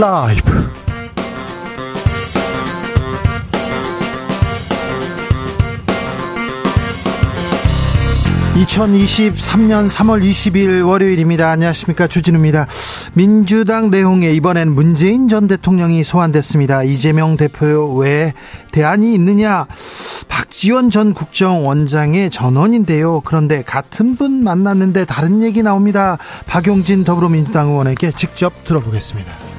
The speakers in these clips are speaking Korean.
라이브. 2023년 3월 20일 월요일입니다. 안녕하십니까. 주진우입니다. 민주당 내용에 이번엔 문재인 전 대통령이 소환됐습니다. 이재명 대표 외에 대안이 있느냐? 박지원 전 국정원장의 전원인데요. 그런데 같은 분 만났는데 다른 얘기 나옵니다. 박용진 더불어민주당 의원에게 직접 들어보겠습니다.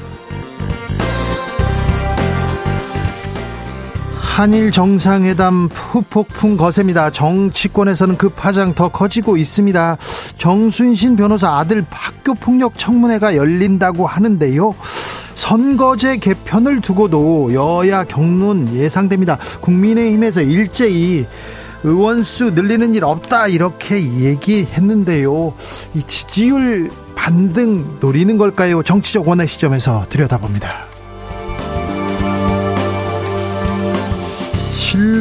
한일 정상회담 후폭풍 거셉니다. 정치권에서는 그 파장 더 커지고 있습니다. 정순신 변호사 아들 학교 폭력 청문회가 열린다고 하는데요. 선거제 개편을 두고도 여야 경론 예상됩니다. 국민의힘에서 일제히 의원수 늘리는 일 없다 이렇게 얘기했는데요. 이 지지율 반등 노리는 걸까요? 정치적 원의 시점에서 들여다봅니다.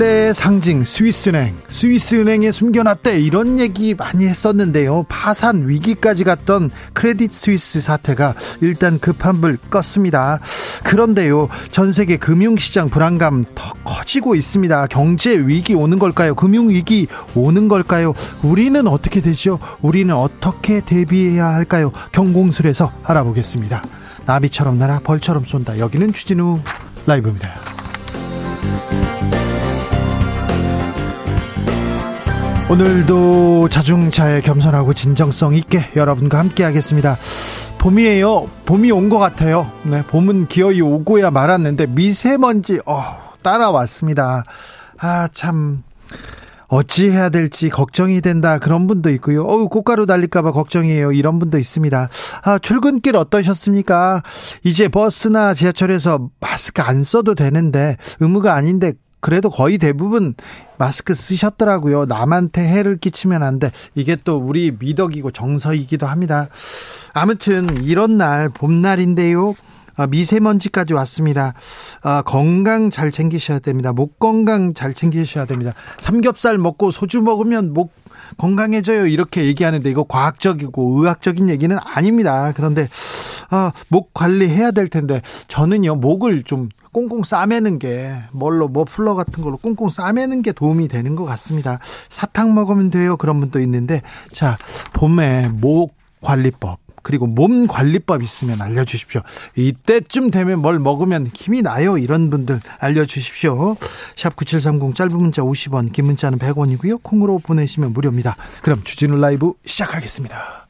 신뢰의 상징 스위스은행. 스위스은행에 숨겨놨대. 이런 얘기 많이 했었는데요. 파산 위기까지 갔던 크레딧 스위스 사태가 일단 급한 불 껐습니다. 그런데요 전 세계 금융시장 불안감 더 커지고 있습니다. 경제 위기 오는 걸까요? 금융위기 오는 걸까요? 우리는 어떻게 되죠? 우리는 어떻게 대비해야 할까요? 경공술에서 알아보겠습니다. 나비처럼 날아 벌처럼 쏜다. 여기는 추진우 라이브입니다 오늘도 자중차에 겸손하고 진정성 있게 여러분과 함께 하겠습니다. 봄이에요. 봄이 온 것 같아요. 네, 봄은 기어이 오고야 말았는데 미세먼지 어, 따라왔습니다. 아, 참 어찌 해야 될지 걱정이 된다 그런 분도 있고요. 어우 꽃가루 달릴까봐 걱정이에요. 이런 분도 있습니다. 아 출근길 어떠셨습니까? 이제 버스나 지하철에서 마스크 안 써도 되는데 의무가 아닌데 그래도 거의 대부분 마스크 쓰셨더라고요. 남한테 해를 끼치면 안 돼. 이게 또 우리 미덕이고 정서이기도 합니다. 아무튼 이런 날 봄날인데요. 아, 미세먼지까지 왔습니다. 아, 건강 잘 챙기셔야 됩니다. 목 건강 잘 챙기셔야 됩니다. 삼겹살 먹고 소주 먹으면 목 건강해져요. 이렇게 얘기하는데 이거 과학적이고 의학적인 얘기는 아닙니다. 그런데 아, 목 관리해야 될 텐데 저는요 목을 좀 꽁꽁 싸매는 게 뭘로 머플러 같은 걸로 꽁꽁 싸매는 게 도움이 되는 것 같습니다. 사탕 먹으면 돼요. 그런 분도 있는데 자 봄에 목 관리법 그리고 몸 관리법 있으면 알려주십시오. 이때쯤 되면 뭘 먹으면 힘이 나요. 이런 분들 알려주십시오. 샵 9730 짧은 문자 50원, 긴 문자는 100원이고요. 콩으로 보내시면 무료입니다. 그럼 주진우 라이브 시작하겠습니다.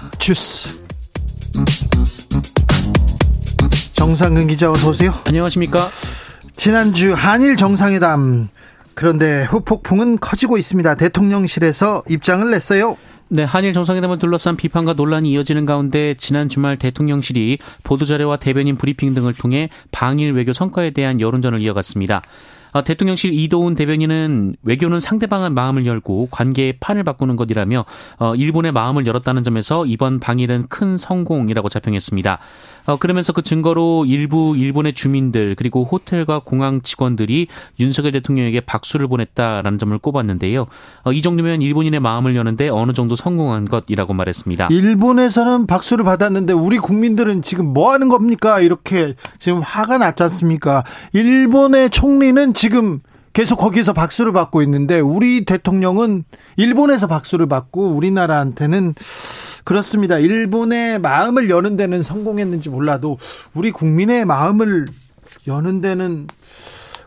주스. 정상근 기자 어서 오세요. 안녕하십니까? 지난주 한일 정상회담 그런데 후폭풍은 커지고 있습니다. 대통령실에서 입장을 냈어요. 네, 한일 정상회담을 둘러싼 비판과 논란이 이어지는 가운데 지난 주말 대통령실이 보도자료와 대변인 브리핑 등을 통해 방일 외교 성과에 대한 여론전을 이어갔습니다. 어, 대통령실 이도훈 대변인은 외교는 상대방의 마음을 열고 관계의 판을 바꾸는 것이라며 어, 일본의 마음을 열었다는 점에서 이번 방일은 큰 성공이라고 자평했습니다. 어, 그러면서 그 증거로 일부 일본의 주민들 그리고 호텔과 공항 직원들이 윤석열 대통령에게 박수를 보냈다라는 점을 꼽았는데요. 이 정도면 일본인의 마음을 여는데 어느 정도 성공한 것이라고 말했습니다. 일본에서는 박수를 받았는데 우리 국민들은 지금 뭐 하는 겁니까? 이렇게 지금 화가 났지 않습니까? 일본의 총리는 지금 계속 거기서 박수를 받고 있는데 우리 대통령은 일본에서 박수를 받고 우리나라한테는 그렇습니다. 일본의 마음을 여는 데는 성공했는지 몰라도 우리 국민의 마음을 여는 데는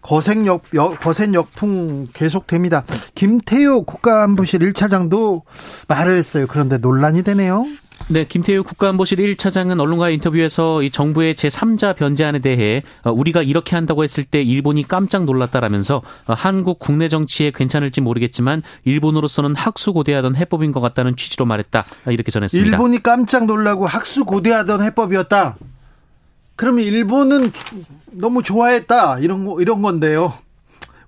거센 역, 거센 역풍 계속됩니다. 김태효 국가안보실 1차장도 말을 했어요. 그런데 논란이 되네요. 네, 김태우 국가안보실 1차장은 언론과 인터뷰에서 이 정부의 제3자 변제안에 대해 어, 우리가 이렇게 한다고 했을 때 일본이 깜짝 놀랐다라면서 어, 한국 국내 정치에 괜찮을지 모르겠지만 일본으로서는 학수고대하던 해법인 것 같다는 취지로 말했다. 이렇게 전했습니다. 일본이 깜짝 놀라고 학수고대하던 해법이었다. 그러면 일본은 너무 좋아했다. 이런 거 이런 건데요.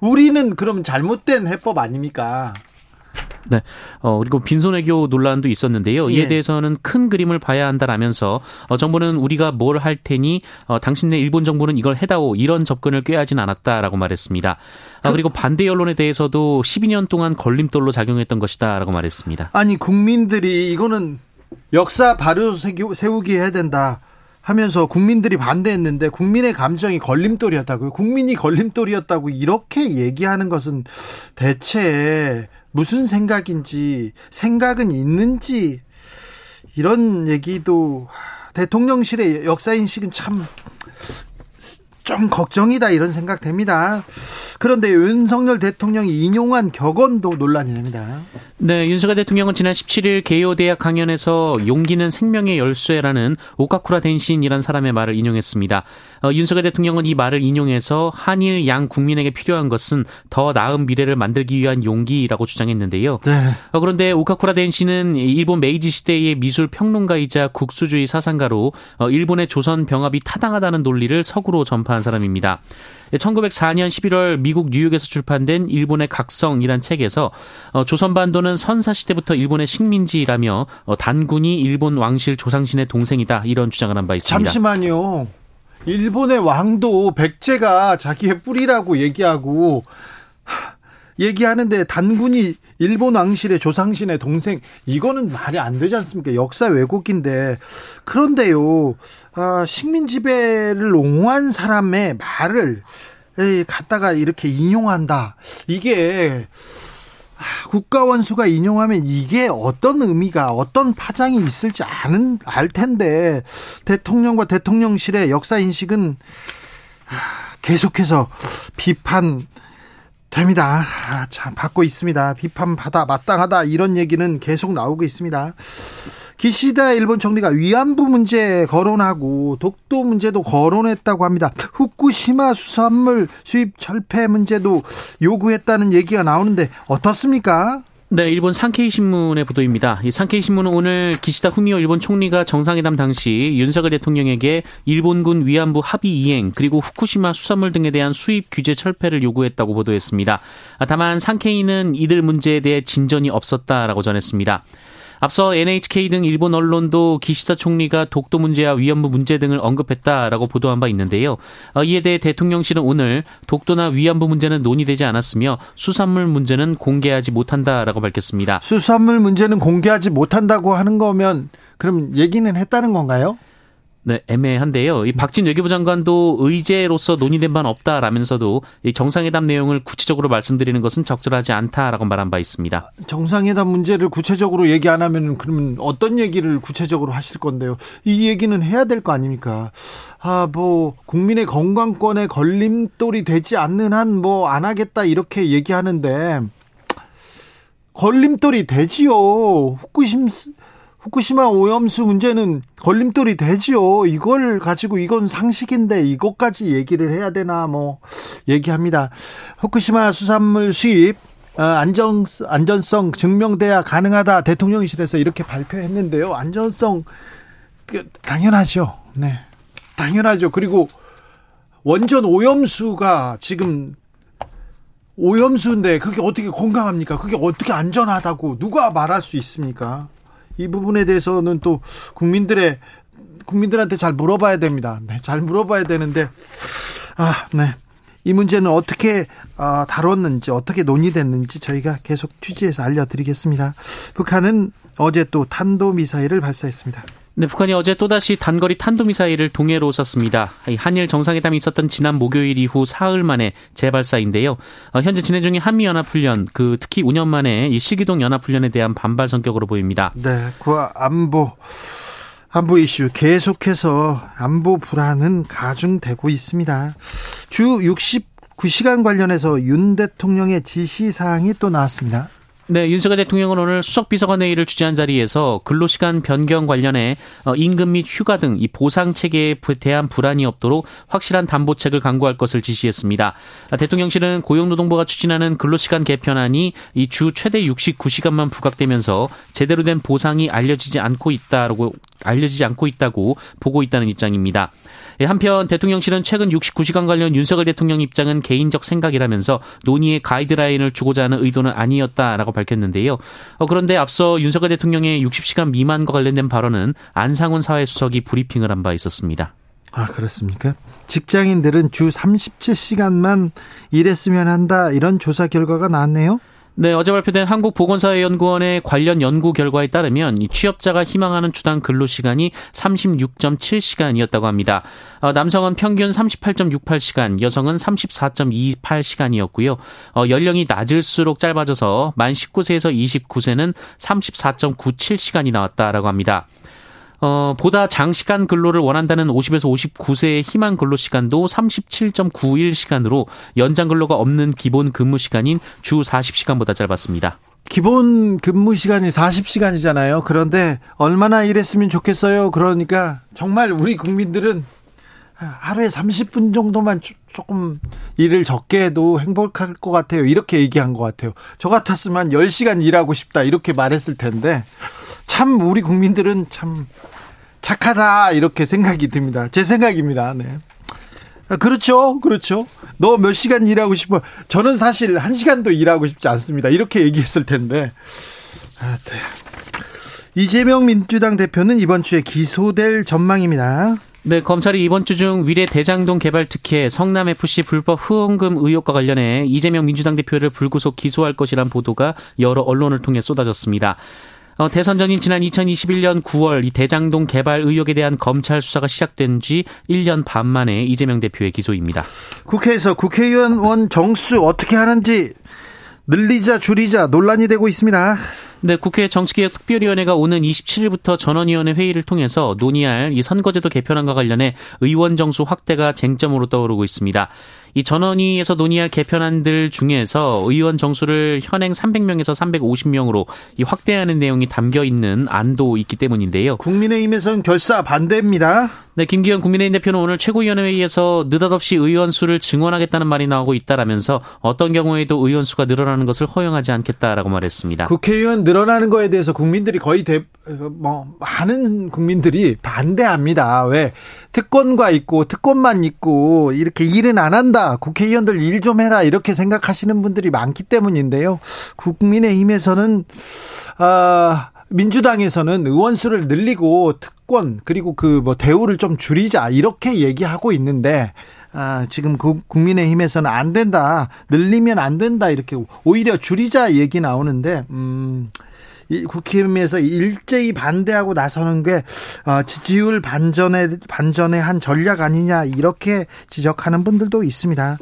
우리는 그럼 잘못된 해법 아닙니까? 네. 어, 그리고 빈손외교 논란도 있었는데요. 이에 예. 대해서는 큰 그림을 봐야 한다라면서 어, 정부는 우리가 뭘 할 테니 어, 당신네 일본 정부는 이걸 해다오 이런 접근을 꾀하진 않았다라고 말했습니다. 아, 그리고 반대 언론에 대해서도 12년 동안 걸림돌로 작용했던 것이다라고 말했습니다. 아니 국민들이 이거는 역사 바로 세우기 해야 된다. 하면서 국민들이 반대했는데 국민의 감정이 걸림돌이었다고요. 국민이 걸림돌이었다고 이렇게 얘기하는 것은 대체 무슨 생각인지 생각은 있는지 이런 얘기도 대통령실의 역사 인식은 참 좀 걱정이다 이런 생각 됩니다. 그런데 윤석열 대통령이 인용한 격언도 논란이 됩니다. 네, 윤석열 대통령은 지난 17일 게이오 대학 강연에서 용기는 생명의 열쇠라는 오카쿠라 덴신이란 사람의 말을 인용했습니다. 어, 윤석열 대통령은 이 말을 인용해서 한일 양 국민에게 필요한 것은 더 나은 미래를 만들기 위한 용기라고 주장했는데요. 네. 어, 그런데 오카쿠라 덴신은 일본 메이지 시대의 미술 평론가이자 국수주의 사상가로 어, 일본의 조선 병합이 타당하다는 논리를 서구로 전파한 사람입니다. 1904년 11월 미국 뉴욕에서 출판된 일본의 각성이란 책에서 어, 조선 반도는 선사 시대부터 일본의 식민지라며 어, 단군이 일본 왕실 조상신의 동생이다 이런 주장을 한 바 있습니다. 잠시만요. 일본의 왕도 백제가 자기의 뿌리라고 얘기하고 얘기하는데 단군이 일본 왕실의 조상신의 동생 이거는 말이 안 되지 않습니까? 역사 왜곡인데 그런데요 아, 식민 지배를 옹호한 사람의 말을 에이, 갖다가 이렇게 인용한다 이게 아, 국가 원수가 인용하면 이게 어떤 의미가 어떤 파장이 있을지 아는 알 텐데 대통령과 대통령실의 역사 인식은 아, 계속해서 비판 됩니다. 아, 참 받고 있습니다. 비판받아 마땅하다 이런 얘기는 계속 나오고 있습니다. 기시다 일본 총리가 위안부 문제 거론하고 독도 문제도 거론했다고 합니다. 후쿠시마 수산물 수입 철폐 문제도 요구했다는 얘기가 나오는데 어떻습니까? 네, 일본 산케이 신문의 보도입니다. 이 산케이 신문은 오늘 기시다 후미오 일본 총리가 정상회담 당시 윤석열 대통령에게 일본군 위안부 합의 이행 그리고 후쿠시마 수산물 등에 대한 수입 규제 철폐를 요구했다고 보도했습니다. 다만 산케이는 이들 문제에 대해 진전이 없었다라고 전했습니다. 앞서 NHK 등 일본 언론도 기시다 총리가 독도 문제와 위안부 문제 등을 언급했다라고 보도한 바 있는데요. 어, 이에 대해 대통령실은 오늘 독도나 위안부 문제는 논의되지 않았으며 수산물 문제는 공개하지 못한다라고 밝혔습니다. 수산물 문제는 공개하지 못한다고 하는 거면 그럼 얘기는 했다는 건가요? 네, 애매한데요. 이 박진 외교부 장관도 의제로서 논의된 바는 없다라면서도 이 정상회담 내용을 구체적으로 말씀드리는 것은 적절하지 않다라고 말한 바 있습니다. 정상회담 문제를 구체적으로 얘기 안 하면 그러면 어떤 얘기를 구체적으로 하실 건데요? 이 얘기는 해야 될 거 아닙니까? 아, 뭐 국민의 건강권에 걸림돌이 되지 않는 한 뭐 안 하겠다 이렇게 얘기하는데 걸림돌이 되지요. 후쿠심 후쿠시마 오염수 문제는 걸림돌이 되지요. 이걸 가지고 이건 상식인데 이것까지 얘기를 해야 되나 뭐 얘기합니다. 후쿠시마 수산물 수입 어, 안전 안전성 증명돼야 가능하다 대통령실에서 이렇게 발표했는데요. 안전성 그, 당연하죠. 네. 당연하죠. 그리고 원전 오염수가 지금 오염수인데 그게 어떻게 건강합니까? 그게 어떻게 안전하다고 누가 말할 수 있습니까? 이 부분에 대해서는 또 국민들의 국민들한테 잘 물어봐야 됩니다. 네, 잘 물어봐야 되는데 아, 네. 이 문제는 어떻게 어, 다뤘는지 어떻게 논의됐는지 저희가 계속 취재해서 알려드리겠습니다. 북한은 어제 또 탄도 미사일을 발사했습니다. 네, 북한이 어제 또다시 단거리 탄도미사일을 동해로 쐈습니다. 한일 정상회담이 있었던 지난 목요일 이후 사흘 만에 재발사인데요. 어, 현재 진행 중인 한미연합훈련, 그 특히 5년 만에 이 시기동 연합훈련에 대한 반발 성격으로 보입니다. 네, 그 안보 안보 이슈 계속해서 안보 불안은 가중되고 있습니다. 주 69시간 관련해서 윤 대통령의 지시사항이 또 나왔습니다. 네, 윤석열 대통령은 오늘 수석 비서관 회의를 주재한 자리에서 근로시간 변경 관련해 어, 임금 및 휴가 등 이 보상 체계에 대한 불안이 없도록 확실한 담보책을 강구할 것을 지시했습니다. 아, 대통령실은 고용노동부가 추진하는 근로시간 개편안이 이 주 최대 69시간만 부각되면서 제대로 된 보상이 알려지지 않고 있다고 알려지지 않고 있다고 보고 있다는 입장입니다. 예, 한편 대통령실은 최근 69시간 관련 윤석열 대통령 입장은 개인적 생각이라면서 논의의 가이드라인을 주고자 하는 의도는 아니었다라고 밝혔는데요. 어, 그런데 앞서 윤석열 대통령의 60시간 미만과 관련된 발언은 안상훈 사회수석이 브리핑을 한 바 있었습니다. 아, 그렇습니까? 직장인들은 주 37시간만 일했으면 한다. 이런 조사 결과가 나왔네요. 네, 어제 발표된 한국보건사회연구원의 관련 연구 결과에 따르면 취업자가 희망하는 주당 근로시간이 36.7시간이었다고 합니다. 어, 남성은 평균 38.68시간, 여성은 34.28시간이었고요. 어, 연령이 낮을수록 짧아져서 만 19세에서 29세는 34.97시간이 나왔다라고 합니다. 어, 보다 장시간 근로를 원한다는 50에서 59세의 희망 근로 시간도 37.91시간으로 연장 근로가 없는 기본 근무 시간인 주 40시간보다 짧았습니다. 기본 근무 시간이 40시간이잖아요. 그런데 얼마나 일했으면 좋겠어요. 그러니까 정말 우리 국민들은 하루에 30분 정도만 조금 일을 적게 해도 행복할 것 같아요. 이렇게 얘기한 것 같아요. 저 같았으면 10시간 일하고 싶다. 이렇게 말했을 텐데, 참, 우리 국민들은 참 착하다. 이렇게 생각이 듭니다. 제 생각입니다. 네. 그렇죠. 그렇죠. 너 몇 시간 일하고 싶어? 저는 사실 한 시간도 일하고 싶지 않습니다. 이렇게 얘기했을 텐데. 아, 네. 이재명 민주당 대표는 이번 주에 기소될 전망입니다. 네, 검찰이 이번 주 중 위례 대장동 개발 특혜 성남 FC 불법 후원금 의혹과 관련해 이재명 민주당 대표를 불구속 기소할 것이란 보도가 여러 언론을 통해 쏟아졌습니다. 어, 대선 전인 지난 2021년 9월 이 대장동 개발 의혹에 대한 검찰 수사가 시작된 지 1년 반 만에 이재명 대표의 기소입니다. 국회에서 국회의원 정수 어떻게 하는지 늘리자 줄이자 논란이 되고 있습니다. 네, 국회 정치개혁특별위원회가 오는 27일부터 전원위원회 회의를 통해서 논의할 이 선거제도 개편안과 관련해 의원 정수 확대가 쟁점으로 떠오르고 있습니다. 이 전원위에서 논의할 개편안들 중에서 의원 정수를 현행 300명에서 350명으로 이 확대하는 내용이 담겨 있는 안도 있기 때문인데요. 국민의힘에서는 결사 반대입니다. 네, 김기현 국민의힘 대표는 오늘 최고위원회에서 느닷없이 의원 수를 증원하겠다는 말이 나오고 있다라면서 어떤 경우에도 의원 수가 늘어나는 것을 허용하지 않겠다라고 말했습니다. 국회의원 늘어나는 거에 대해서 국민들이 거의 대, 뭐 많은 국민들이 반대합니다. 왜 특권과 있고 특권만 있고 이렇게 일은 안 한다. 국회의원들 일 좀 해라 이렇게 생각하시는 분들이 많기 때문인데요. 국민의힘에서는 아 민주당에서는 의원 수를 늘리고 특권 그리고 그 뭐 대우를 좀 줄이자 이렇게 얘기하고 있는데 아, 지금 그 국민의힘에서는 안 된다. 늘리면 안 된다. 이렇게 오히려 줄이자 얘기 나오는데 음 국힘에서 일제히 반대하고 나서는 게 어, 지지율 반전에 반전의 한 전략 아니냐 이렇게 지적하는 분들도 있습니다.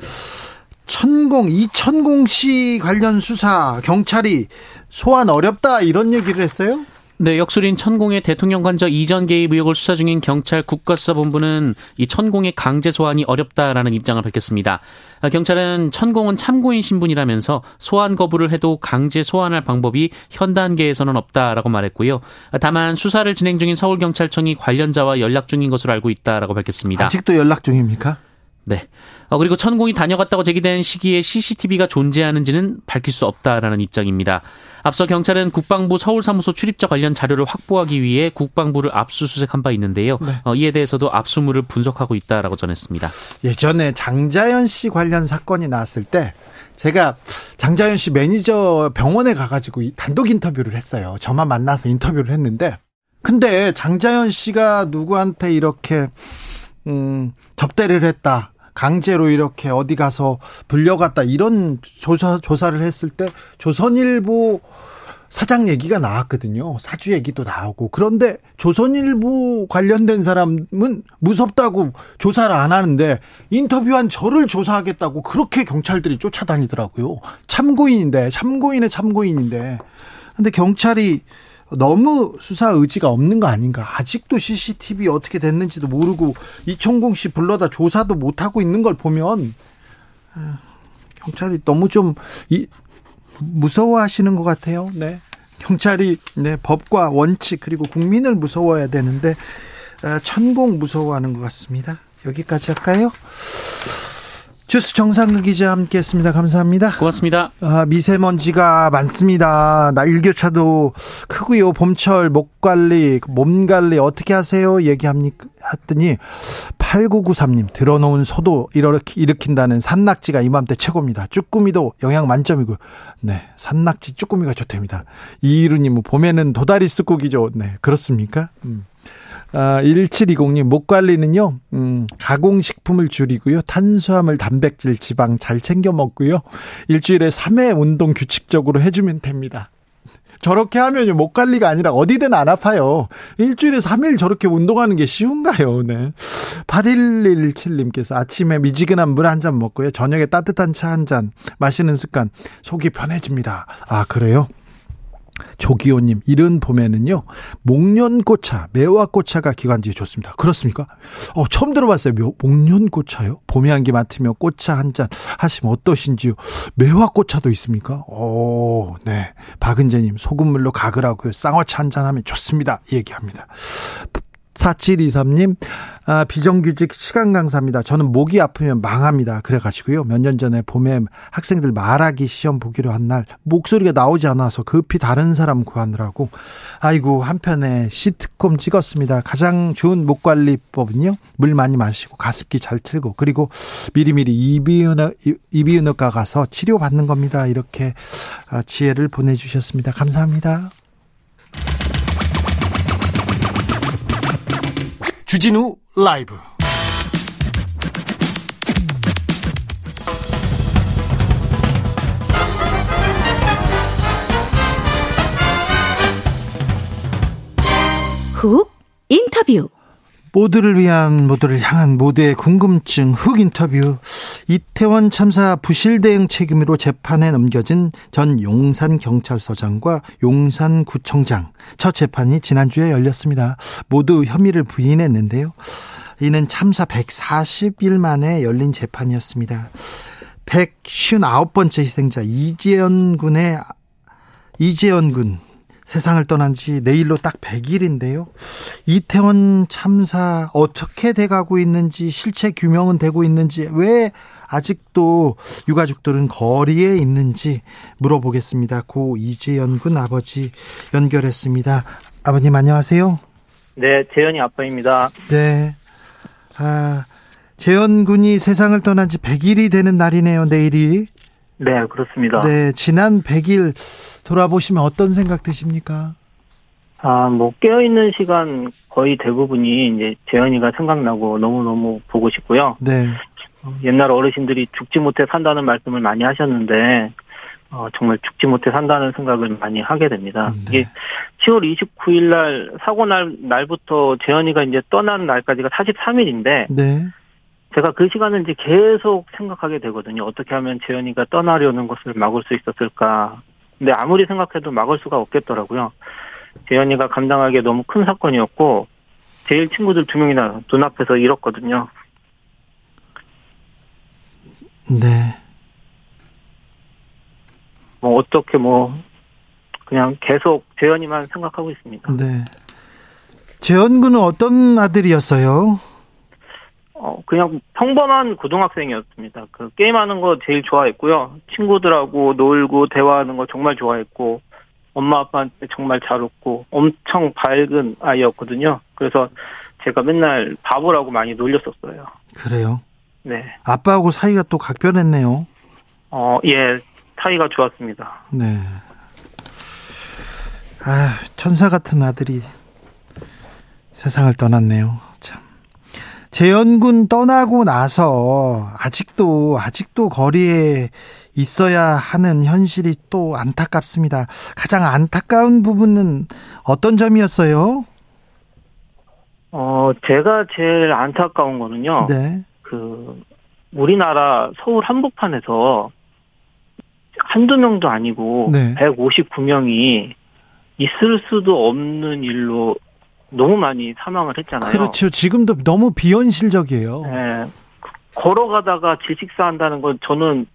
천공 이천공 씨 관련 수사 경찰이 소환 어렵다 이런 얘기를 했어요? 네, 역술인 천공의 대통령 관저 이전 개입 의혹을 수사 중인 경찰 국가수사본부는 이 천공의 강제 소환이 어렵다라는 입장을 밝혔습니다. 아, 경찰은 천공은 참고인 신분이라면서 소환 거부를 해도 강제 소환할 방법이 현 단계에서는 없다라고 말했고요. 아, 다만 수사를 진행 중인 서울경찰청이 관련자와 연락 중인 것으로 알고 있다라고 밝혔습니다. 아직도 연락 중입니까? 네. 어, 그리고 천공이 다녀갔다고 제기된 시기에 CCTV가 존재하는지는 밝힐 수 없다라는 입장입니다. 앞서 경찰은 국방부 서울사무소 출입자 관련 자료를 확보하기 위해 국방부를 압수수색한 바 있는데요. 네. 어, 이에 대해서도 압수물을 분석하고 있다라고 전했습니다. 예전에 장자연 씨 관련 사건이 나왔을 때 제가 장자연 씨 매니저 병원에 가가지고 단독 인터뷰를 했어요. 저만 만나서 인터뷰를 했는데 근데 장자연 씨가 누구한테 이렇게 음, 접대를 했다. 강제로 이렇게 어디 가서 불려갔다 이런 조사 조사를 했을 때 조선일보 사장 얘기가 나왔거든요. 사주 얘기도 나오고. 그런데 조선일보 관련된 사람은 무섭다고 조사를 안 하는데 인터뷰한 저를 조사하겠다고 그렇게 경찰들이 쫓아다니더라고요. 참고인인데, 참고인의 참고인인데. 근데 경찰이 너무 수사 의지가 없는 거 아닌가. 아직도 CCTV 어떻게 됐는지도 모르고 이천공 씨 불러다 조사도 못 하고 있는 걸 보면 아, 경찰이 너무 좀 이, 무서워하시는 것 같아요. 네. 경찰이 네, 법과 원칙 그리고 국민을 무서워해야 되는데 아, 천공 무서워하는 것 같습니다. 여기까지 할까요? 주스 정상근 기자 함께했습니다. 감사합니다. 고맙습니다. 아, 미세먼지가 많습니다. 나 일교차도 크고요. 봄철 목 관리, 몸 관리 어떻게 하세요? 얘기합니까? 했더니 8993님 들어놓은 소도 이렇게 일으킨다는 산낙지가 이맘때 최고입니다. 쭈꾸미도 영양 만점이고, 네 산낙지 쭈꾸미가 좋답니다. 이이루님 봄에는 도다리 쑥국이죠. 네 그렇습니까? 음. 아, 1720님, 목 관리는요, 음, 가공식품을 줄이고요, 탄수화물, 단백질, 지방 잘 챙겨 먹고요, 일주일에 3회 운동 규칙적으로 해주면 됩니다. 저렇게 하면요, 목 관리가 아니라 어디든 안 아파요. 일주일에 3일 저렇게 운동하는 게 쉬운가요, 네. 8117님께서 아침에 미지근한 물 한 잔 먹고요, 저녁에 따뜻한 차 한 잔 마시는 습관, 속이 편해집니다. 아, 그래요? 조기호님, 이른 봄에는요, 목련꽃차, 매화꽃차가 기관지에 좋습니다. 그렇습니까? 어, 처음 들어봤어요. 목련꽃차요? 봄의 향기 맡으며 꽃차 한 잔 하시면 어떠신지요? 매화꽃차도 있습니까? 오, 네. 박은재님, 소금물로 가글하고요. 쌍화차 한 잔 하면 좋습니다. 얘기합니다. 4723님, 아, 비정규직 시간 강사입니다. 저는 목이 아프면 망합니다. 그래가지고요. 몇 년 전에 봄에 학생들 말하기 시험 보기로 한 날, 목소리가 나오지 않아서 급히 다른 사람 구하느라고, 아이고, 한편에 시트콤 찍었습니다. 가장 좋은 목 관리법은요, 물 많이 마시고, 가습기 잘 틀고, 그리고 미리미리 이비인후과, 이비인후과 가서 치료받는 겁니다. 이렇게 아, 지혜를 보내주셨습니다. 감사합니다. 주진우 라이브. 훅 인터뷰 모두를 위한 모두를 향한 모두의 궁금증 흑 인터뷰 이태원 참사 부실 대응 책임으로 재판에 넘겨진 전 용산 경찰서장과 용산 구청장 첫 재판이 지난주에 열렸습니다. 모두 혐의를 부인했는데요. 이는 참사 140일 만에 열린 재판이었습니다. 159번째 희생자 이재현 군의 이재현 군 세상을 떠난 지 내일로 딱 100일인데요. 이태원 참사 어떻게 돼가고 있는지 실체 규명은 되고 있는지 왜 아직도 유가족들은 거리에 있는지 물어보겠습니다. 고 이재현 군 아버지 연결했습니다. 아버님 안녕하세요. 네, 재현이 아빠입니다. 네. 아, 재현 군이 세상을 떠난 지 100일이 되는 날이네요, 내일이. 네, 그렇습니다. 네, 지난 100일 돌아보시면 어떤 생각 드십니까? 아, 뭐, 깨어있는 시간 거의 대부분이 이제 재현이가 생각나고 너무너무 보고 싶고요. 네. 옛날 어르신들이 죽지 못해 산다는 말씀을 많이 하셨는데, 어, 정말 죽지 못해 산다는 생각을 많이 하게 됩니다. 네. 이게 10월 29일 날, 사고 날, 날부터 재현이가 이제 떠난 날까지가 43일인데, 네. 제가 그 시간을 이제 계속 생각하게 되거든요. 어떻게 하면 재현이가 떠나려는 것을 막을 수 있었을까. 근데 아무리 생각해도 막을 수가 없겠더라고요. 재현이가 감당하기에 너무 큰 사건이었고, 제일 친구들 두 명이나 눈앞에서 잃었거든요. 네. 뭐, 어떻게 뭐, 그냥 계속 재현이만 생각하고 있습니다. 네. 재현 군은 어떤 아들이었어요? 어, 그냥 평범한 고등학생이었습니다. 그 게임하는 거 제일 좋아했고요. 친구들하고 놀고 대화하는 거 정말 좋아했고, 엄마 아빠한테 정말 잘 웃고, 엄청 밝은 아이였거든요. 그래서 제가 맨날 바보라고 많이 놀렸었어요. 그래요. 네. 아빠하고 사이가 또 각별했네요. 어, 예, 사이가 좋았습니다. 네. 아, 천사 같은 아들이 세상을 떠났네요. 참. 재현군 떠나고 나서 아직도 아직도 거리에 있어야 하는 현실이 또 안타깝습니다. 가장 안타까운 부분은 어떤 점이었어요? 어, 제가 제일 안타까운 거는요. 네. 그, 우리나라 서울 한복판에서 한두 명도 아니고 네. 159명이 있을 수도 없는 일로 너무 많이 사망을 했잖아요. 그렇죠. 지금도 너무 비현실적이에요. 예, 걸어가다가 질식사 한다는 건 저는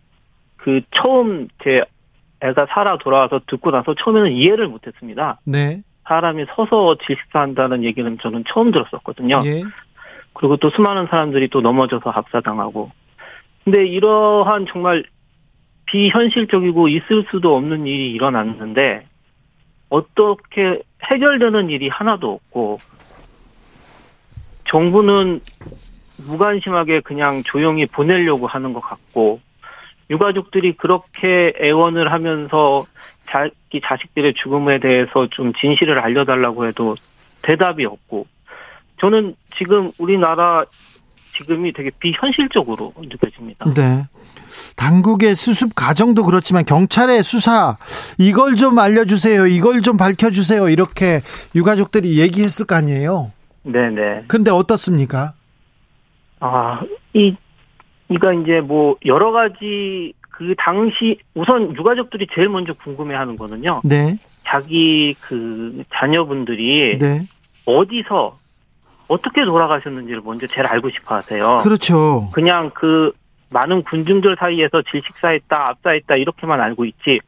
그 처음 제 애가 살아 돌아와서 듣고 나서 처음에는 이해를 못했습니다. 네. 사람이 서서 질식사한다는 얘기는 저는 처음 들었었거든요. 예. 그리고 또 수많은 사람들이 또 넘어져서 압사당하고. 근데 이러한 정말 비현실적이고 있을 수도 없는 일이 일어났는데 어떻게 해결되는 일이 하나도 없고 정부는 무관심하게 그냥 조용히 보내려고 하는 것 같고 유가족들이 그렇게 애원을 하면서 자기 자식들의 죽음에 대해서 좀 진실을 알려달라고 해도 대답이 없고 저는 지금 우리나라 지금이 되게 비현실적으로 느껴집니다. 네. 당국의 수습 과정도 그렇지만 경찰의 수사 이걸 좀 알려주세요. 이걸 좀 밝혀주세요. 이렇게 유가족들이 얘기했을 거 아니에요. 네네. 근데 어떻습니까? 아, 이, 이가 이제 뭐, 여러 가지, 그 당시, 우선 유가족들이 제일 먼저 궁금해 하는 거는요. 네. 자기 그 자녀분들이 네. 어디서, 어떻게 돌아가셨는지를 먼저 제일 알고 싶어 하세요. 그렇죠. 그냥 그 많은 군중들 사이에서 질식사했다, 압사했다, 이렇게만 알고 있지,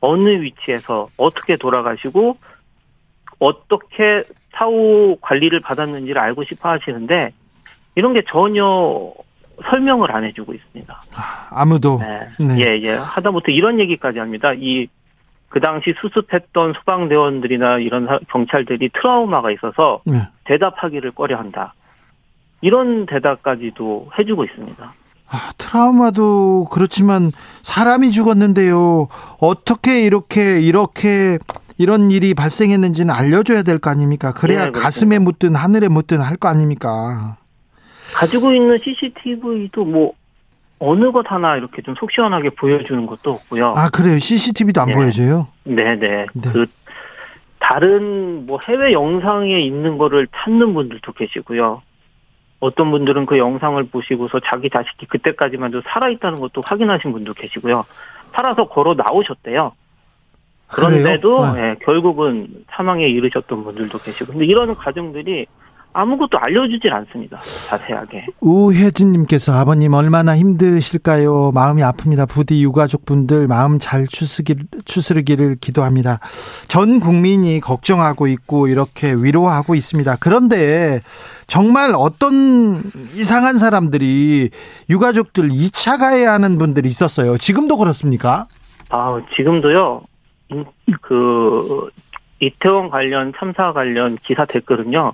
어느 위치에서 어떻게 돌아가시고, 어떻게 사후 관리를 받았는지를 알고 싶어 하시는데, 이런 게 전혀 설명을 안 해주고 있습니다. 아 무도. 네. 네. 예, 예. 하다못해 이런 얘기까지 합니다. 이, 그 당시 수습했던 소방대원들이나 이런 사- 경찰들이 트라우마가 있어서 네. 대답하기를 꺼려 한다. 이런 대답까지도 해주고 있습니다. 아, 트라우마도 그렇지만 사람이 죽었는데요. 어떻게 이렇게 이렇게 이런 일이 발생했는지는 알려줘야 될 거 아닙니까? 그래야 네. 가슴에 묻든 하늘에 묻든 할 거 아닙니까? 가지고 있는 CCTV도 뭐, 어느 것 하나 이렇게 좀 속 시원하게 보여주는 것도 없고요. 아 그래요. CCTV도 안 예. 보여줘요. 네네. 네. 그, 다른 뭐 해외 영상에 있는 거를 찾는 분들도 계시고요. 어떤 분들은 그 영상을 보시고서 자기 자식이 그때까지만도 살아있다는 것도 확인하신 분도 계시고요. 살아서 걸어 나오셨대요. 그런데도 그래요? 네. 예, 결국은 사망에 이르셨던 분들도 계시고. 근데 이런 과정들이 아무것도 알려주질 않습니다. 자세하게. 우혜진님께서 아버님 얼마나 힘드실까요? 마음이 아픕니다. 부디 유가족분들 마음 잘 추스기, 추스르기를 기도합니다. 전 국민이 걱정하고 있고 이렇게 위로하고 있습니다. 그런데 정말 어떤 이상한 사람들이 유가족들 2차 가해야 하는 분들이 있었어요. 지금도 그렇습니까? 아, 지금도요, 인- 그, 이태원 관련, 참사 관련 기사 댓글은요,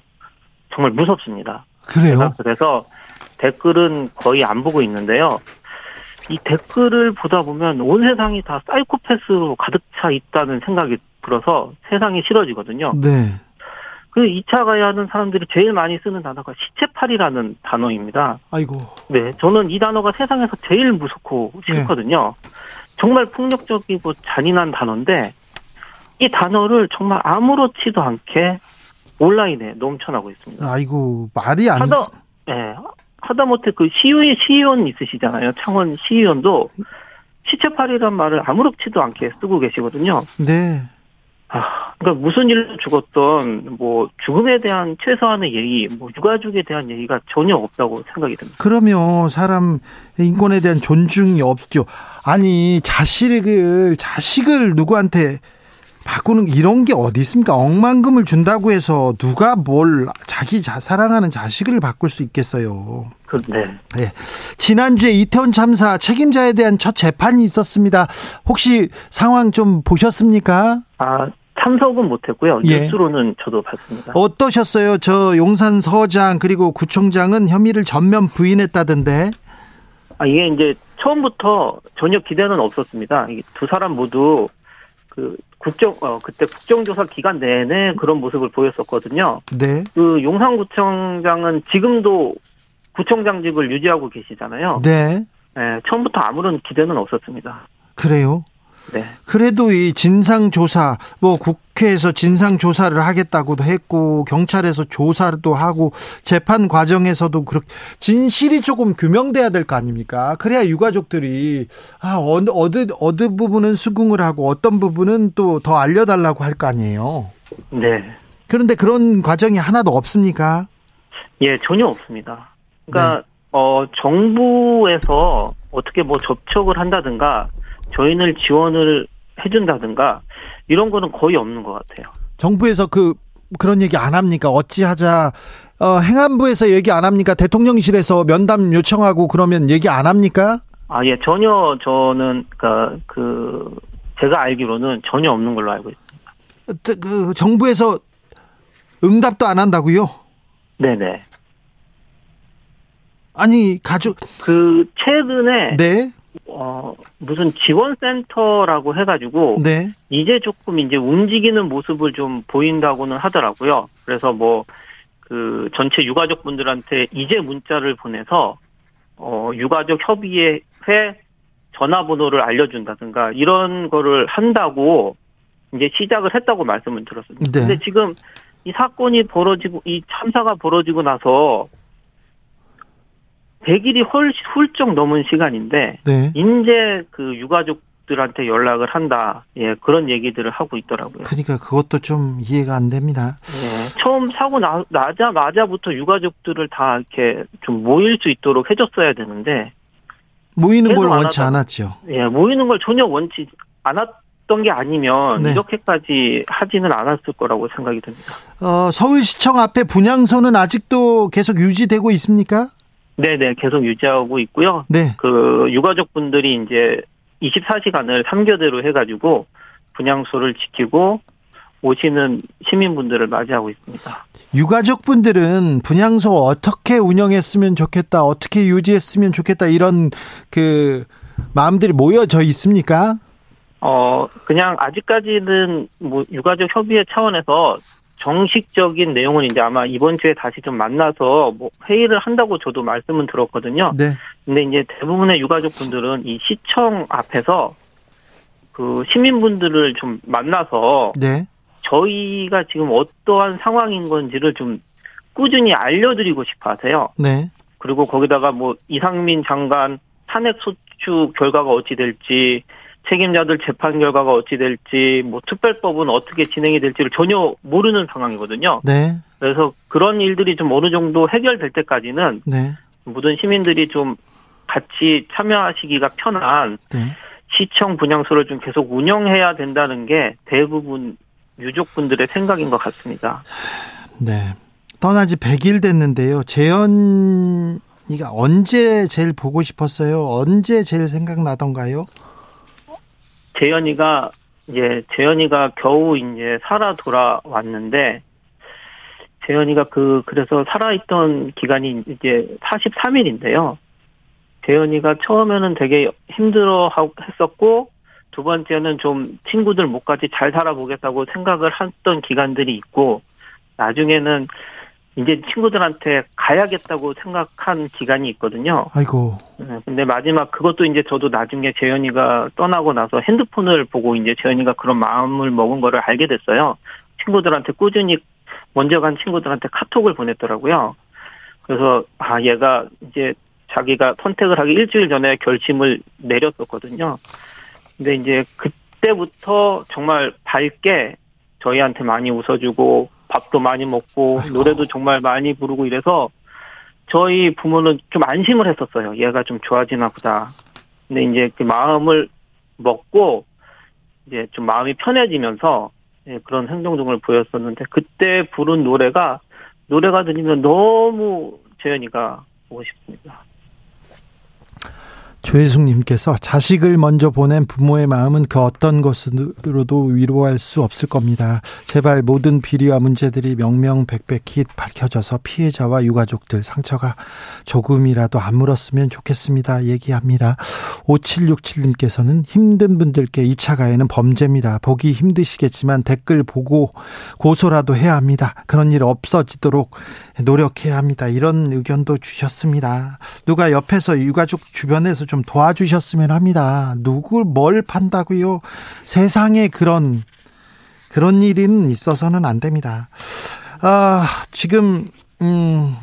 정말 무섭습니다. 그래요? 그래서 댓글은 거의 안 보고 있는데요. 이 댓글을 보다 보면 온 세상이 다 사이코패스로 가득 차 있다는 생각이 들어서 세상이 싫어지거든요. 네. 그 2차 가해하는 사람들이 제일 많이 쓰는 단어가 시체팔이라는 단어입니다. 아이고. 네, 저는 이 단어가 세상에서 제일 무섭고 싫거든요. 정말 폭력적이고 잔인한 단어인데 이 단어를 정말 아무렇지도 않게 온라인에 넘쳐나고 있습니다. 아이고 말이 안 하다, 예, 하다못해 그 시의 시의원 있으시잖아요. 창원 시의원도 시체팔이란 말을 아무렇지도 않게 쓰고 계시거든요. 네. 아, 그러니까 무슨 일로 죽었던 뭐 죽음에 대한 최소한의 예의, 뭐 유가족에 대한 예의가 전혀 없다고 생각이 듭니다. 그러면 사람 인권에 대한 존중이 없죠. 아니 자식을 자식을 누구한테 바꾸는 이런 게 어디 있습니까? 억만금을 준다고 해서 누가 뭘 자기 자, 사랑하는 자식을 바꿀 수 있겠어요. 그, 네. 예. 지난주에 이태원 참사 책임자에 대한 첫 재판이 있었습니다. 혹시 상황 좀 보셨습니까? 아, 참석은 못했고요. 예. 뉴스로는 저도 봤습니다. 어떠셨어요? 저 용산 서장 그리고 구청장은 혐의를 전면 부인했다던데. 아, 이게 이제 처음부터 전혀 기대는 없었습니다. 이두 사람 모두 그 국정, 어, 그때 국정조사 기간 내내 그런 모습을 보였었거든요. 네. 그 용산구청장은 지금도 구청장직을 유지하고 계시잖아요. 네. 예, 처음부터 아무런 기대는 없었습니다. 그래요. 네. 그래도 이 진상조사, 뭐 국회에서 진상조사를 하겠다고도 했고, 경찰에서 조사도 하고, 재판 과정에서도 그렇게, 진실이 조금 규명돼야 될 거 아닙니까? 그래야 유가족들이, 아, 어느, 어느, 어느 부분은 수긍을 하고, 어떤 부분은 또 더 알려달라고 할 거 아니에요. 네. 그런데 그런 과정이 하나도 없습니까? 예, 전혀 없습니다. 네. 그러니까 어 정부에서 어떻게 뭐 접촉을 한다든가 저희를 지원을 해준다든가 이런 거는 거의 없는 것 같아요. 정부에서 그 그런 얘기 안 합니까? 어찌하자 어, 행안부에서 얘기 안 합니까? 대통령실에서 면담 요청하고 그러면 얘기 안 합니까? 아, 예, 전혀 저는, 그니까, 그, 제가 알기로는 전혀 없는 걸로 알고 있습니다. 그, 정부에서 응답도 안 한다고요? 네네. 아니, 가족. 그, 최근에. 네. 어, 무슨 지원센터라고 해가지고. 네. 이제 조금 이제 움직이는 모습을 좀 보인다고는 하더라고요. 그래서 뭐, 그, 전체 유가족 분들한테 이제 문자를 보내서, 어, 유가족 협의회 전화번호를 알려준다든가 이런 거를 한다고 이제 시작을 했다고 말씀을 들었습니다. 네. 근데 지금 이 사건이 벌어지고 이 참사가 벌어지고 나서 100일이 헐, 훌쩍 넘은 시간인데 네. 이제 그 유가족들한테 연락을 한다. 예, 그런 얘기들을 하고 있더라고요. 그러니까 그것도 좀 이해가 안 됩니다. 예, 처음 사고 나, 나자마자부터 유가족들을 다 이렇게 좀 모일 수 있도록 해줬어야 되는데 모이는 걸 원치 않았죠. 예, 모이는 걸 전혀 원치 않았던 게 아니면 네. 이렇게까지 하지는 않았을 거라고 생각이 듭니다. 어, 서울시청 앞에 분향소는 아직도 계속 유지되고 있습니까? 네네, 계속 유지하고 있고요. 네. 그 유가족분들이 이제 24시간을 3교대로 해가지고 분향소를 지키고 오시는 시민분들을 맞이하고 있습니다. 유가족분들은 분향소 어떻게 운영했으면 좋겠다, 어떻게 유지했으면 좋겠다 이런 그 마음들이 모여져 있습니까? 어 그냥 아직까지는 뭐 유가족 협의회 차원에서 정식적인 내용은 이제 아마 이번 주에 다시 좀 만나서 뭐 회의를 한다고 저도 말씀은 들었거든요. 네. 근데 이제 대부분의 유가족분들은 이 시청 앞에서 그 시민분들을 좀 만나서 네. 저희가 지금 어떠한 상황인 건지를 좀 꾸준히 알려드리고 싶어 하세요. 네. 그리고 거기다가 뭐 이상민 장관 탄핵 소추 결과가 어찌 될지 책임자들 재판 결과가 어찌 될지 뭐 특별법은 어떻게 진행이 될지를 전혀 모르는 상황이거든요. 네. 그래서 그런 일들이 좀 어느 정도 해결될 때까지는 네. 모든 시민들이 좀 같이 참여하시기가 편한 네. 시청 분향소를 좀 계속 운영해야 된다는 게 대부분 유족분들의 생각인 것 같습니다. 네. 떠나지 100일 됐는데요. 재현 이가 언제 제일 보고 싶었어요? 언제 제일 생각나던가요? 재현이가 이제 재현이가 겨우 이제 살아 돌아왔는데 재현이가 그 그래서 살아있던 기간이 이제 43일인데요. 재현이가 처음에는 되게 힘들어 했었고 두 번째는 좀 친구들 목까지 잘 살아보겠다고 생각을 했던 기간들이 있고 나중에는 이제 친구들한테 가야겠다고 생각한 기간이 있거든요. 아이고. 네, 근데 마지막 그것도 이제 저도 나중에 재현이가 떠나고 나서 핸드폰을 보고 이제 재현이가 그런 마음을 먹은 거를 알게 됐어요. 친구들한테 꾸준히 먼저 간 친구들한테 카톡을 보냈더라고요. 그래서 아 얘가 이제 자기가 선택을 하기 일주일 전에 결심을 내렸었거든요. 근데 이제 그때부터 정말 밝게 저희한테 많이 웃어주고 밥도 많이 먹고 아이고. 노래도 정말 많이 부르고 이래서 저희 부모는 좀 안심을 했었어요. 얘가 좀 좋아지나 보다. 근데 이제 그 마음을 먹고 이제 좀 마음이 편해지면서 예, 그런 행동 등을 보였었는데 그때 부른 노래가 노래가 들리면 너무 재현이가 보고 싶습니다. 조혜숙님께서 자식을 먼저 보낸 부모의 마음은 그 어떤 것으로도 위로할 수 없을 겁니다. 제발 모든 비리와 문제들이 명명백백히 밝혀져서 피해자와 유가족들 상처가 조금이라도 안 물었으면 좋겠습니다. 얘기합니다. 5767님께서는 힘든 분들께 2차 가해는 범죄입니다. 보기 힘드시겠지만 댓글 보고 고소라도 해야 합니다. 그런 일 없어지도록 노력해야 합니다. 이런 의견도 주셨습니다. 누가 옆에서 유가족 주변에서 좀좀 도와주셨으면 합니다. 누굴 뭘 판다고요? 세상에 그런 그런 일은 있어서는 안 됩니다. 아, 지금 음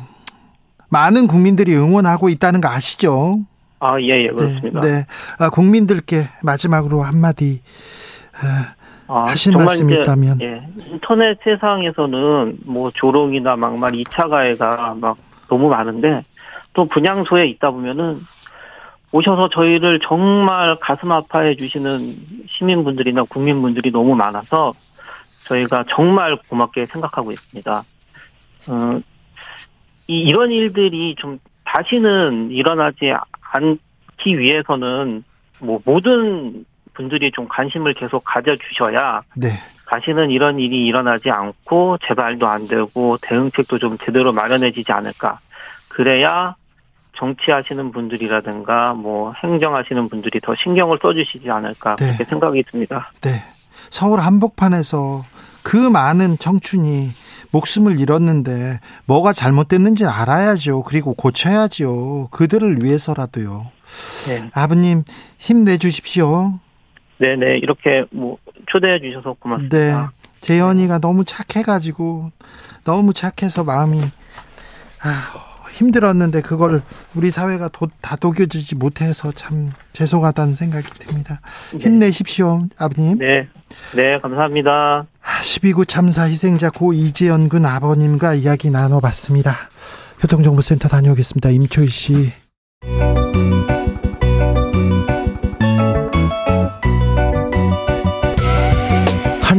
많은 국민들이 응원하고 있다는 거 아시죠? 아, 예, 예, 그렇습니다. 네. 네. 아, 국민들께 마지막으로 한마디 아, 하실 말씀 이 있다면. 예, 인터넷 세상에서는 뭐 조롱이나 막말 2차 가해가 막 너무 많은데 또 분향소에 있다 보면은 오셔서 저희를 정말 가슴 아파해 주시는 시민분들이나 국민분들이 너무 많아서 저희가 정말 고맙게 생각하고 있습니다. 어, 이, 이런 일들이 좀 다시는 일어나지 않기 위해서는 뭐 모든 분들이 좀 관심을 계속 가져주셔야 네. 다시는 이런 일이 일어나지 않고 재발도 안 되고 대응책도 좀 제대로 마련해지지 않을까. 그래야 정치하시는 분들이라든가 뭐 행정하시는 분들이 더 신경을 써주시지 않을까 네. 그렇게 생각이 듭니다. 네. 서울 한복판에서 그 많은 청춘이 목숨을 잃었는데 뭐가 잘못됐는지 알아야죠. 그리고 고쳐야죠. 그들을 위해서라도요. 네, 아버님 힘내 주십시오. 네, 네 이렇게 뭐 초대해 주셔서 네. 고맙습니다. 재현이가 너무 착해가지고 너무 착해서 마음이 아, 힘들었는데 그걸 우리 사회가 도, 다 독여주지 못해서 참 죄송하다는 생각이 듭니다. 힘내십시오, 아버님. 네, 네 감사합니다. 12구 참사 희생자 고 이재현 군 아버님과 이야기 나눠봤습니다. 교통정보센터 다녀오겠습니다. 임초희 씨.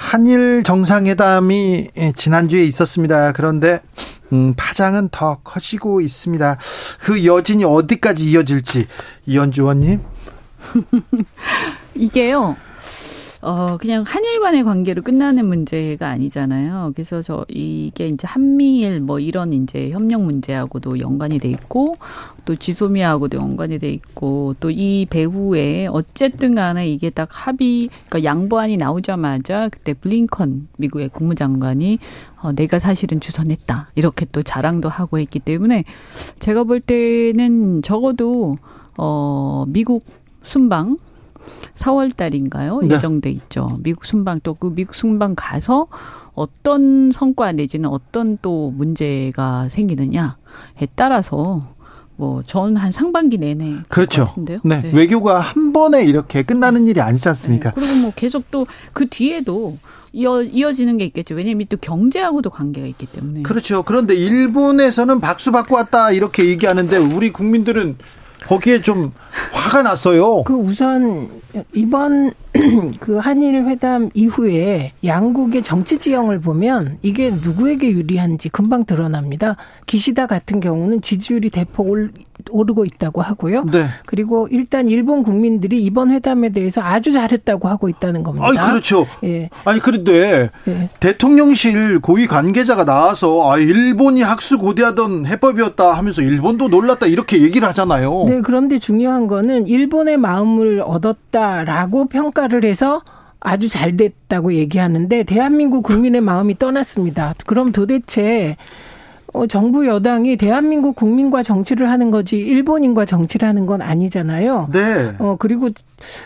한일 정상회담이 지난주에 있었습니다. 그런데 음, 파장은 더 커지고 있습니다. 그 여진이 어디까지 이어질지 이현주 의원님. 이게요. 어, 그냥 한일 간의 관계로 끝나는 문제가 아니잖아요. 그래서 저, 이게 이제 한미일 뭐 이런 이제 협력 문제하고도 연관이 돼 있고, 또 지소미아하고도 연관이 돼 있고, 또 이 배후에 어쨌든 간에 이게 딱 합의, 그러니까 양보안이 나오자마자 그때 블링컨 미국의 국무장관이 어, 내가 사실은 주선했다. 이렇게 또 자랑도 하고 했기 때문에 제가 볼 때는 적어도, 어, 미국 순방, 4월 달인가요? 네. 예정돼 있죠. 미국 순방 또 그 미국 순방 가서 어떤 성과 내지는 어떤 또 문제가 생기느냐에 따라서 뭐전한 상반기 내내 그렇죠. 같은데요. 네. 외교가 한 번에 이렇게 끝나는 일이 아니지 않습니까? 네. 그리고 뭐 계속 또 그 뒤에도 이어 이어지는 게 있겠죠. 왜냐면 또 경제하고도 관계가 있기 때문에. 그렇죠. 그런데 일본에서는 박수 받고 왔다 이렇게 얘기하는데 우리 국민들은 거기에 좀 화가 났어요. 그 우선 이번 그 한일 회담 이후에 양국의 정치 지형을 보면 이게 누구에게 유리한지 금방 드러납니다. 기시다 같은 경우는 지지율이 대폭 올, 오르고 있다고 하고요. 네. 그리고 일단 일본 국민들이 이번 회담에 대해서 아주 잘했다고 하고 있다는 겁니다. 아니 그렇죠. 예. 아니 그런데 예. 대통령실 고위 관계자가 나와서 아 일본이 학수 고대하던 해법이었다 하면서 일본도 놀랐다 이렇게 얘기를 하잖아요. 네, 그런데 중요한 거는 일본의 마음을 얻었다라고 평가를 해서 아주 잘 됐다고 얘기하는데 대한민국 국민의 마음이 떠났습니다. 그럼 도대체 어, 정부 여당이 대한민국 국민과 정치를 하는 거지 일본인과 정치를 하는 건 아니잖아요. 네. 어, 그리고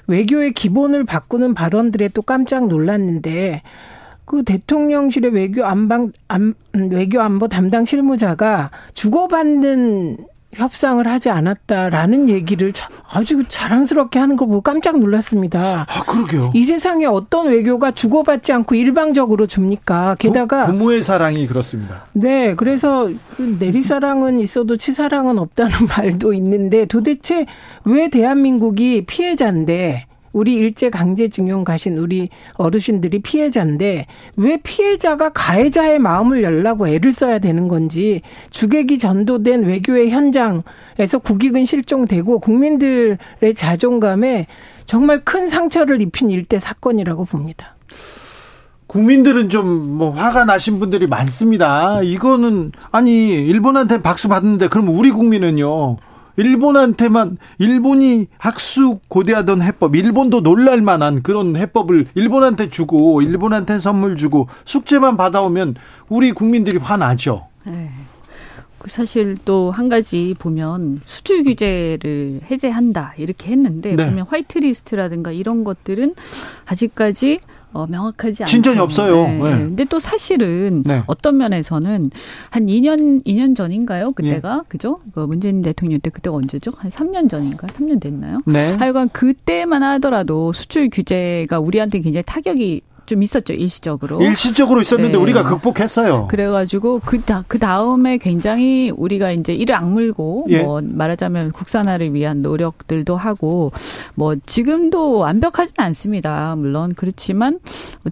외교의 기본을 바꾸는 발언들에 또 깜짝 놀랐는데 그 대통령실의 외교 안방 안, 외교 안보 담당 실무자가 주고받는 협상을 하지 않았다라는 얘기를 자- 아주 자랑스럽게 하는 걸 보고 깜짝 놀랐습니다. 아 그러게요. 이 세상에 어떤 외교가 주고받지 않고 일방적으로 줍니까? 게다가 부, 부모의 사랑이 그렇습니다. 네, 그래서 그 내리사랑은 있어도 치사랑은 없다는 말도 있는데 도대체 왜 대한민국이 피해자인데 우리 일제 강제징용 가신 우리 어르신들이 피해자인데 왜 피해자가 가해자의 마음을 열라고 애를 써야 되는 건지 주객이 전도된 외교의 현장에서 국익은 실종되고 국민들의 자존감에 정말 큰 상처를 입힌 일대 사건이라고 봅니다. 국민들은 좀 뭐 화가 나신 분들이 많습니다. 이거는 아니 일본한테 박수 받는데 그럼 우리 국민은요. 일본한테만 일본이 학수 고대하던 해법, 일본도 놀랄 만한 그런 해법을 일본한테 주고 일본한테 선물 주고 숙제만 받아오면 우리 국민들이 화나죠. 네. 그 사실 또 한 가지 보면 수출 규제를 해제한다 이렇게 했는데 네. 보면 화이트리스트라든가 이런 것들은 아직까지 어, 명확하지 않죠. 진전이 없어요. 네. 네. 근데 또 사실은 네. 어떤 면에서는 한 2년 2년 전인가요? 그때가 그죠? 그 문재인 대통령 때 그때가 언제죠? 한 3년 전인가? 3년 됐나요? 네. 하여간 그때만 하더라도 수출 규제가 우리한테 굉장히 타격이 좀 있었죠 일시적으로. 일시적으로 있었는데 네. 우리가 극복했어요. 그래가지고 그, 다, 그 다음에 굉장히 우리가 이제 이를 악물고 예. 뭐 말하자면 국산화를 위한 노력들도 하고 뭐 지금도 완벽하진 않습니다. 물론 그렇지만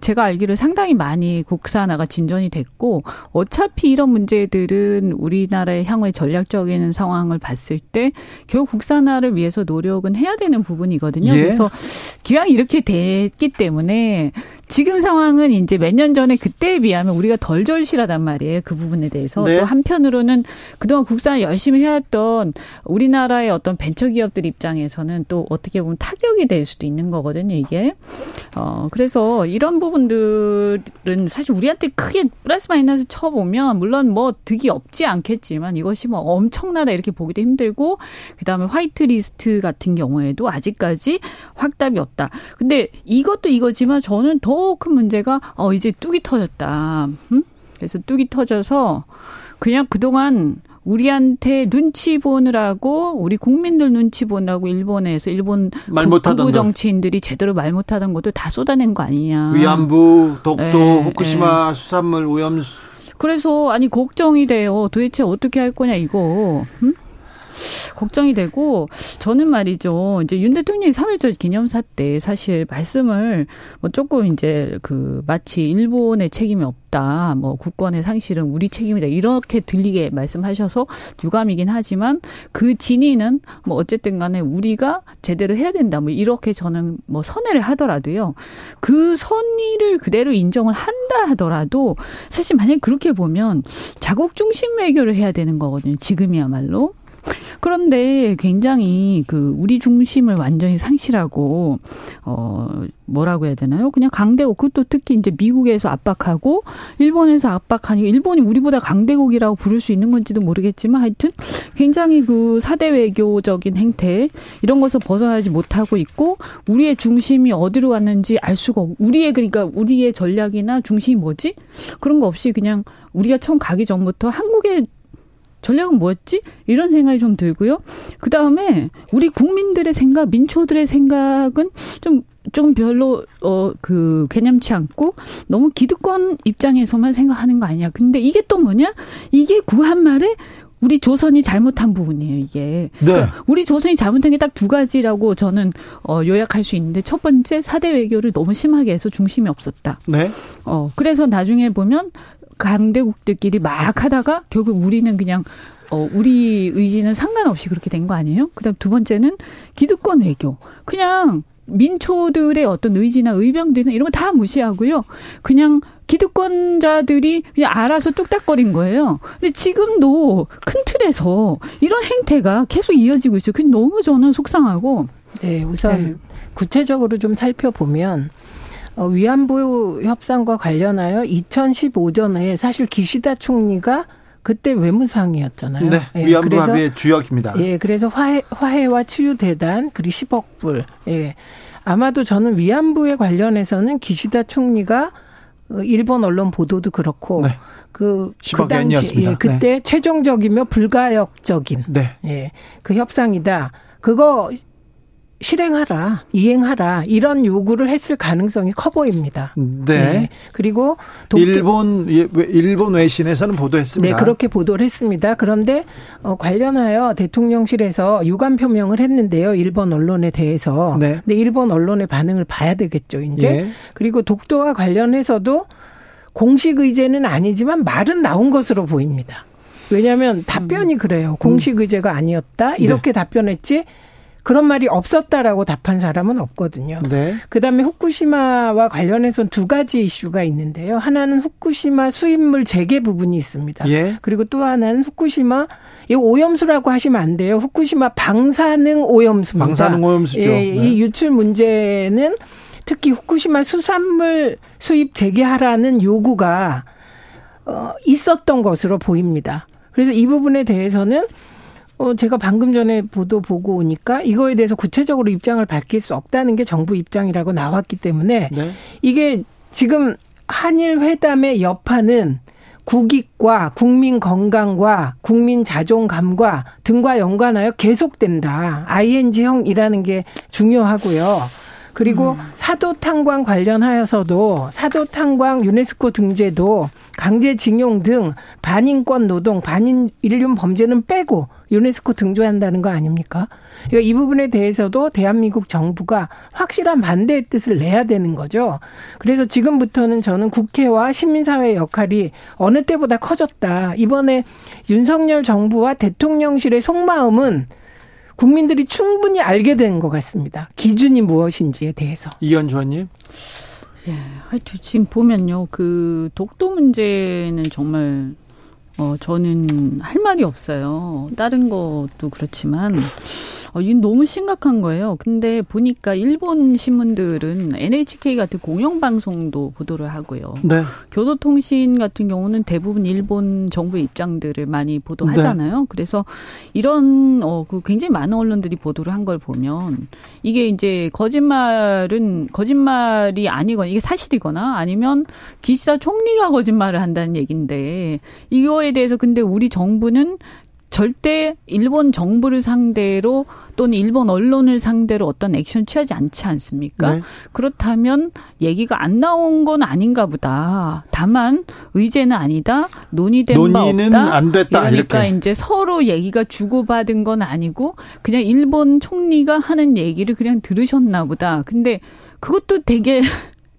제가 알기로 상당히 많이 국산화가 진전이 됐고 어차피 이런 문제들은 우리나라의 향후의 전략적인 상황을 봤을 때 결국 국산화를 위해서 노력은 해야 되는 부분이거든요. 예. 그래서 기왕 이렇게 됐기 때문에 지금 상황은 이제 몇 년 전에 그때에 비하면 우리가 덜 절실하단 말이에요. 그 부분에 대해서. 네. 또 한편으로는 그동안 국산 열심히 해왔던 우리나라의 어떤 벤처기업들 입장에서는 또 어떻게 보면 타격이 될 수도 있는 거거든요, 이게. 어, 그래서 이런 부분들은 사실 우리한테 크게 플러스 마이너스 쳐보면 물론 뭐 득이 없지 않겠지만 이것이 뭐 엄청나다 이렇게 보기도 힘들고 그다음에 화이트 리스트 같은 경우에도 아직까지 확답이 없다. 근데 이것도 이거지만 저는 더큰 문제가 어 이제 둑이 터졌다. 음? 그래서 둑이 터져서 그냥 그동안 우리한테 눈치 보느라고 우리 국민들 눈치 보느라고 일본에서 일본 말 국- 못하던 극우 들. 정치인들이 제대로 말 못하던 것도 다 쏟아낸 거 아니냐. 위안부, 독도, 네, 후쿠시마 수산물 오염 그래서 아니 걱정이 돼요. 도대체 어떻게 할 거냐 이거. 음? 걱정이 되고 저는 말이죠. 이제 윤 대통령이 3.1절 기념사 때 사실 말씀을 뭐 조금 이제 그 마치 일본의 책임이 없다. 뭐 국권의 상실은 우리 책임이다. 이렇게 들리게 말씀하셔서 유감이긴 하지만 그 진위는 뭐 어쨌든 간에 우리가 제대로 해야 된다. 뭐 이렇게 저는 뭐 선회를 하더라도요. 그 선의를 그대로 인정을 한다 하더라도 사실 만약에 그렇게 보면 자국 중심 외교를 해야 되는 거거든요. 지금이야말로. 그런데 굉장히 그 우리 중심을 완전히 상실하고 어 뭐라고 해야 되나요? 그냥 강대국 그것도 특히 이제 미국에서 압박하고 일본에서 압박하니까 일본이 우리보다 강대국이라고 부를 수 있는 건지도 모르겠지만 하여튼 굉장히 그 사대 외교적인 행태 이런 것에서 벗어나지 못하고 있고 우리의 중심이 어디로 갔는지 알 수가 없. 우리의 그러니까 우리의 전략이나 중심이 뭐지? 그런 거 없이 그냥 우리가 처음 가기 전부터 한국의 전략은 뭐였지? 이런 생각이 좀 들고요. 그 다음에 우리 국민들의 생각, 민초들의 생각은 좀, 좀 별로, 어, 그, 개념치 않고 너무 기득권 입장에서만 생각하는 거 아니야. 근데 이게 또 뭐냐? 이게 구한말에 우리 조선이 잘못한 부분이에요, 이게. 네. 그러니까 우리 조선이 잘못한 게 딱 두 가지라고 저는 어, 요약할 수 있는데 첫 번째 사대 외교를 너무 심하게 해서 중심이 없었다. 네. 어, 그래서 나중에 보면 강대국들끼리 막 하다가 결국 우리는 그냥 어, 우리 의지는 상관없이 그렇게 된 거 아니에요? 그 다음 두 번째는 기득권 외교. 그냥 민초들의 어떤 의지나 의병들은 이런 거 다 무시하고요. 그냥 기득권자들이 그냥 알아서 뚝딱거린 거예요. 근데 지금도 큰 틀에서 이런 행태가 계속 이어지고 있어요. 그게 너무 저는 속상하고. 네, 우선 네. 구체적으로 좀 살펴보면 어, 위안부 협상과 관련하여 2015년에 사실 기시다 총리가 그때 외무상이었잖아요. 네. 예, 위안부 그래서 합의의 주역입니다. 예, 그래서 화해, 화해와 치유 대단, 그리고 10억 불. 예. 아마도 저는 위안부에 관련해서는 기시다 총리가 어, 일본 언론 보도도 그렇고, 네. 그, 10억 그 당시. 예, 그때 최종적이며 불가역적인, 네. 예, 그 협상이다. 그거 실행하라, 이행하라, 이런 요구를 했을 가능성이 커 보입니다. 네. 예. 그리고 독도- 일본 예, 외- 일본 외신에서는 보도했습니다. 네, 그렇게 보도를 했습니다. 그런데 어, 관련하여 대통령실에서 유감 표명을 했는데요. 일본 언론에 대해서. 네. 근데 일본 언론의 반응을 봐야 되겠죠, 이제. 예. 그리고 독도와 관련해서도 공식 의제는 아니지만 말은 나온 것으로 보입니다. 왜냐하면 답변이 그래요. 공식 의제가 아니었다. 이렇게 답변했지. 그런 말이 없었다라고 답한 사람은 없거든요. 네. 그다음에 후쿠시마와 관련해서는 두 가지 이슈가 있는데요. 하나는 후쿠시마 수입물 재개 부분이 있습니다. 예. 그리고 또 하나는 후쿠시마 이 오염수라고 하시면 안 돼요. 후쿠시마 방사능 오염수입니다. 방사능 오염수죠. 예, 네. 이 유출 문제는 특히 후쿠시마 수산물 수입 재개하라는 요구가 어, 있었던 것으로 보입니다. 그래서 이 부분에 대해서는 어, 제가 방금 전에 보도 보고 오니까 이거에 대해서 구체적으로 입장을 밝힐 수 없다는 게 정부 입장이라고 나왔기 때문에 네. 이게 지금 한일 회담의 여파는 국익과 국민 건강과 국민 자존감과 등과 연관하여 계속된다. ING형이라는 게 중요하고요. 그리고 음. 사도 탕광 관련하여서도 사도 탕광 유네스코 등재도 강제징용 등 반인권 노동, 반인륜 범죄는 빼고 유네스코 등조한다는 거 아닙니까? 그러니까 이 부분에 대해서도 대한민국 정부가 확실한 반대의 뜻을 내야 되는 거죠. 그래서 지금부터는 저는 국회와 시민사회의 역할이 어느 때보다 커졌다. 이번에 윤석열 정부와 대통령실의 속마음은 국민들이 충분히 알게 된 것 같습니다. 기준이 무엇인지에 대해서. 이현주 의원님. 예, 하여튼 지금 보면요. 그 독도 문제는 정말 어 저는 할 말이 없어요. 다른 것도 그렇지만 어, 이건 너무 심각한 거예요. 근데 보니까 일본 신문들은 NHK 같은 공영방송도 보도를 하고요. 네. 교도통신 같은 경우는 대부분 일본 정부 입장들을 많이 보도하잖아요. 네. 그래서 이런 어, 그 굉장히 많은 언론들이 보도를 한 걸 보면 이게 이제 거짓말은 거짓말이 아니거나 이게 사실이거나 아니면 기시다 총리가 거짓말을 한다는 얘기인데 이거에 대해서 근데 우리 정부는 절대 일본 정부를 상대로 또는 일본 언론을 상대로 어떤 액션 취하지 않지 않습니까? 네. 그렇다면 얘기가 안 나온 건 아닌가 보다. 다만 의제는 아니다. 논의된 논의는 바 없다. 안 됐다. 그러니까 이렇게. 이제 서로 얘기가 주고받은 건 아니고 그냥 일본 총리가 하는 얘기를 그냥 들으셨나 보다. 근데 그것도 되게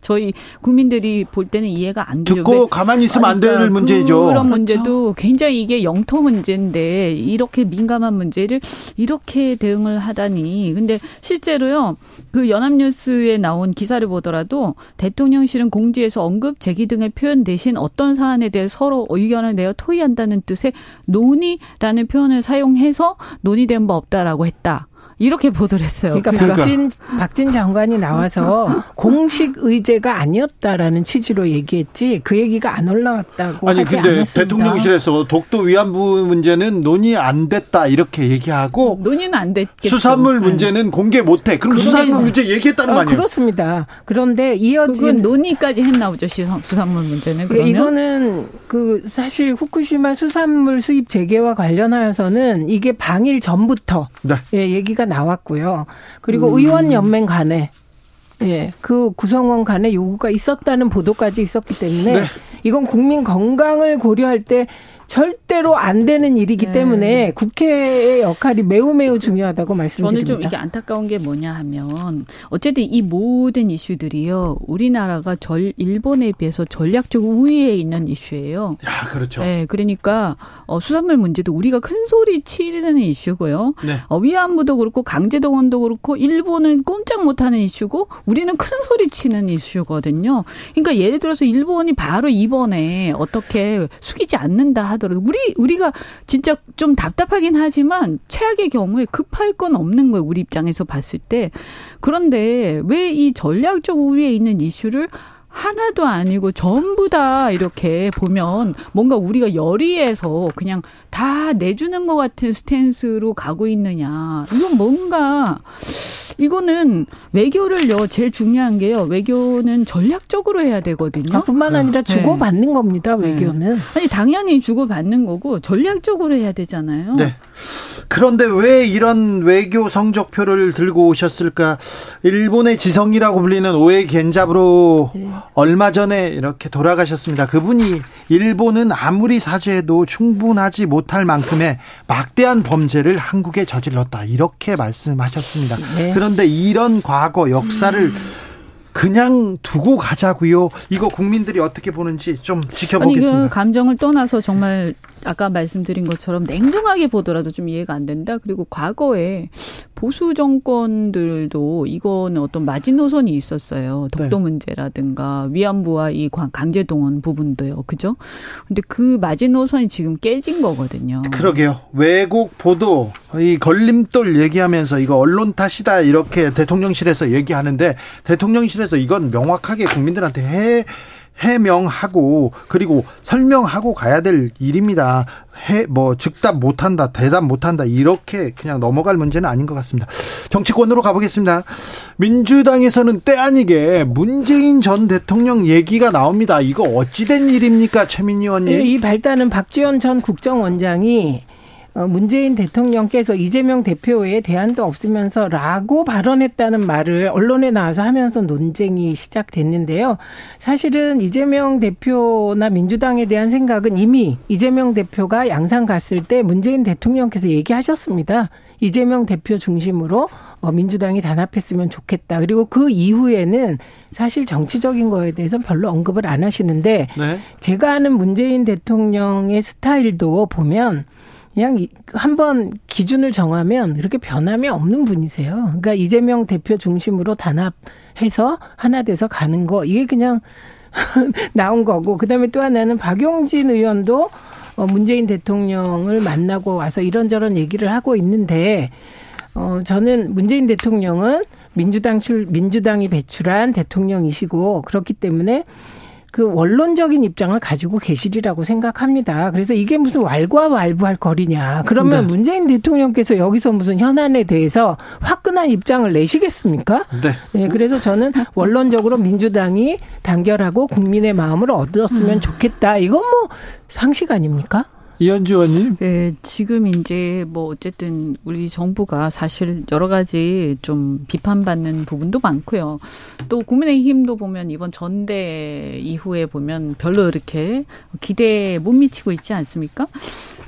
저희 국민들이 볼 때는 이해가 안 되죠. 듣고 가만히 있으면 안될 문제죠. 그런 문제도 그렇죠. 굉장히 이게 영토 문제인데 이렇게 민감한 문제를 이렇게 대응을 하다니. 근데 실제로요. 그 연합뉴스에 나온 기사를 보더라도 대통령실은 공지에서 언급 제기 등의 표현 대신 어떤 사안에 대해 서로 의견을 내어 토의한다는 뜻의 논의라는 표현을 사용해서 논의된 바 없다라고 했다. 이렇게 보도를 했어요. 그러니까, 그러니까. 박진 박진 장관이 나와서 공식 의제가 아니었다라는 취지로 얘기했지 그 얘기가 안 올라왔다고 아니 하지 근데 않았습니다. 대통령실에서 독도 위안부 문제는 논의 안 됐다 이렇게 얘기하고 논의는 안 됐겠죠. 수산물 문제는 공개 못해. 그럼 수산물 문제 얘기했다는 어, 거 아니에요? 그렇습니다. 그런데 이어진 논의까지 했나 보죠. 수산물 문제는 그러면 이거는 그 사실 후쿠시마 수산물 수입 재개와 관련하여서는 이게 방일 전부터 네. 예, 얘기가 나왔고요. 그리고 음. 의원 연맹 간에 예, 그 구성원 간에 요구가 있었다는 보도까지 있었기 때문에 네. 이건 국민 건강을 고려할 때 절대로 안 되는 일이기 네. 때문에 국회의 역할이 매우 매우 중요하다고 말씀드립니다. 저는 좀 이게 안타까운 게 뭐냐 하면 어쨌든 이 모든 이슈들이요 우리나라가 절 일본에 비해서 전략적 우위에 있는 이슈예요. 야 그렇죠. 네, 그러니까 어, 수산물 문제도 우리가 큰 소리 치는 이슈고요. 네. 어, 위안부도 그렇고 강제동원도 그렇고 일본은 꼼짝 못하는 이슈고 우리는 큰 소리 치는 이슈거든요. 그러니까 예를 들어서 일본이 바로 이번에 어떻게 숙이지 않는다. 하더라도 우리 우리가 진짜 좀 답답하긴 하지만 최악의 경우에 급할 건 없는 거예요. 우리 입장에서 봤을 때. 그런데 왜 이 전략적 우위에 있는 이슈를 하나도 아니고 전부 다 이렇게 보면 뭔가 우리가 열의해서 그냥 다 내주는 것 같은 스탠스로 가고 있느냐. 이건 뭔가 이거는 외교를요 제일 중요한 게요 외교는 전략적으로 해야 되거든요. 아, 뿐만 아니라 주고 받는 네. 겁니다 외교는. 네. 아니 당연히 주고 받는 거고 전략적으로 해야 되잖아요. 네. 그런데 왜 이런 외교 성적표를 들고 오셨을까? 일본의 지성이라고 불리는 오에 겐잡으로 네. 얼마 전에 이렇게 돌아가셨습니다. 그분이 일본은 아무리 사죄해도 충분하지 못할 만큼의 막대한 범죄를 한국에 저질렀다. 이렇게 말씀하셨습니다. 네. 그런데 이런 과거 역사를 음. 그냥 두고 가자고요. 이거 국민들이 어떻게 보는지 좀 지켜보겠습니다. 아니, 그 감정을 떠나서 정말 아까 말씀드린 것처럼 냉정하게 보더라도 좀 이해가 안 된다. 그리고 과거에 보수 정권들도 이거는 어떤 마지노선이 있었어요. 독도 네. 문제라든가 위안부와 이 강제 동원 부분도요. 그죠? 근데 그 마지노선이 지금 깨진 거거든요. 그러게요. 왜곡 보도, 이 걸림돌 얘기하면서 이거 언론 탓이다 이렇게 대통령실에서 얘기하는데 대통령실에서 이건 명확하게 국민들한테 해 해명하고 그리고 설명하고 가야 될 일입니다. 해 뭐 즉답 못한다, 대답 못한다 이렇게 그냥 넘어갈 문제는 아닌 것 같습니다. 정치권으로 가보겠습니다. 민주당에서는 때 아니게 문재인 전 대통령 얘기가 나옵니다. 이거 어찌된 일입니까, 최민희 의원님? 이 발단은 박지원 전 국정원장이 어, 문재인 대통령께서 이재명 대표에 대안도 없으면서라고 발언했다는 말을 언론에 나와서 하면서 논쟁이 시작됐는데요. 사실은 이재명 대표나 민주당에 대한 생각은 이미 이재명 대표가 양산 갔을 때 문재인 대통령께서 얘기하셨습니다. 이재명 대표 중심으로 어, 민주당이 단합했으면 좋겠다. 그리고 그 이후에는 사실 정치적인 거에 대해서 별로 언급을 안 하시는데 네. 제가 아는 문재인 대통령의 스타일도 보면 그냥 한번 기준을 정하면 이렇게 변함이 없는 분이세요. 그러니까 이재명 대표 중심으로 단합해서 하나 돼서 가는 거 이게 그냥 나온 거고 그다음에 또 하나는 박용진 의원도 어 문재인 대통령을 만나고 와서 이런저런 얘기를 하고 있는데 어 저는 문재인 대통령은 민주당 출 민주당이 배출한 대통령이시고 그렇기 때문에 그 원론적인 입장을 가지고 계시리라고 생각합니다. 그래서 이게 무슨 왈과왈부할 거리냐. 그러면 네. 문재인 대통령께서 여기서 무슨 현안에 대해서 화끈한 입장을 내시겠습니까? 네. 네. 그래서 저는 원론적으로 민주당이 단결하고 국민의 마음을 얻었으면 음. 좋겠다. 이건 뭐 상식 아닙니까? 이현주 의원님. 네, 지금 이제 뭐 어쨌든 우리 정부가 사실 여러 가지 좀 비판받는 부분도 많고요. 또 국민의힘도 보면 이번 전대 이후에 보면 별로 이렇게 기대에 못 미치고 있지 않습니까?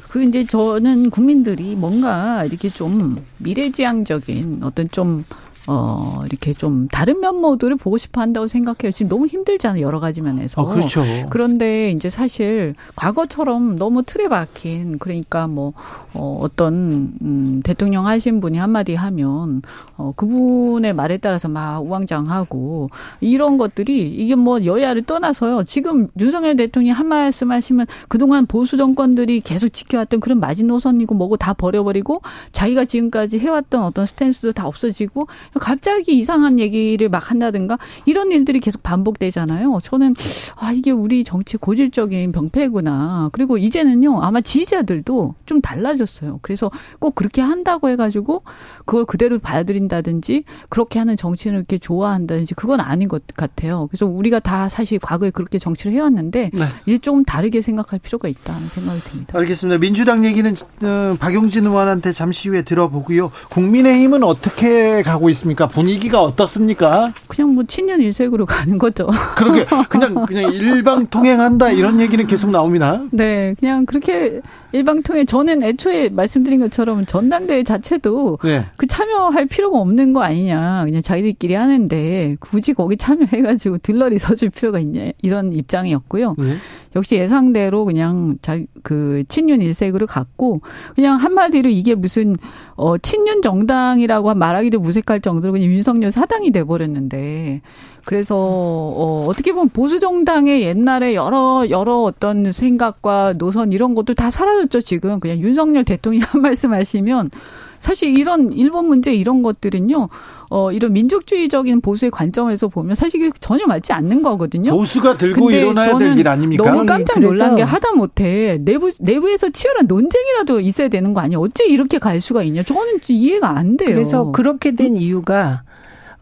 그 이제 저는 국민들이 뭔가 이렇게 좀 미래지향적인 어떤 좀 어, 이렇게 좀 다른 면모들을 보고 싶어 한다고 생각해요. 지금 너무 힘들잖아요. 여러 가지 면에서. 어, 그렇죠. 그런데 이제 사실 과거처럼 너무 틀에 박힌 그러니까 뭐, 어, 어떤, 음, 대통령 하신 분이 한마디 하면, 어, 그분의 말에 따라서 막 우왕장하고 이런 것들이 이게 뭐 여야를 떠나서요. 지금 윤석열 대통령이 한 말씀 하시면 그동안 보수 정권들이 계속 지켜왔던 그런 마지노선이고 뭐고 다 버려버리고 자기가 지금까지 해왔던 어떤 스탠스도 다 없어지고 갑자기 이상한 얘기를 막 한다든가 이런 일들이 계속 반복되잖아요. 저는 아 이게 우리 정치 고질적인 병폐구나. 그리고 이제는요 아마 지지자들도 좀 달라졌어요. 그래서 꼭 그렇게 한다고 해가지고 그걸 그대로 받아들인다든지 그렇게 하는 정치인을 이렇게 좋아한다든지 그건 아닌 것 같아요. 그래서 우리가 다 사실 과거에 그렇게 정치를 해왔는데 네. 이제 조금 다르게 생각할 필요가 있다는 생각이 듭니다. 알겠습니다. 민주당 얘기는 어, 박용진 의원한테 잠시 후에 들어보고요. 국민의힘은 어떻게 가고 있습니까? 어떻습니까? 분위기가 어떻습니까? 그냥 뭐 친년 일색으로 가는 거죠. 그렇게 그냥 그냥 일방 통행한다 이런 얘기는 계속 나옵니다. 네, 그냥 그렇게 일방 통행 저는 애초에 말씀드린 것처럼 전당대회 자체도 네. 그 참여할 필요가 없는 거 아니냐 그냥 자기들끼리 하는데 굳이 거기 참여해 가지고 들러리 서줄 필요가 있냐 이런 입장이었고요. 네. 역시 예상대로 그냥 자 그 친윤 일색으로 갔고 그냥 한마디로 이게 무슨 어 친윤 정당이라고 말하기도 무색할 정도로 그냥 윤석열 사당이 돼 버렸는데 그래서 어 어떻게 보면 보수 정당의 옛날에 여러 여러 어떤 생각과 노선 이런 것도 다 사라졌죠 지금. 그냥 윤석열 대통령이 한 말씀 하시면 사실 이런 일본 문제 이런 것들은요. 어 이런 민족주의적인 보수의 관점에서 보면 사실 전혀 맞지 않는 거거든요. 보수가 들고 일어나야 될 일 아닙니까? 너무 깜짝 놀란 게 하다 못해 내부 내부에서 치열한 논쟁이라도 있어야 되는 거 아니에요? 어째 이렇게 갈 수가 있냐? 저는 이해가 안 돼요. 그래서 그렇게 된 이유가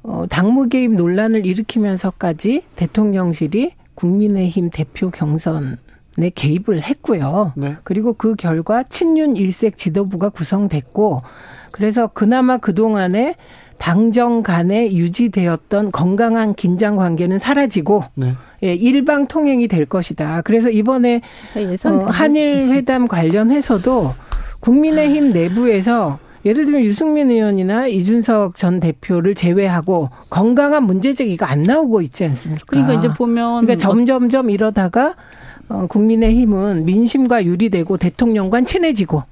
어, 당무 개입 논란을 일으키면서까지 대통령실이 국민의힘 대표 경선 에 개입을 했고요. 네. 그리고 그 결과 친윤 일색 지도부가 구성됐고 그래서 그나마 그동안에 당정 간에 유지되었던 건강한 긴장 관계는 사라지고 네. 예, 일방 통행이 될 것이다. 그래서 이번에 어, 한일 회담 관련해서도 국민의힘 내부에서 예를 들면 유승민 의원이나 이준석 전 대표를 제외하고 건강한 문제 제기가 안 나오고 있지 않습니까? 그러니까 이제 보면 그러니까 점점점 이러다가 어, 국민의힘은 민심과 유리되고 대통령과 친해지고.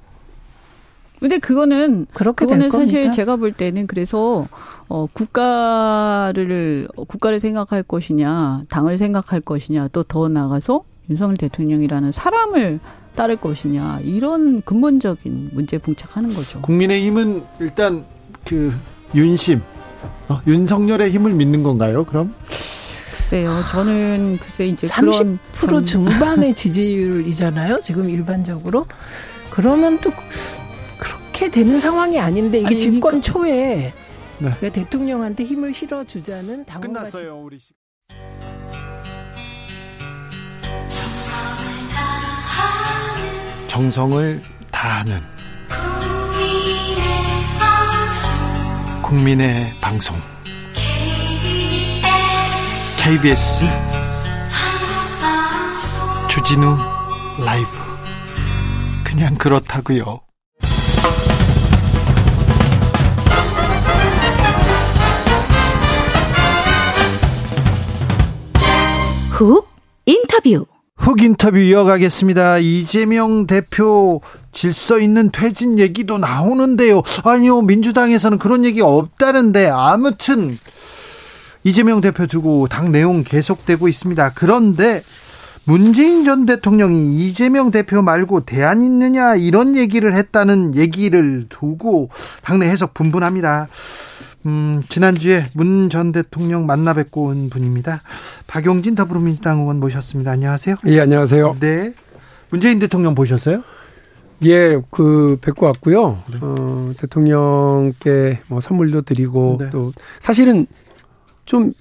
근데 그거는 그렇게 그거는 사실 제가 볼 때는 그래서 어 국가를 국가를 생각할 것이냐 당을 생각할 것이냐 또 더 나가서 윤석열 대통령이라는 사람을 따를 것이냐 이런 근본적인 문제에 봉착하는 거죠. 국민의힘은 일단 그 윤심 어, 윤석열의 힘을 믿는 건가요? 그럼? 글쎄요. 저는 글쎄 이제 30% 그런 중반의 지지율이잖아요. 지금 일반적으로. 그러면 또 그렇게 되는 상황이 아닌데 이게 아니, 집권 그러니까. 초에 네. 그러니까 대통령한테 힘을 실어 주자는 당원 끝났어요 우리. 정성을 다하는 국민의 방송 KBS 주진우 라이브 그냥 그렇다고요. 훅 인터뷰 훅 인터뷰 이어가겠습니다. 이재명 대표 질서 있는 퇴진 얘기도 나오는데요. 아니요, 민주당에서는 그런 얘기가 없다는데 아무튼 이재명 대표 두고 당 내용 계속되고 있습니다. 그런데 문재인 전 대통령이 이재명 대표 말고 대안 있느냐 이런 얘기를 했다는 얘기를 두고 당내 해석 분분합니다. 음, 지난주에 문 전 대통령 만나 뵙고 온 분입니다. 박용진 더불어민주당 의원 모셨습니다. 안녕하세요. 예, 안녕하세요. 네. 문재인 대통령 보셨어요? 예, 그 뵙고 왔고요. 네. 어, 대통령께 뭐 선물도 드리고 네. 또 사실은 좀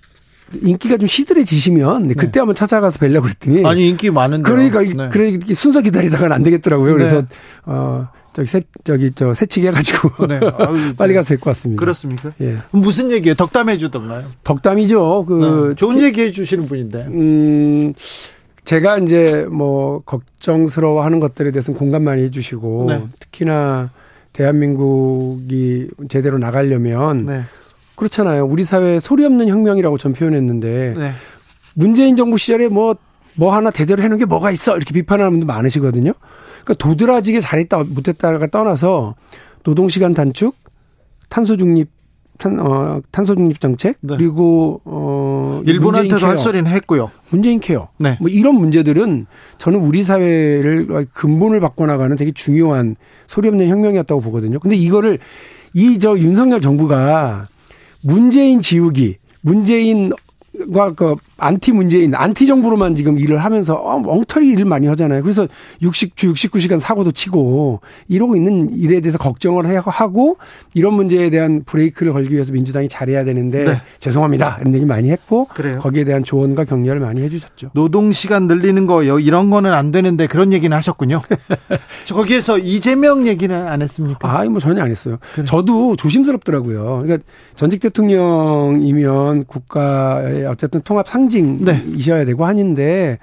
인기가 좀 시들해지시면 네. 그때 한번 찾아가서 뵈려고 그랬더니 아니 인기 많은데 그러니까 네. 그래 순서 기다리다가는 안 되겠더라고요. 그래서 네. 어 저기 새 저기 저 새치기 해가지고 네. 아유, 빨리 가서 뵙고 왔습니다. 그렇습니까? 예. 무슨 얘기예요? 덕담해 주던가요? 덕담이죠. 그 네. 좋은 얘기 해 주시는 분인데. 음. 제가 이제 뭐 걱정스러워하는 것들에 대해서는 공감 많이 해주시고 네. 특히나 대한민국이 제대로 나가려면 네. 그렇잖아요. 우리 사회 소리 없는 혁명이라고 전 표현했는데 네. 문재인 정부 시절에 뭐뭐 뭐 하나 대대로 해놓은 게 뭐가 있어 이렇게 비판하는 분들 많으시거든요. 그러니까 도드라지게 잘했다 못했다가 떠나서 노동 시간 단축, 탄소 중립 탄, 어, 탄소 중립 정책 네. 그리고 어 일본한테도 할 소리는 했고요. 문재인 케어. 네. 뭐 이런 문제들은 저는 우리 사회를 근본을 바꿔 나가는 되게 중요한 소리 없는 혁명이었다고 보거든요. 근데 이거를 이 저 윤석열 정부가 문재인 지우기, 문재인 그 안티 문재인, 안티 정부로만 지금 일을 하면서 어, 엉터리 일을 많이 하잖아요. 그래서 60 주 69시간 사고도 치고 이러고 있는 일에 대해서 걱정을 하고 이런 문제에 대한 브레이크를 걸기 위해서 민주당이 잘해야 되는데 네. 죄송합니다. 이런 얘기 많이 했고 그래요. 거기에 대한 조언과 격려를 많이 해 주셨죠. 노동 시간 늘리는 거 이런 거는 안 되는데 그런 얘기는 하셨군요. 거기에서 이재명 얘기는 안 했습니까? 아, 뭐 전혀 안 했어요. 그래. 저도 조심스럽더라고요. 그러니까 전직 대통령이면 국가의 어쨌든 통합 상징이셔야 네. 되고 하는데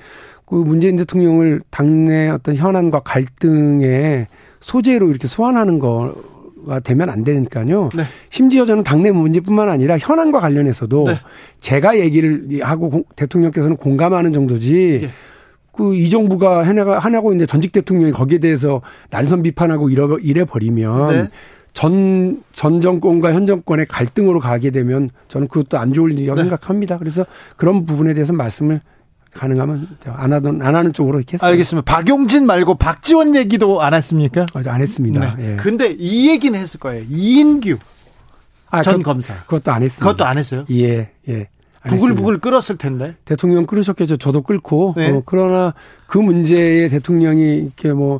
그 문재인 대통령을 당내 어떤 현안과 갈등의 소재로 이렇게 소환하는 거가 되면 안 되니까요. 네. 심지어 저는 당내 문제뿐만 아니라 현안과 관련해서도 네. 제가 얘기를 하고 대통령께서는 공감하는 정도지 네. 그이 정부가 해나가 하냐고 이제 전직 대통령이 거기에 대해서 난선 비판하고 이래, 이래 버리면 네. 전, 전 정권과 현 정권의 갈등으로 가게 되면 저는 그것도 안 좋을 일이라고 네. 생각합니다. 그래서 그런 부분에 대해서 말씀을 가능하면 안 하던 안 하는 쪽으로 이렇게 했어요. 알겠습니다. 박용진 말고 박지원 얘기도 안 했습니까? 안 했습니다. 네. 예. 근데 이 얘기는 했을 거예요. 이인규 아, 전 그, 검사. 그것도 안 했습니다. 그것도 안 했어요? 예, 예. 부글부글 끓었을 텐데. 대통령 끓으셨겠죠. 저도 끓고. 네. 어, 그러나 그 문제에 대통령이 이렇게 뭐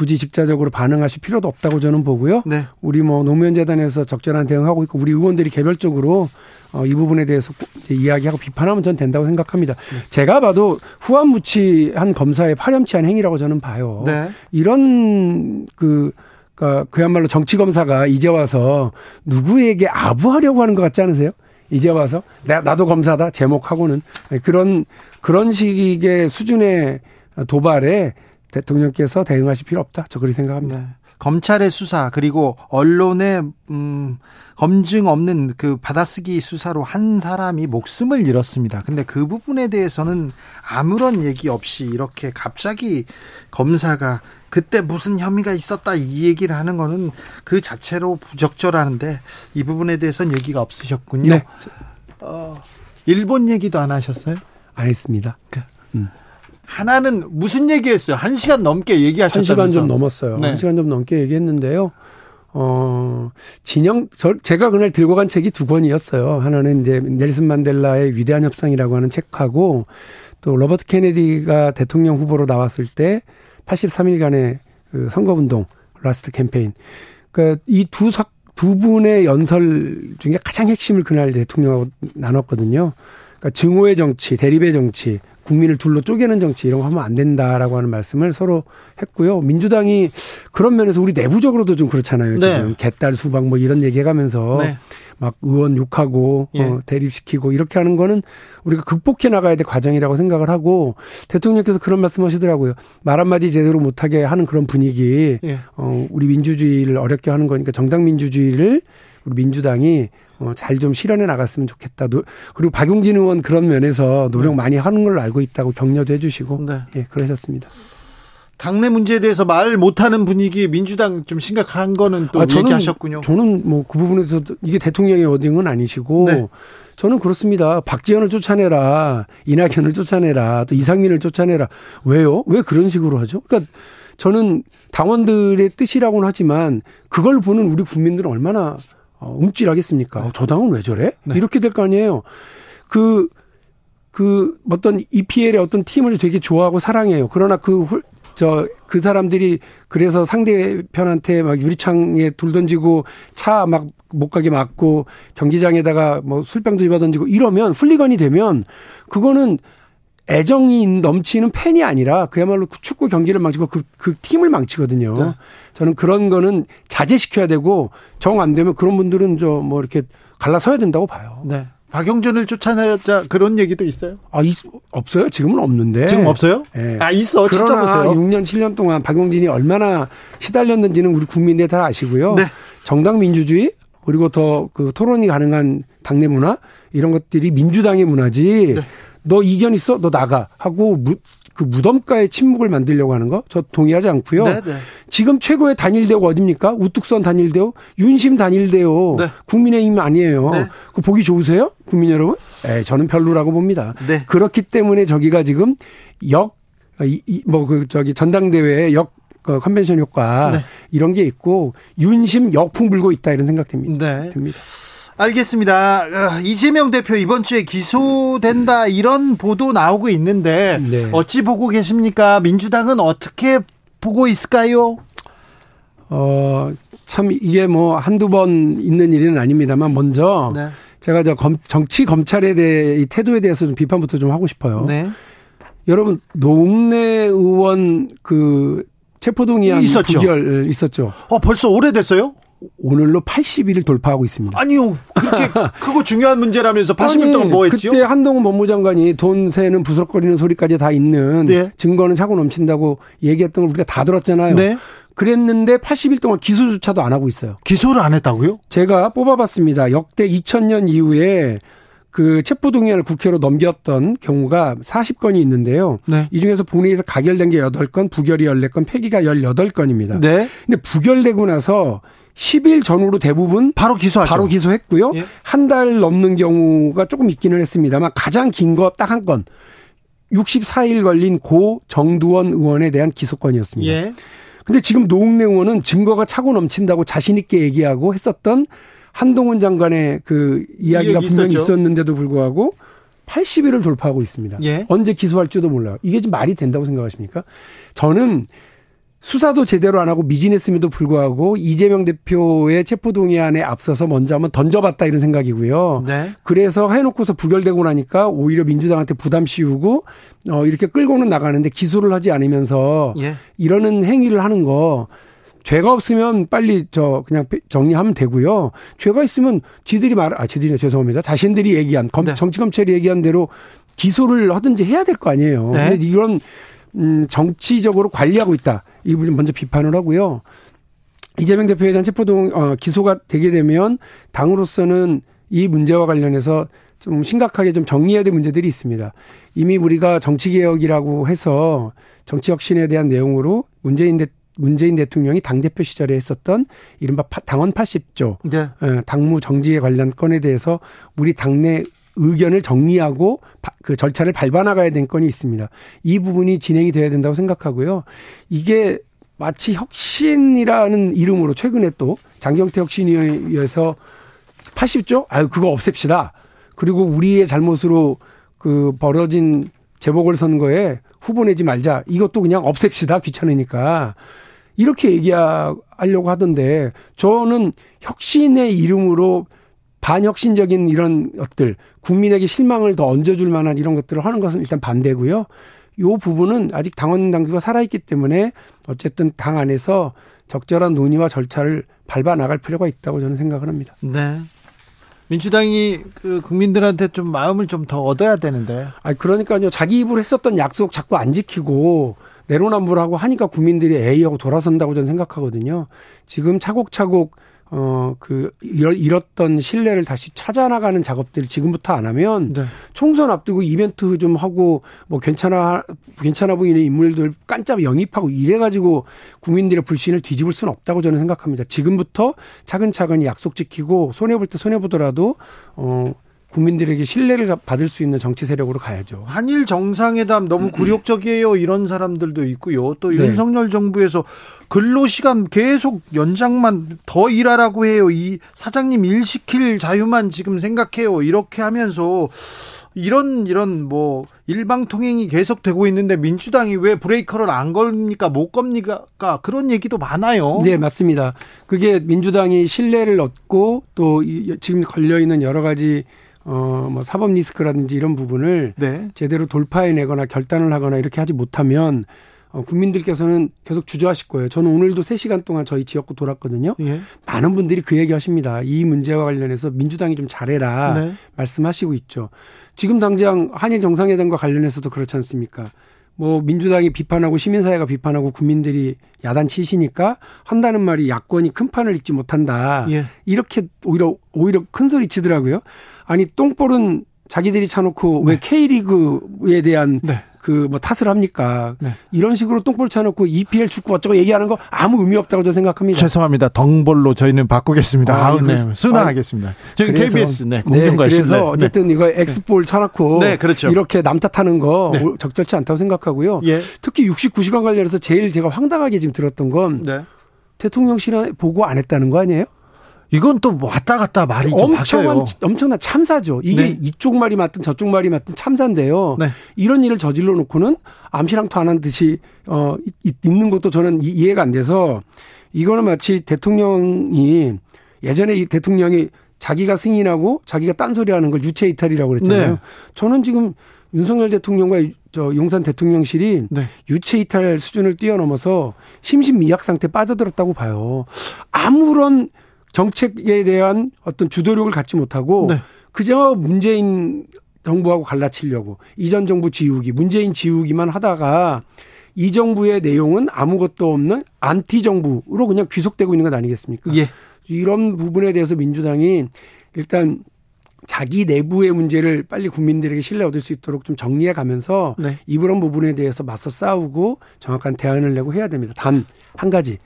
굳이 직자적으로 반응하실 필요도 없다고 저는 보고요. 네. 우리 뭐 노무현 재단에서 적절한 대응하고 있고 우리 의원들이 개별적으로 어, 이 부분에 대해서 이야기하고 비판하면 전 된다고 생각합니다. 네. 제가 봐도 후한무치한 검사의 파렴치한 행위라고 저는 봐요. 네. 이런 그 그러니까 그야말로 정치 검사가 이제 와서 누구에게 아부하려고 하는 것 같지 않으세요? 이제 와서 나, 나도 검사다 제목하고는 그런 그런 식의 수준의 도발에 대통령께서 대응하실 필요 없다. 저 그렇게 생각합니다. 네. 검찰의 수사 그리고 언론의 음 검증 없는 그 받아쓰기 수사로 한 사람이 목숨을 잃었습니다. 근데 그 부분에 대해서는 아무런 얘기 없이 이렇게 갑자기 검사가 그때 무슨 혐의가 있었다 이 얘기를 하는 거는 그 자체로 부적절하는데 이 부분에 대해서는 얘기가 없으셨군요. 네. 어, 일본 얘기도 안 하셨어요? 안 했습니다. 그, 음. 하나는 무슨 얘기했어요? 한 시간 넘게 얘기하셨다면서. 한 시간 좀 넘었어요. 네. 한 시간 좀 넘게 얘기했는데요. 어, 진영, 저, 제가 그날 들고 간 책이 두 권이었어요. 하나는 이제 넬슨 만델라의 위대한 협상이라고 하는 책하고 또 로버트 케네디가 대통령 후보로 나왔을 때 83일간의 그 선거운동, last campaign. 그러니까 이두 두 분의 연설 중에 가장 핵심을 그날 대통령하고 나눴거든요. 그러니까 증오의 정치, 대립의 정치, 국민을 둘로 쪼개는 정치 이런 거 하면 안 된다라고 하는 말씀을 서로 했고요. 민주당이 그런 면에서 우리 내부적으로도 좀 그렇잖아요. 네. 지금 개딸 수박 뭐 이런 얘기 해가면서 네. 막 의원 욕하고 예. 어, 대립시키고 이렇게 하는 거는 우리가 극복해 나가야 될 과정이라고 생각을 하고 대통령께서 그런 말씀하시더라고요. 말 한마디 제대로 못하게 하는 그런 분위기 예. 어, 우리 민주주의를 어렵게 하는 거니까 정당 민주주의를 우리 민주당이 어, 잘 좀 실현해 나갔으면 좋겠다. 그리고 박용진 의원 그런 면에서 노력 네. 많이 하는 걸로 알고 있다고 격려도 해주시고 네. 예, 그러셨습니다. 당내 문제에 대해서 말 못하는 분위기 민주당 좀 심각한 거는 또 아, 저는, 얘기하셨군요. 저는 뭐 그 부분에서 이게 대통령의 어딩은 아니시고 네. 저는 그렇습니다. 박지원을 쫓아내라, 이낙연을 쫓아내라, 또 이상민을 쫓아내라. 왜요? 왜 그런 식으로 하죠? 그러니까 저는 당원들의 뜻이라고는 하지만 그걸 보는 우리 국민들은 얼마나 어, 움찔하겠습니까? 어, 저 당은 왜 저래? 네. 이렇게 될 거 아니에요. 그, 그 어떤 EPL의 어떤 팀을 되게 좋아하고 사랑해요. 그러나 그, 저, 그 사람들이 그래서 상대편한테 막 유리창에 돌 던지고 차 막 못 가게 막고 경기장에다가 뭐 술병도 집어 던지고 이러면 훌리건이 되면 그거는 애정이 넘치는 팬이 아니라 그야말로 축구 경기를 망치고 그, 그 팀을 망치거든요. 네. 저는 그런 거는 자제시켜야 되고 정 안 되면 그런 분들은 저 뭐 이렇게 갈라서야 된다고 봐요. 네. 박용준을 쫓아내자 그런 얘기도 있어요? 아, 있, 없어요? 지금은 없는데. 지금 없어요? 네. 아, 있어. 찾아보세요. 6년, 7년 동안 박용진이 얼마나 시달렸는지는 우리 국민들이 다 아시고요. 네. 정당 민주주의 그리고 더 그 토론이 가능한 당내 문화 이런 것들이 민주당의 문화지. 네. 너 이견 있어? 너 나가. 하고 무, 그 무덤가의 침묵을 만들려고 하는 거 저 동의하지 않고요. 네네. 네. 지금 최고의 단일대우가 어딥니까? 우뚝선 단일대우, 윤심 단일대우, 네. 국민의힘 아니에요. 네. 그 보기 좋으세요? 국민 여러분? 에 저는 별로라고 봅니다. 네. 그렇기 때문에 저기가 지금 역, 뭐그 저기 전당대회 역그 컨벤션 효과 네. 이런 게 있고 윤심 역풍 불고 있다 이런 생각 듭니다. 네. 듭니다. 알겠습니다. 어, 이재명 대표 이번 주에 기소된다 이런 보도 나오고 있는데 네. 어찌 보고 계십니까? 민주당은 어떻게 보고 있을까요? 어, 참 이게 뭐 한두 번 있는 일은 아닙니다만 먼저 네. 제가 저 검, 정치 검찰에 대해 이 태도에 대해서 좀 비판부터 좀 하고 싶어요. 네. 여러분 노웅래 의원 그 체포동의안 있었죠. 부결 있었죠. 어 벌써 오래됐어요? 오늘로 80일을 돌파하고 있습니다. 아니요. 그렇게 크고 중요한 문제라면서 80일 동안 뭐 했죠? 그때 한동훈 법무장관이 돈 세는 부스럭거리는 소리까지 다 있는 네. 증거는 차고 넘친다고 얘기했던 걸 우리가 다 들었잖아요. 네. 그랬는데 80일 동안 기소조차도 안 하고 있어요. 기소를 안 했다고요? 제가 뽑아봤습니다. 역대 2000년 이후에 그 체포동의안을 국회로 넘겼던 경우가 40건이 있는데요. 네. 이 중에서 본회의에서 가결된 게 8건, 부결이 14건, 폐기가 18건입니다. 네. 근데 부결되고 나서 10일 전후로 대부분 바로 기소하죠. 바로 기소했고요. 예. 한달 넘는 경우가 조금 있기는 했습니다만 가장 긴 거 딱 한 건. 64일 걸린 고 정두원 의원에 대한 기소권이었습니다. 예. 근데 지금 노웅래 의원은 증거가 차고 넘친다고 자신 있게 얘기하고 했었던 한동훈 장관의 그 이야기가 분명히 있었죠. 있었는데도 불구하고 80일을 돌파하고 있습니다. 예. 언제 기소할지도 몰라요. 이게 좀 말이 된다고 생각하십니까? 저는 수사도 제대로 안 하고 미진했음에도 불구하고 이재명 대표의 체포동의안에 앞서서 먼저 한번 던져봤다 이런 생각이고요. 네. 그래서 해놓고서 부결되고 나니까 오히려 민주당한테 부담 씌우고 어 이렇게 끌고는 나가는데 기소를 하지 않으면서 예. 이러는 행위를 하는 거 죄가 없으면 빨리 저 그냥 정리하면 되고요. 죄가 있으면 지들이 말, 아, 지들이 죄송합니다. 자신들이 얘기한, 검, 네. 정치 검찰이 얘기한 대로 기소를 하든지 해야 될 거 아니에요. 네. 근데 이런, 음, 정치적으로 관리하고 있다. 이 부분 먼저 비판을 하고요. 이재명 대표에 대한 체포동 어, 기소가 되게 되면 당으로서는 이 문제와 관련해서 좀 심각하게 좀 정리해야 될 문제들이 있습니다. 이미 우리가 정치개혁이라고 해서 정치혁신에 대한 내용으로 문재인 대, 문재인 대통령이 당대표 시절에 했었던 이른바 당원 80조, 네. 어, 당무 정지에 관련 건에 대해서 우리 당내 의견을 정리하고 그 절차를 밟아 나가야 될 건이 있습니다. 이 부분이 진행이 돼야 된다고 생각하고요. 이게 마치 혁신이라는 이름으로 최근에 또 장경태 혁신위에서 80조? 아유, 그거 없앱시다. 그리고 우리의 잘못으로 그 벌어진 재보궐선거에 후보 내지 말자. 이것도 그냥 없앱시다. 귀찮으니까. 이렇게 얘기하려고 하던데 저는 혁신의 이름으로 반혁신적인 이런 것들, 국민에게 실망을 더 얹어줄 만한 이런 것들을 하는 것은 일단 반대고요. 요 부분은 아직 당원 당규가 살아있기 때문에 어쨌든 당 안에서 적절한 논의와 절차를 밟아 나갈 필요가 있다고 저는 생각을 합니다. 네. 민주당이 그 국민들한테 좀 마음을 좀 더 얻어야 되는데. 아 그러니까요. 자기 입으로 했었던 약속 자꾸 안 지키고 내로남불하고 하니까 국민들이 에이 하고 돌아선다고 저는 생각하거든요. 지금 차곡차곡 어, 그, 잃었던 신뢰를 다시 찾아나가는 작업들 지금부터 안 하면 네. 총선 앞두고 이벤트 좀 하고 뭐 괜찮아, 괜찮아 보이는 인물들 깐짝 영입하고 이래가지고 국민들의 불신을 뒤집을 수는 없다고 저는 생각합니다. 지금부터 차근차근 약속 지키고 손해볼 때 손해보더라도 어, 국민들에게 신뢰를 받을 수 있는 정치 세력으로 가야죠. 한일 정상회담 너무 음. 굴욕적이에요. 이런 사람들도 있고요. 또 네. 윤석열 정부에서 근로시간 계속 연장만 더 일하라고 해요. 이 사장님 일 시킬 자유만 지금 생각해요. 이렇게 하면서 이런 이런 뭐 일방 통행이 계속되고 있는데 민주당이 왜 브레이커를 안 걸립니까 못 겁니까 그런 얘기도 많아요. 네 맞습니다. 그게 민주당이 신뢰를 얻고 또 지금 걸려 있는 여러 가지 어, 뭐 사법 리스크라든지 이런 부분을 네. 제대로 돌파해내거나 결단을 하거나 이렇게 하지 못하면 어, 국민들께서는 계속 주저하실 거예요. 저는 오늘도 3시간 동안 저희 지역구 돌았거든요. 예. 많은 분들이 그 얘기 하십니다. 이 문제와 관련해서 민주당이 좀 잘해라 네. 말씀하시고 있죠. 지금 당장 한일 정상회담과 관련해서도 그렇지 않습니까? 뭐 민주당이 비판하고 시민사회가 비판하고 국민들이 야단 치시니까 한다는 말이 야권이 큰 판을 읽지 못한다. 예. 이렇게 오히려 오히려 큰 소리 치더라고요. 아니 똥볼은 자기들이 차놓고 네. 왜 K리그에 대한 네. 그뭐 탓을 합니까? 네. 이런 식으로 똥볼 쳐놓고 EPL 축구 어쩌고 얘기하는 거 아무 의미 없다고 저는 생각합니다. 죄송합니다. 덩볼로 저희는 바꾸겠습니다. 아, 아 네. 순화하겠습니다. 저희 KBS 네, 공정과 네, 그래서 네. 어쨌든 이거 엑스볼 쳐놓고 네, 그렇죠. 이렇게 남 탓하는 거 네. 적절치 않다고 생각하고요. 예. 특히 69시간 관련해서 제일 제가 황당하게 지금 들었던 건 대통령실에 보고 안 했다는 거 아니에요? 이건 또 왔다 갔다 말이 좀 엄청난 엄청난 참사죠. 이게 네. 이쪽 말이 맞든 저쪽 말이 맞든 참사인데요. 네. 이런 일을 저질러 놓고는 암시랑토 안 한 듯이 어 있는 것도 저는 이해가 안 돼서 이거는 마치 대통령이 예전에 이 대통령이 자기가 승인하고 자기가 딴소리하는 걸 유체 이탈이라고 그랬잖아요. 네. 저는 지금 윤석열 대통령과 저 용산 대통령실이 네. 유체 이탈 수준을 뛰어넘어서 심신미약 상태 빠져들었다고 봐요. 아무런 정책에 대한 어떤 주도력을 갖지 못하고 네. 그저 문재인 정부하고 갈라치려고 이전 정부 지우기, 문재인 지우기만 하다가 이 정부의 내용은 아무것도 없는 안티 정부로 그냥 귀속되고 있는 것 아니겠습니까? 예. 이런 부분에 대해서 민주당이 일단 자기 내부의 문제를 빨리 국민들에게 신뢰 얻을 수 있도록 좀 정리해 가면서 네. 이런 부분에 대해서 맞서 싸우고 정확한 대안을 내고 해야 됩니다. 단 한 가지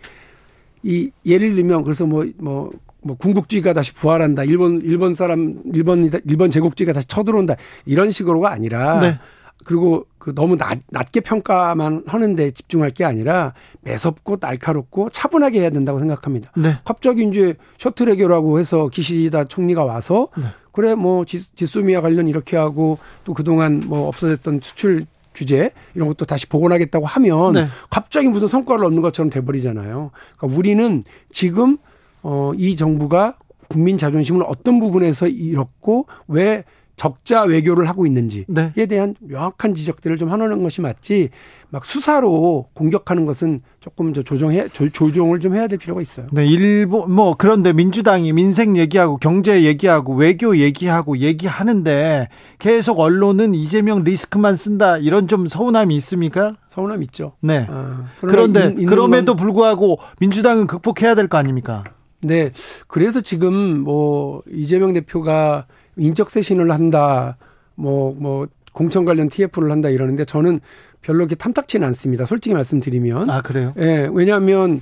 이 예를 들면 그래서 뭐뭐 뭐, 뭐 군국주의가 다시 부활한다. 일본 일본 사람 일본 일본 제국주의가 다시 쳐들어온다. 이런 식으로가 아니라 네. 그리고 그 너무 낮, 낮게 평가만 하는데 집중할 게 아니라 매섭고 날카롭고 차분하게 해야 된다고 생각합니다. 네. 갑자기 이제 셔틀 해결하고 해서 기시다 총리가 와서 네. 그래 뭐 지소미아 관련 이렇게 하고 또 그동안 뭐 없어졌던 수출 규제 이런 것도 다시 복원하겠다고 하면 네. 갑자기 무슨 성과를 얻는 것처럼 돼버리잖아요. 그러니까 우리는 지금 어, 이 정부가 국민 자존심을 어떤 부분에서 잃었고 왜 적자 외교를 하고 있는지에 네. 대한 명확한 지적들을 좀 하는 것이 맞지 막 수사로 공격하는 것은 조금 저 조정해 조, 조정을 좀 해야 될 필요가 있어요. 네, 일본 뭐 그런데 민주당이 민생 얘기하고 경제 얘기하고 외교 얘기하고 얘기하는데 계속 언론은 이재명 리스크만 쓴다 이런 좀 서운함이 있습니까? 서운함 있죠. 네. 아, 그런데 있, 그럼에도 불구하고 민주당은 극복해야 될 거 아닙니까? 네. 그래서 지금 뭐 이재명 대표가 인적 쇄신을 한다. 뭐, 뭐, 공천 관련 TF를 한다 이러는데 저는 별로 그렇게 탐탁치는 않습니다. 솔직히 말씀드리면. 아, 그래요? 예. 왜냐하면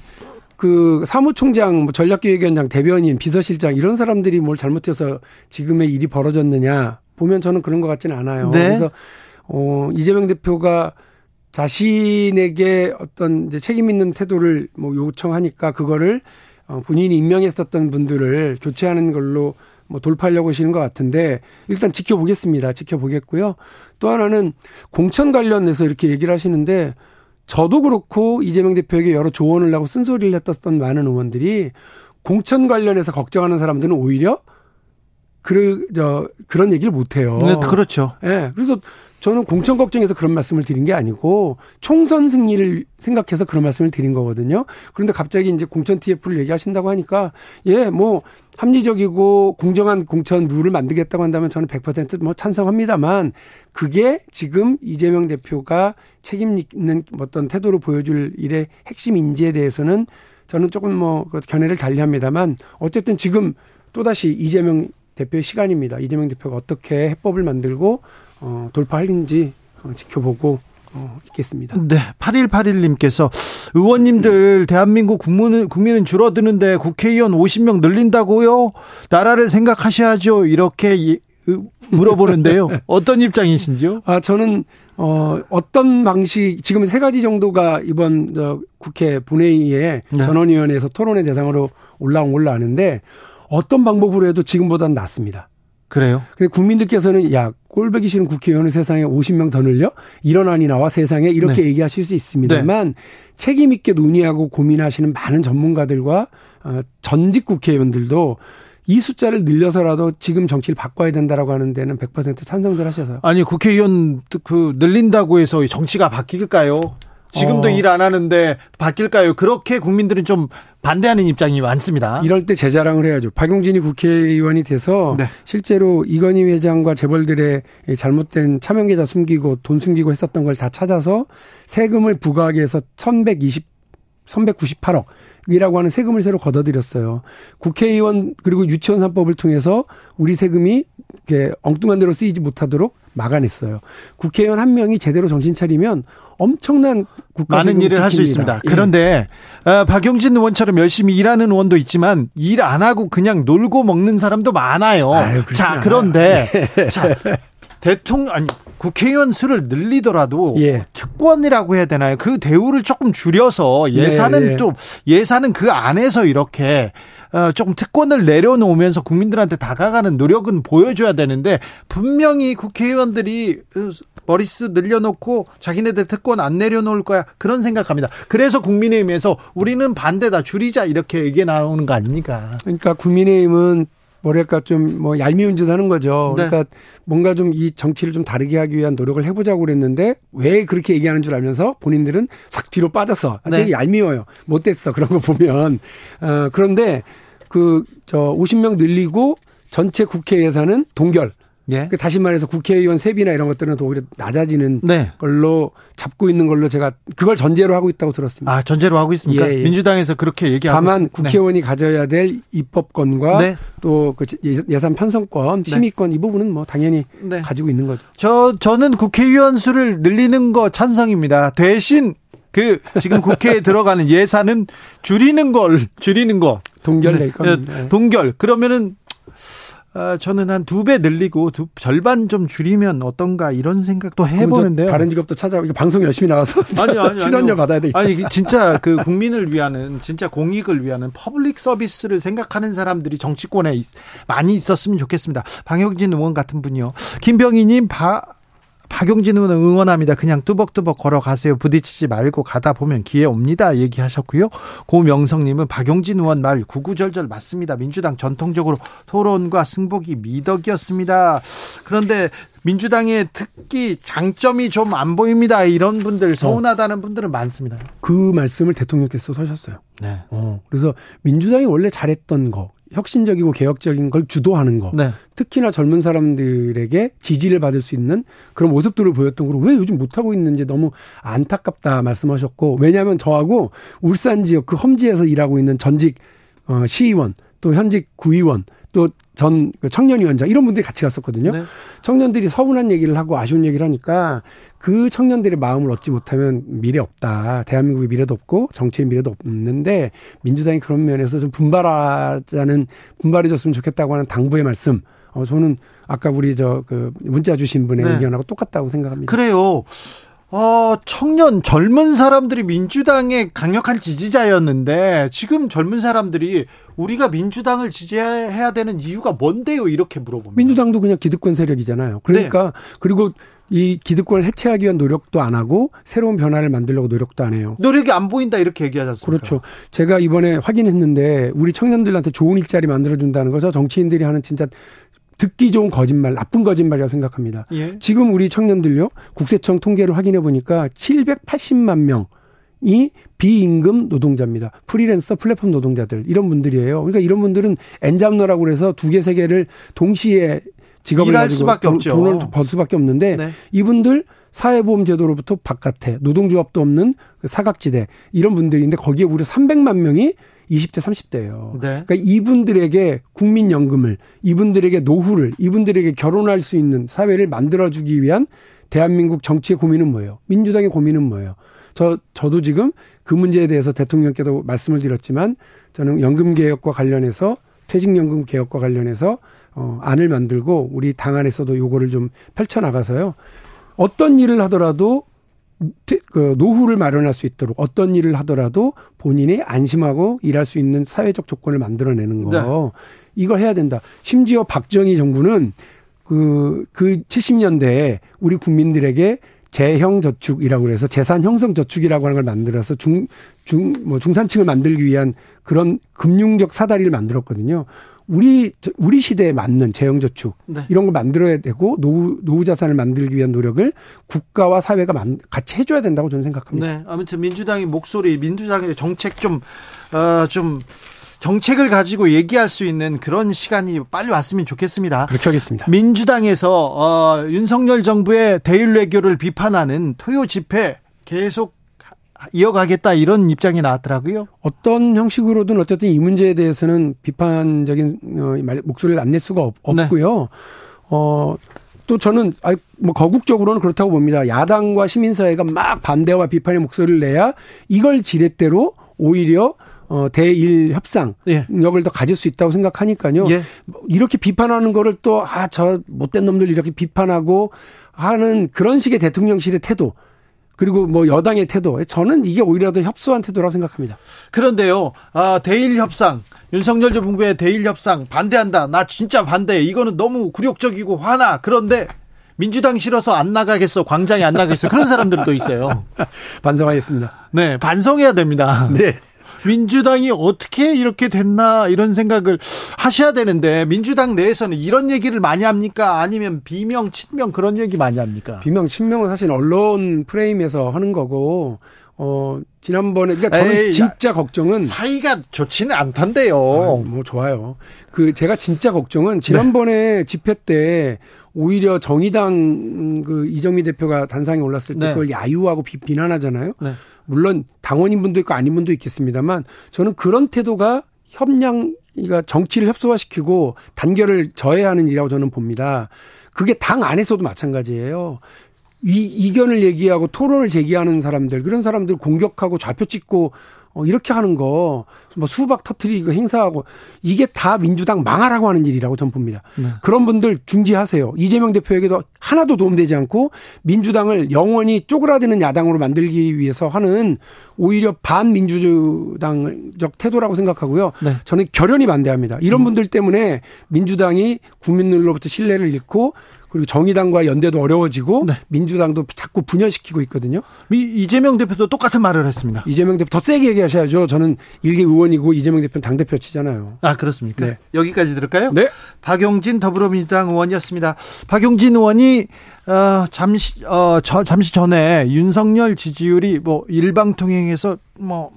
그 사무총장, 뭐 전략기획위원장, 대변인, 비서실장 이런 사람들이 뭘 잘못해서 지금의 일이 벌어졌느냐 보면 저는 그런 것 같지는 않아요. 네. 그래서 어 이재명 대표가 자신에게 어떤 이제 책임 있는 태도를 뭐 요청하니까 그거를 어, 본인이 임명했었던 분들을 교체하는 걸로 뭐 돌파하려고 하시는 것 같은데 일단 지켜보겠습니다. 지켜보겠고요. 또 하나는 공천 관련해서 이렇게 얘기를 하시는데 저도 그렇고 이재명 대표에게 여러 조언을 하고 쓴소리를 했었던 많은 의원들이 공천 관련해서 걱정하는 사람들은 오히려 그, 저, 그런 얘기를 못 해요. 네, 그렇죠. 예. 네, 그래서 저는 공천 걱정해서 그런 말씀을 드린 게 아니고 총선 승리를 생각해서 그런 말씀을 드린 거거든요. 그런데 갑자기 이제 공천 TF를 얘기하신다고 하니까 예, 뭐 합리적이고 공정한 공천 룰을 만들겠다고 한다면 저는 100%뭐 찬성합니다만 그게 지금 이재명 대표가 책임 있는 어떤 태도로 보여줄 일의 핵심 인지에 대해서는 저는 조금 뭐그 견해를 달리합니다만 어쨌든 지금 또다시 이재명 대표의 시간입니다. 이재명 대표가 어떻게 해법을 만들고 어, 돌파할는지 어, 지켜보고 어, 있겠습니다. 네. 8181님께서 의원님들 대한민국 국민은, 국민은 줄어드는데 국회의원 50명 늘린다고요? 나라를 생각하셔야죠. 이렇게 물어보는데요. 어떤 입장이신지요? 아, 저는 어, 어떤 방식, 지금 세 가지 정도가 이번 저 국회 본회의에 네. 전원위원회에서 토론의 대상으로 올라온 걸로 아는데 어떤 방법으로 해도 지금보다는 낫습니다. 그래요? 근데 국민들께서는 야 꼴보기 싫은 국회의원을 세상에 50명 더 늘려 이런 안이 나와 세상에 이렇게 네. 얘기하실 수 있습니다만 네. 책임 있게 논의하고 고민하시는 많은 전문가들과 어, 전직 국회의원들도 이 숫자를 늘려서라도 지금 정치를 바꿔야 된다라고 하는 데는 100% 찬성들 하셔서 아니 국회의원 그 늘린다고 해서 정치가 바뀔까요? 지금도 어. 일안 하는데 바뀔까요? 그렇게 국민들은 좀 반대하는 입장이 많습니다. 이럴 때 재자랑을 해야죠. 박용진이 국회의원이 돼서 네. 실제로 이건희 회장과 재벌들의 잘못된 차명계좌 숨기고 돈 숨기고 했었던 걸 다 찾아서 세금을 부과하기 위해서 1120 1198억 이라고 하는 세금을 새로 걷어들였어요. 국회의원 그리고 유치원 3법을 통해서 우리 세금이 이렇게 엉뚱한 대로 쓰이지 못하도록 막아냈어요. 국회의원 한 명이 제대로 정신 차리면 엄청난 많은 일을 할 수 있습니다. 예. 그런데 어, 박용진 의원처럼 열심히 일하는 의원도 있지만 일 안 하고 그냥 놀고 먹는 사람도 많아요. 아유, 자, 그런데 네. 자, 대통령 아니 국회의원 수를 늘리더라도 예. 특권이라고 해야 되나요? 그 대우를 조금 줄여서 예산은 네, 네. 좀 예산은 그 안에서 이렇게 어, 조금 특권을 내려놓으면서 국민들한테 다가가는 노력은 보여줘야 되는데 분명히 국회의원들이 머리수 늘려놓고 자기네들 특권 안 내려놓을 거야 그런 생각합니다. 그래서 국민의힘에서 우리는 반대다 줄이자 이렇게 얘기 나오는 거 아닙니까? 그러니까 국민의힘은 뭐랄까 좀 뭐 얄미운 짓 하는 거죠. 네. 그러니까 뭔가 좀 이 정치를 좀 다르게 하기 위한 노력을 해보자고 그랬는데 왜 그렇게 얘기하는 줄 알면서 본인들은 싹 뒤로 빠져서 네. 되게 얄미워요. 못됐어 그런 거 보면 어 그런데 그 저 50명 늘리고 전체 국회 예산은 동결 예. 그 다시 말해서 국회의원 세비나 이런 것들은 더 오히려 낮아지는 네. 걸로 잡고 있는 걸로 제가 그걸 전제로 하고 있다고 들었습니다. 아 전제로 하고 있습니까? 예, 예. 민주당에서 그렇게 얘기하고 다만 있습니다. 국회의원이 네. 가져야 될 입법권과 네. 또그 예산 편성권, 네. 심의권 이 부분은 뭐 당연히 네. 가지고 있는 거죠. 저 저는 국회의원 수를 늘리는 거 찬성입니다. 대신 그 지금 국회에 들어가는 예산은 줄이는 걸 줄이는 거 동결될 겁니다. 네. 동결 그러면은 어, 저는 한 두 배 늘리고 두, 절반 좀 줄이면 어떤가 이런 생각도 해보는데요. 다른 직업도 찾아 이거 방송 열심히 나와서 아니, 아니, 출연료 받아야 돼. 아니 진짜 그 국민을 위하는 진짜 공익을 위하는 public service를 생각하는 사람들이 정치권에 많이 있었으면 좋겠습니다. 방역진 의원 같은 분이요. 김병희님 바 박용진 의원 응원합니다. 그냥 뚜벅뚜벅 걸어가세요. 부딪히지 말고 가다 보면 기회 옵니다. 얘기하셨고요. 고명성님은 박용진 의원 말 구구절절 맞습니다. 민주당 전통적으로 토론과 승복이 미덕이었습니다. 그런데 민주당의 특기 장점이 좀 안 보입니다. 이런 분들 서운하다는 분들은 많습니다. 그 말씀을 대통령께서 하셨어요. 네. 어, 그래서 민주당이 원래 잘했던 거 혁신적이고 개혁적인 걸 주도하는 거. 네. 특히나 젊은 사람들에게 지지를 받을 수 있는 그런 모습들을 보였던 거로 왜 요즘 못하고 있는지 너무 안타깝다 말씀하셨고 왜냐하면 저하고 울산 지역 그 험지에서 일하고 있는 전직 어, 시의원 또 현직 구의원 또 전그 청년위원장 이런 분들이 같이 갔었거든요. 네. 청년들이 서운한 얘기를 하고 아쉬운 얘기를 하니까 그 청년들의 마음을 얻지 못하면 미래 없다. 대한민국의 미래도 없고 정치의 미래도 없는데 민주당이 그런 면에서 좀 분발하자는 분발해줬으면 좋겠다고 하는 당부의 말씀. 어 저는 아까 우리 저 그 문자 주신 분의 네. 의견하고 똑같다고 생각합니다. 그래요. 어, 청년, 젊은 사람들이 민주당의 강력한 지지자였는데 지금 젊은 사람들이 우리가 민주당을 지지해야 되는 이유가 뭔데요? 이렇게 물어봅니다. 민주당도 그냥 기득권 세력이잖아요. 그러니까 네. 그리고 이 기득권을 해체하기 위한 노력도 안 하고 새로운 변화를 만들려고 노력도 안 해요. 노력이 안 보인다 이렇게 얘기하지 않습니까? 그렇죠. 제가 이번에 확인했는데 우리 청년들한테 좋은 일자리 만들어준다는 거죠. 정치인들이 하는 진짜 듣기 좋은 거짓말, 나쁜 거짓말이라고 생각합니다. 예. 지금 우리 청년들요, 국세청 통계를 확인해 보니까 780만 명. 이 비임금 노동자입니다. 프리랜서 플랫폼 노동자들 이런 분들이에요. 그러니까 이런 분들은 엔잡너라고 그래서 두 개 세 개를 동시에 직업을 일할 수밖에 돈, 없죠. 돈을 벌 수밖에 없는데 네. 이분들 사회보험 제도로부터 바깥에 노동조합도 없는 그 사각지대 이런 분들인데 거기에 우리 300만 명이 20대, 30대예요. 네. 그러니까 이분들에게 국민연금을, 이분들에게 노후를, 이분들에게 결혼할 수 있는 사회를 만들어 주기 위한 대한민국 정치의 고민은 뭐예요? 민주당의 고민은 뭐예요? 저 저도 지금 그 문제에 대해서 대통령께도 말씀을 드렸지만 저는 연금 개혁과 관련해서 퇴직연금 개혁과 관련해서 어 안을 만들고 우리 당 안에서도 요거를 좀 펼쳐 나가서요. 어떤 일을 하더라도 그 노후를 마련할 수 있도록 어떤 일을 하더라도 본인이 안심하고 일할 수 있는 사회적 조건을 만들어내는 거 네. 이걸 해야 된다. 심지어 박정희 정부는 그, 그 70년대에 우리 국민들에게 재형 저축이라고 그래서 재산 형성 저축이라고 하는 걸 만들어서 중, 중, 뭐 중산층을 만들기 위한 그런 금융적 사다리를 만들었거든요. 우리 우리 시대에 맞는 재형 저축 네. 이런 걸 만들어야 되고 노후 노후 자산을 만들기 위한 노력을 국가와 사회가 같이 해줘야 된다고 저는 생각합니다. 네, 아무튼 민주당의 목소리, 민주당의 정책 좀좀 어, 좀 정책을 가지고 얘기할 수 있는 그런 시간이 빨리 왔으면 좋겠습니다. 그렇게 하겠습니다. 민주당에서 어, 윤석열 정부의 대일 외교를 비판하는 토요 집회 계속 이어가겠다 이런 입장이 나왔더라고요. 어떤 형식으로든 어쨌든 이 문제에 대해서는 비판적인 어, 목소리를 안 낼 수가 없, 고요 네. 어, 또 저는 뭐 거국적으로는 그렇다고 봅니다. 야당과 시민사회가 막 반대와 비판의 목소리를 내야 이걸 지렛대로 오히려 어, 대일 협상 예. 역을 더 가질 수 있다고 생각하니까요. 예. 이렇게 비판하는 거를 또, 아, 저 못된 놈들 이렇게 비판하고 하는 그런 식의 대통령실의 태도. 그리고 뭐 여당의 태도 저는 이게 오히려 더 협소한 태도라고 생각합니다. 그런데요, 아, 대일 협상 윤석열 정부의 대일 협상 반대한다. 나 진짜 반대. 이거는 너무 굴욕적이고 화나. 그런데 민주당 싫어서 안 나가겠어. 광장에 안 나가겠어. 그런 사람들도 있어요. 반성하겠습니다. 네, 반성해야 됩니다. 네. 민주당이 어떻게 이렇게 됐나 이런 생각을 하셔야 되는데 민주당 내에서는 이런 얘기를 많이 합니까? 아니면 비명, 친명 그런 얘기 많이 합니까? 비명, 친명은 사실 언론 프레임에서 하는 거고 어, 지난번에, 그러니까 저는 에이, 진짜 걱정은. 사이가 좋지는 않던데요. 아, 뭐 좋아요. 그, 제가 진짜 걱정은 지난번에 네. 집회 때 오히려 정의당 그 이정미 대표가 단상에 올랐을 때 네. 그걸 야유하고 비, 비난하잖아요. 네. 물론 당원인 분도 있고 아닌 분도 있겠습니다만 저는 그런 태도가 협량, 그러니까 정치를 협소화시키고 단결을 저해하는 일이라고 저는 봅니다. 그게 당 안에서도 마찬가지예요. 이 이견을 얘기하고 토론을 제기하는 사람들 그런 사람들 공격하고 좌표 찍고 어, 이렇게 하는 거, 뭐 수박 터트리고 행사하고 이게 다 민주당 망하라고 하는 일이라고 저는 봅니다. 네. 그런 분들 중지하세요. 이재명 대표에게도 하나도 도움되지 않고 민주당을 영원히 쪼그라드는 야당으로 만들기 위해서 하는 오히려 반민주당적 태도라고 생각하고요. 네. 저는 결연히 반대합니다. 이런 음. 분들 때문에 민주당이 국민들로부터 신뢰를 잃고 그리고 정의당과 연대도 어려워지고 네. 민주당도 자꾸 분열시키고 있거든요. 이재명 대표도 똑같은 말을 했습니다. 이재명 대표 더 세게 얘기하셔야죠. 저는 일개 의원이고 이재명 대표는 당대표 치잖아요. 아, 그렇습니까? 네. 여기까지 들을까요? 네. 박용진 더불어민주당 의원이었습니다. 박용진 의원이 어, 잠시 어, 저, 잠시 전에 윤석열 지지율이 뭐 일방통행에서 뭐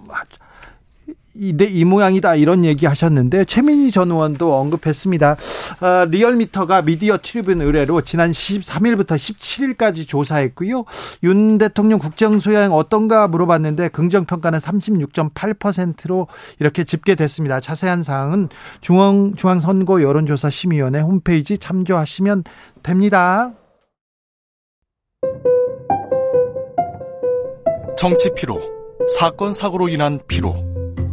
이내 이 모양이다 이런 얘기 하셨는데 최민희 전 의원도 언급했습니다. 어, 리얼미터가 미디어 트리뷴 의뢰로 지난 13일부터 17일까지 조사했고요. 윤 대통령 국정 수행 어떤가 물어봤는데 긍정 평가는 36.8%로 이렇게 집계됐습니다. 자세한 사항은 중앙 중앙 선거 여론조사 심의위원회 홈페이지 참조하시면 됩니다. 정치 피로, 사건 사고로 인한 피로.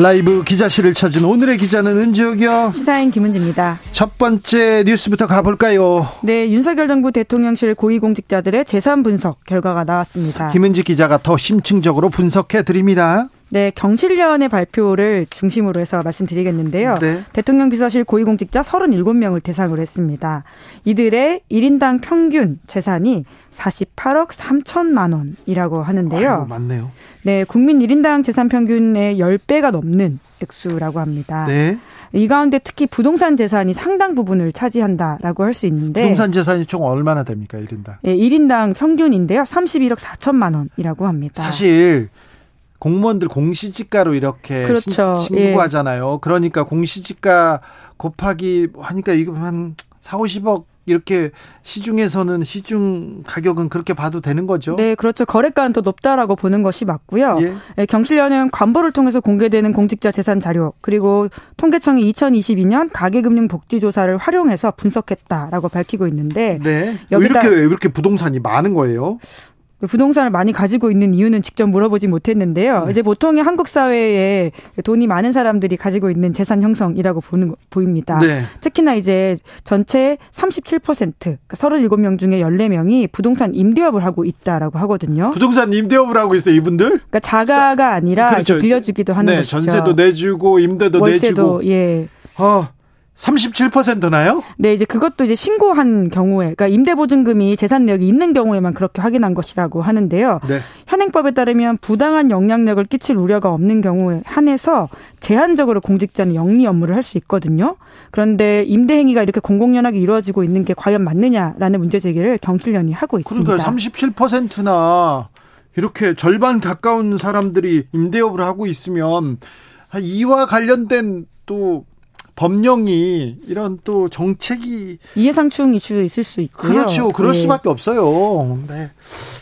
라이브 기자실을 찾은 오늘의 기자는 은지옥이요. 시사인 김은지입니다. 첫 번째 뉴스부터 가볼까요? 네, 윤석열 정부 대통령실 고위공직자들의 재산 분석 결과가 나왔습니다. 김은지 기자가 더 심층적으로 분석해 드립니다. 네, 경실련의 발표를 중심으로 해서 말씀드리겠는데요. 네. 대통령 비서실 고위공직자 37명을 대상으로 했습니다. 이들의 1인당 평균 재산이 48억 3천만 원이라고 하는데요. 아유, 맞네요. 네, 국민 1인당 재산 평균의 10배가 넘는 액수라고 합니다. 네. 이 가운데 특히 부동산 재산이 상당 부분을 차지한다라고 할 수 있는데 부동산 재산이 총 얼마나 됩니까? 1인당? 네, 1인당 평균인데요. 31억 4천만 원이라고 합니다. 사실 공무원들 공시지가로 이렇게 그렇죠. 신고하잖아요. 예. 그러니까 공시지가 곱하기 하니까 이거 한 4, 50억 이렇게 시중에서는 시중 가격은 그렇게 봐도 되는 거죠. 네, 그렇죠. 거래가는 더 높다라고 보는 것이 맞고요. 예. 네, 경실련은 관보를 통해서 공개되는 공직자 재산 자료 그리고 통계청이 2022년 가계금융 복지 조사를 활용해서 분석했다라고 밝히고 있는데 네. 이렇게 왜 이렇게 부동산이 많은 거예요? 부동산을 많이 가지고 있는 이유는 직접 물어보지 못했는데요. 네. 이제 보통의 한국 사회에 돈이 많은 사람들이 가지고 있는 재산 형성이라고 보는 보입니다. 네. 특히나 이제 전체 37% 그러니까 37명 중에 14명이 부동산 임대업을 하고 있다라고 하거든요. 부동산 임대업을 하고 있어요, 이분들? 그러니까 자가가 아니라 그렇죠. 빌려주기도 하는 네, 것이죠. 전세도 내주고 임대도 월세도, 내주고. 예. 어. 37%나요? 네, 이제 그것도 이제 신고한 경우에, 그러니까 임대보증금이 재산 내역이 있는 경우에만 그렇게 확인한 것이라고 하는데요. 네. 현행법에 따르면 부당한 영향력을 끼칠 우려가 없는 경우에 한해서 제한적으로 공직자는 영리 업무를 할 수 있거든요. 그런데 임대 행위가 이렇게 공공연하게 이루어지고 있는 게 과연 맞느냐라는 문제 제기를 경실련이 하고 있습니다. 그러니까 37%나 이렇게 절반 가까운 사람들이 임대업을 하고 있으면 이와 관련된 또 법령이 이런 또 정책이 이해상충 이슈도 있을 수 있고요. 그렇죠. 그럴 네. 수밖에 없어요. 네.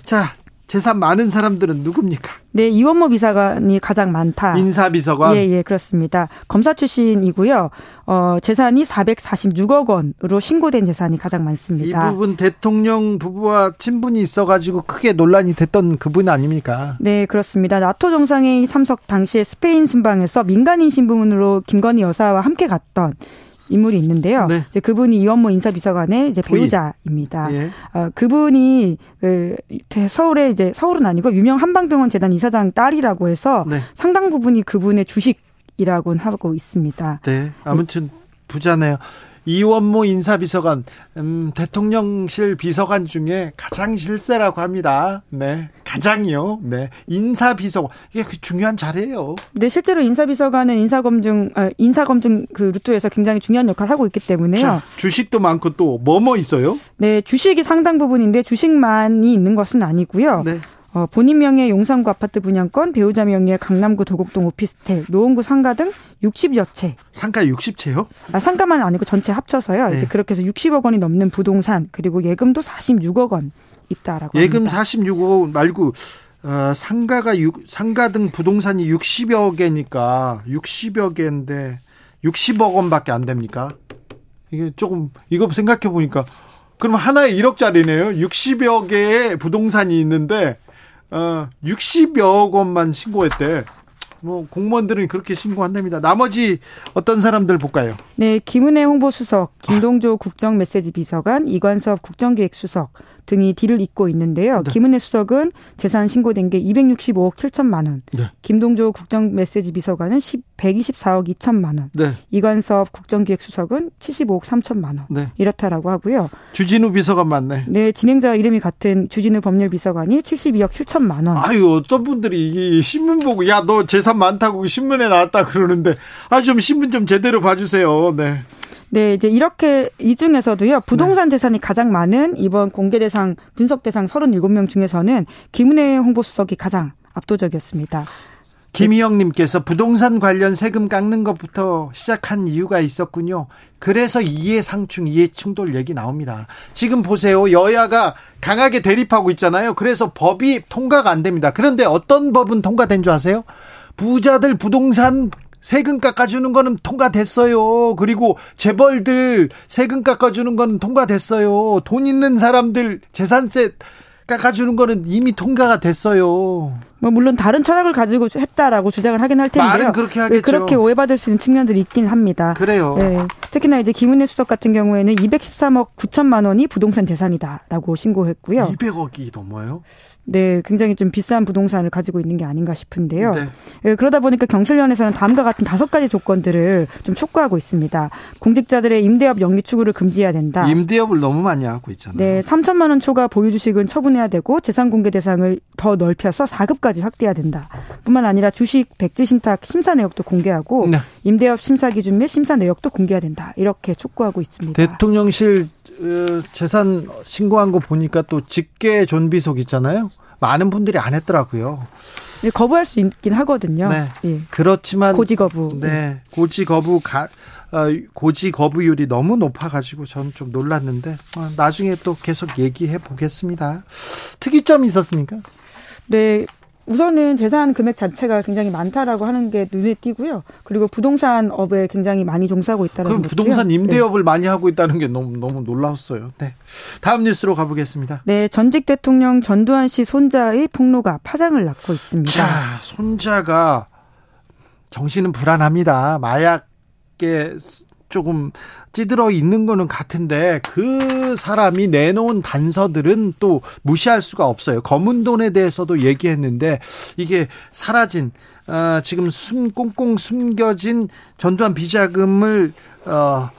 자, 재산 많은 사람들은 누굽니까? 네, 이원모 비서관이 가장 많다. 인사비서관? 예, 예, 그렇습니다. 검사 출신이고요. 어, 재산이 446억 원으로 신고된 재산이 가장 많습니다. 이 부분 대통령 부부와 친분이 있어가지고 크게 논란이 됐던 그분 아닙니까? 네, 그렇습니다. 나토 정상회의 참석 당시에 스페인 순방에서 민간인 신분으로 김건희 여사와 함께 갔던 인물이 있는데요. 네. 이제 그분이 이원모 인사비서관의 이제 배우자입니다. 예. 어, 그분이 그 서울에 이제 서울은 아니고 유명 한방병원 재단 이사장 딸이라고 해서 네. 상당 부분이 그분의 주식이라고 하고 있습니다. 네. 아무튼 부자네요. 이원모 인사비서관, 음, 대통령실 비서관 중에 가장 실세라고 합니다. 네. 가장이요. 네. 인사비서관. 이게 그 중요한 자리예요. 네, 실제로 인사비서관은 인사검증, 아, 인사검증 그 루트에서 굉장히 중요한 역할을 하고 있기 때문에요. 자, 주식도 많고 또 뭐뭐 있어요? 네, 주식이 상당 부분인데 주식만이 있는 것은 아니고요. 네. 어, 본인 명의 용산구 아파트 분양권, 배우자 명의의 강남구 도곡동 오피스텔, 노원구 상가 등 60여 채. 상가 60채요? 아, 상가만 아니고 전체 합쳐서요. 네. 이제 그렇게 해서 60억 원이 넘는 부동산 그리고 예금도 46억 원 있다라고 예금 합니다. 46억 원 말고 어, 상가가 6, 상가 등 부동산이 60여 개니까 60여 개인데 60억 원밖에 안 됩니까? 이게 조금 이거 생각해 보니까 그럼 하나에 1억짜리네요. 60여 개의 부동산이 있는데 어, 60여 건만 신고했대. 뭐 공무원들은 그렇게 신고한답니다. 나머지 어떤 사람들 볼까요? 네, 김은혜 홍보수석, 김동조 아. 국정메시지 비서관, 이관섭 국정기획수석, 등이 뒤를 잇고 있는데요. 네. 김은혜 수석은 재산 신고된 게 265억 7천만 원. 네. 김동조 국정 메시지 비서관은 10, 124억 2천만 원. 네. 이관섭 국정기획수석은 75억 3천만 원. 네. 이렇다라고 하고요. 주진우 비서관 맞네. 네, 진행자 이름이 같은 주진우 법률 비서관이 72억 7천만 원. 아유, 어떤 분들이 신문 보고 야, 너 재산 많다고 신문에 나왔다 그러는데 아, 좀 신문 좀 제대로 봐주세요. 네. 네, 이제 이렇게 이 중에서도요. 부동산 네. 재산이 가장 많은 이번 공개 대상 분석 대상 37명 중에서는 김은혜 홍보수석이 가장 압도적이었습니다. 김희영님께서 부동산 관련 세금 깎는 것부터 시작한 이유가 있었군요. 그래서 이해상충, 이해충돌 얘기 나옵니다. 지금 보세요. 여야가 강하게 대립하고 있잖아요. 그래서 법이 통과가 안 됩니다. 그런데 어떤 법은 통과된 줄 아세요? 부자들 부동산 세금 깎아주는 거는 통과됐어요. 그리고 재벌들 세금 깎아주는 거는 통과됐어요. 돈 있는 사람들 재산세 깎아주는 거는 이미 통과가 됐어요. 뭐 물론 다른 철학을 가지고 했다라고 주장을 하긴 할 텐데요. 말은 그렇게 하겠죠. 그렇게 오해받을 수 있는 측면들이 있긴 합니다. 그래요. 네. 특히나 이제 김은혜 수석 같은 경우에는 213억 9천만 원이 부동산 재산이다라고 신고했고요. 200억이 넘어요? 네, 굉장히 좀 비싼 부동산을 가지고 있는 게 아닌가 싶은데요. 네. 예, 그러다 보니까 경실련에서는 다음과 같은 다섯 가지 조건들을 좀 촉구하고 있습니다. 공직자들의 임대업 영리 추구를 금지해야 된다. 임대업을 너무 많이 하고 있잖아요. 네, 3천만 원 초과 보유 주식은 처분해야 되고 재산 공개 대상을 더 넓혀서 4급까지 확대해야 된다. 뿐만 아니라 주식 백지 신탁 심사 내역도 공개하고 네. 임대업 심사 기준 및 심사 내역도 공개해야 된다. 이렇게 촉구하고 있습니다. 대통령실 어, 재산 신고한 거 보니까 또 직계 존비속 있잖아요. 많은 분들이 안 했더라고요. 네, 거부할 수 있긴 하거든요. 네. 예. 그렇지만 고지 거부. 네. 고지 거부 가 어, 고지 거부율이 너무 높아가지고 저는 좀 놀랐는데 어, 나중에 또 계속 얘기해 보겠습니다. 특이점이 있었습니까? 네, 우선은 재산 금액 자체가 굉장히 많다라고 하는 게 눈에 띄고요. 그리고 부동산 업에 굉장히 많이 종사하고 있다는 거. 부동산 임대업을 네. 많이 하고 있다는 게 너무 너무 놀라웠어요. 네. 다음 뉴스로 가보겠습니다. 네, 전직 대통령 전두환 씨 손자의 폭로가 파장을 낳고 있습니다. 자, 손자가 정신은 불안합니다. 마약에 조금 찌들어 있는 거는 같은데 그 사람이 내놓은 단서들은 또 무시할 수가 없어요. 검은 돈에 대해서도 얘기했는데 이게 사라진 어, 지금 숨 꽁꽁 숨겨진 전두환 비자금을 어,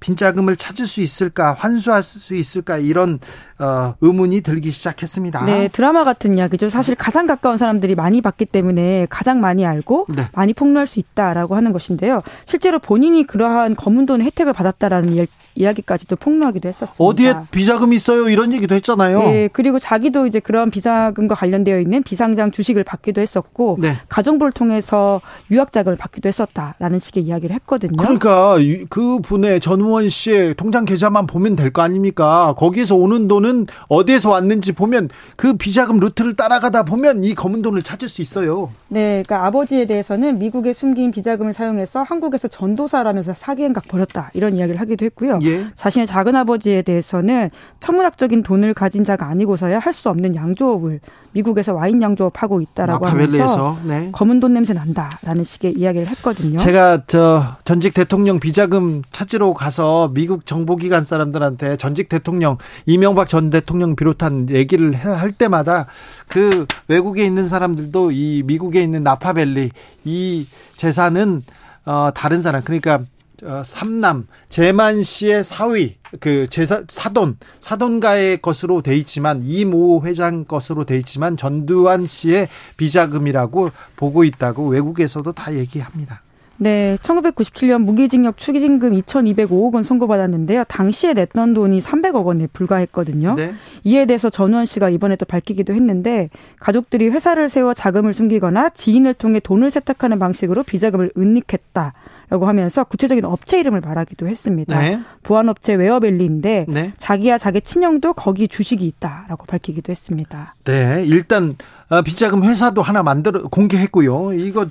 빈자금을 찾을 수 있을까 환수할 수 있을까 이런 어, 의문이 들기 시작했습니다. 네, 드라마 같은 이야기죠. 사실 가장 가까운 사람들이 많이 봤기 때문에 가장 많이 알고 네. 많이 폭로할 수 있다라고 하는 것인데요. 실제로 본인이 그러한 검은 돈의 혜택을 받았다라는 이야기까지도 폭로하기도 했었습니다. 어디에 비자금 있어요? 이런 얘기도 했잖아요. 네, 그리고 자기도 이제 그런 비자금과 관련되어 있는 비상장 주식을 받기도 했었고 네. 가정부를 통해서 유학 자금을 받기도 했었다라는 식의 이야기를 했거든요. 그러니까 그 분의 전우원 씨의 통장 계좌만 보면 될 거 아닙니까? 거기에서 오는 돈은 어디에서 왔는지 보면 그 비자금 루트를 따라가다 보면 이 검은 돈을 찾을 수 있어요. 네, 그러니까 아버지에 대해서는 미국에 숨긴 비자금을 사용해서 한국에서 전도사라면서 사기 행각 벌였다 이런 이야기를 하기도 했고요. 예. 자신의 작은 아버지에 대해서는 천문학적인 돈을 가진 자가 아니고서야 할 수 없는 양조업을 미국에서 와인 양조업하고 있다라고 하면서 네. 검은 돈 냄새 난다라는 식의 이야기를 했거든요. 제가 저 전직 대통령 비자금 찾으러 가서 미국 정보기관 사람들한테 전직 대통령 이명박 전 대통령 비롯한 얘기를 할 때마다 그 외국에 있는 사람들도 이 미국에 있는 나파밸리 이 재산은 어 다른 사람 그러니까 어, 삼남 재만 씨의 사위 그 제사 사돈 사돈가의 것으로 돼 있지만 이모 회장 것으로 돼 있지만 전두환 씨의 비자금이라고 보고 있다고 외국에서도 다 얘기합니다. 네, 1997년 무기징역 추기징금 2,205억 원 선고받았는데요. 당시에 냈던 돈이 300억 원에 불과했거든요. 네. 이에 대해서 전우원 씨가 이번에 또 밝히기도 했는데 가족들이 회사를 세워 자금을 숨기거나 지인을 통해 돈을 세탁하는 방식으로 비자금을 은닉했다. 라고 하면서 구체적인 업체 이름을 말하기도 했습니다. 네. 보안업체 웨어밸리인데 네. 자기야 자기 친형도 거기 주식이 있다라고 밝히기도 했습니다. 네, 일단 아, 비자금 회사도 하나 만들어 공개했고요. 이거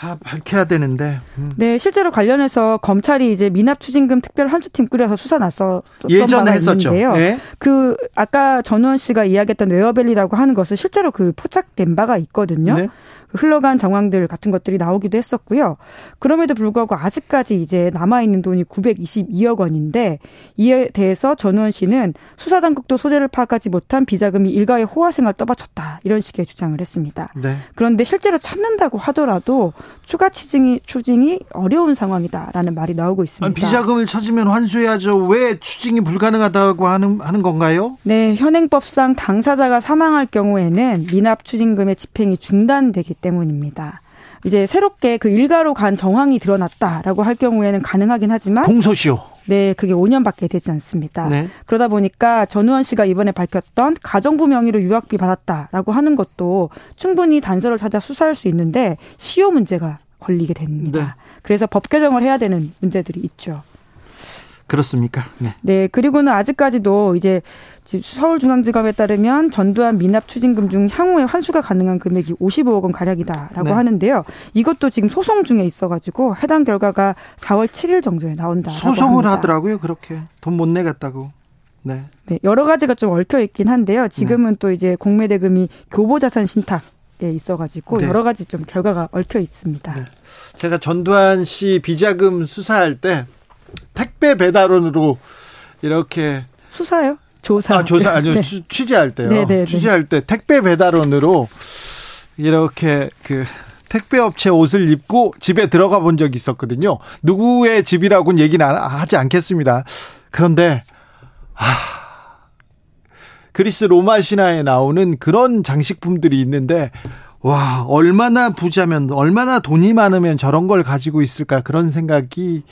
아, 밝혀야 되는데. 음. 네, 실제로 관련해서 검찰이 이제 미납 추징금 특별 한수팀 꾸려서 수사 났었던 예전에 했었죠. 네. 그 아까 전우원 씨가 이야기했던 웨어밸리라고 하는 것은 실제로 그 포착된 바가 있거든요. 네. 흘러간 정황들 같은 것들이 나오기도 했었고요. 그럼에도 불구하고 아직까지 이제 남아있는 돈이 922억 원인데 이에 대해서 전우원 씨는 수사당국도 소재를 파악하지 못한 비자금이 일가의 호화생활 떠받쳤다. 이런 식의 주장을 했습니다. 네. 그런데 실제로 찾는다고 하더라도 추가 추징이, 추징이 어려운 상황이다라는 말이 나오고 있습니다. 비자금을 찾으면 환수해야죠. 왜 추징이 불가능하다고 하는, 하는 건가요? 네. 현행법상 당사자가 사망할 경우에는 미납 추징금의 집행이 중단되기 때문입니다. 이제 새롭게 그 일가로 간 정황이 드러났다라고 할 경우에는 가능하긴 하지만 공소시효 네, 그게 5년밖에 되지 않습니다. 네. 그러다 보니까 전우원 씨가 이번에 밝혔던 가정부 명의로 유학비 받았다라고 하는 것도 충분히 단서를 찾아 수사할 수 있는데 시효 문제가 걸리게 됩니다. 네. 그래서 법 개정을 해야 되는 문제들이 있죠. 그렇습니까? 네. 네. 그리고는 아직까지도 이제 서울중앙지검에 따르면 전두환 미납 추징금 중 향후에 환수가 가능한 금액이 55억 원 가량이다라고 네. 하는데요. 이것도 지금 소송 중에 있어가지고 해당 결과가 4월 7일 정도에 나온다. 소송을 합니다. 하더라고요. 그렇게 돈 못 내겠다고. 네. 네. 여러 가지가 좀 얽혀 있긴 한데요. 지금은 네. 또 이제 공매대금이 교보자산 신탁 에 있어가지고 네. 여러 가지 좀 결과가 얽혀 있습니다. 네. 제가 전두환 씨 비자금 수사할 때 택배 배달원으로 이렇게 수사요? 조사. 아, 조사 아니요. 네. 취재할 때요. 네네네. 네, 네. 취재할 때 택배 배달원으로 이렇게 그 택배 업체 옷을 입고 집에 들어가 본 적이 있었거든요. 누구의 집이라고는 얘기는 하지 않겠습니다. 그런데 아 그리스 로마 신화에 나오는 그런 장식품들이 있는데 와, 얼마나 부자면, 얼마나 돈이 많으면 저런 걸 가지고 있을까 그런 생각이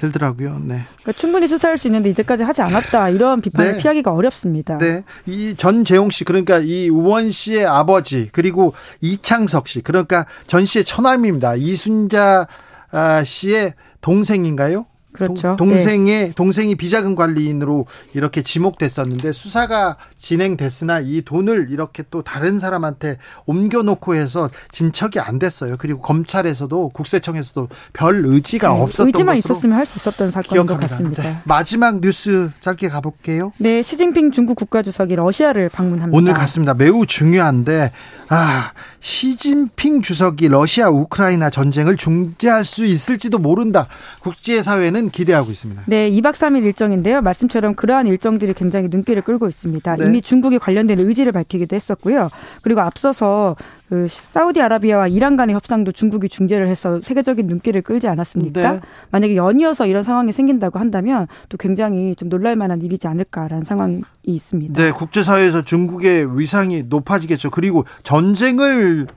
들더라고요. 네. 그러니까 충분히 수사할 수 있는데 이제까지 하지 않았다. 이런 비판을 네. 피하기가 어렵습니다. 네. 이 전재용 씨, 그러니까 이 우원 씨의 아버지, 그리고 이창석 씨, 그러니까 전 씨의 처남입니다. 이순자 아, 씨의 동생인가요? 그렇죠. 동, 생의 네. 동생이 비자금 관리인으로 이렇게 지목됐었는데 수사가 진행됐으나 이 돈을 이렇게 또 다른 사람한테 옮겨놓고 해서 진척이 안 됐어요. 그리고 검찰에서도 국세청에서도 별 의지가 네, 없었던 의지만 있었으면 할 수 있었던 사건인 것 같습니다. 네. 마지막 뉴스 짧게 가볼게요. 네, 시진핑 중국 국가주석이 러시아를 방문합니다. 오늘 갔습니다. 매우 중요한데 아 시진핑 주석이 러시아 우크라이나 전쟁을 중재할 수 있을지도 모른다. 국제사회는 기대하고 있습니다. 네, 2박 3일 일정인데요. 말씀처럼 그러한 일정들이 굉장히 눈길을 끌고 있습니다. 네. 이미 중국이 관련된 의지를 밝히기도 했었고요. 그리고 앞서서 그 사우디아라비아와 이란 간의 협상도 중국이 중재를 해서 세계적인 눈길을 끌지 않았습니까? 네. 만약에 연이어서 이런 상황이 생긴다고 한다면 또 굉장히 좀 놀랄 만한 일이지 않을까라는 상황이 있습니다. 네, 국제사회에서 중국의 위상이 높아지겠죠. 그리고 전쟁을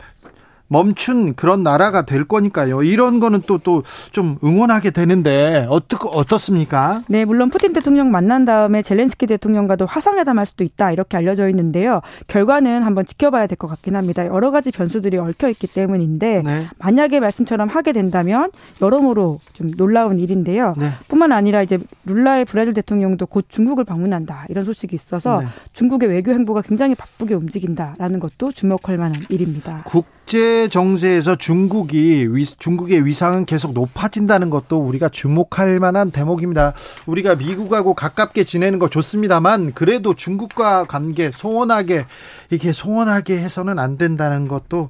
멈춘 그런 나라가 될 거니까요. 이런 거는 또 또 좀 응원하게 되는데 어떻 어떻습니까? 네, 물론 푸틴 대통령 만난 다음에 젤렌스키 대통령과도 화상회담할 수도 있다 이렇게 알려져 있는데요. 결과는 한번 지켜봐야 될 것 같긴 합니다. 여러 가지 변수들이 얽혀 있기 때문인데 네. 만약에 말씀처럼 하게 된다면 여러모로 좀 놀라운 일인데요. 네. 뿐만 아니라 이제 룰라의 브라질 대통령도 곧 중국을 방문한다 이런 소식이 있어서 네. 중국의 외교 행보가 굉장히 바쁘게 움직인다라는 것도 주목할 만한 일입니다. 국제 정세에서 중국이 중국의 위상은 계속 높아진다는 것도 우리가 주목할 만한 대목입니다. 우리가 미국하고 가깝게 지내는 거 좋습니다만 그래도 중국과 관계 소원하게 이게 소원하게 해서는 안 된다는 것도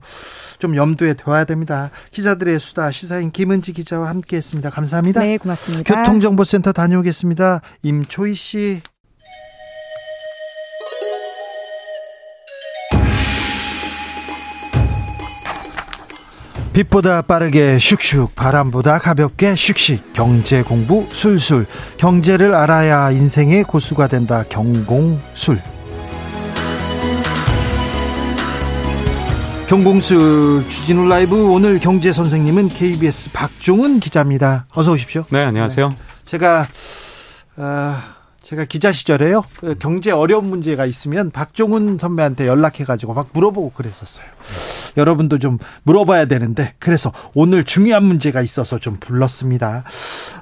좀 염두에 둬야 됩니다. 기자들의 수다 시사인 김은지 기자와 함께했습니다. 감사합니다. 네, 고맙습니다. 교통정보센터 다녀오겠습니다. 임초희 씨. 빛보다 빠르게 슉슉 바람보다 가볍게 슉슉 경제 공부 술술 경제를 알아야 인생의 고수가 된다 경공술 경공술 주진우 라이브 오늘 경제 선생님은 KBS 박종은 기자입니다. 어서 오십시오. 네 안녕하세요. 네. 제가 어, 제가 기자 시절에요 그 경제 어려운 문제가 있으면 박종훈 선배한테 연락해가지고 막 물어보고 그랬었어요. 여러분도 좀 물어봐야 되는데 그래서 오늘 중요한 문제가 있어서 좀 불렀습니다.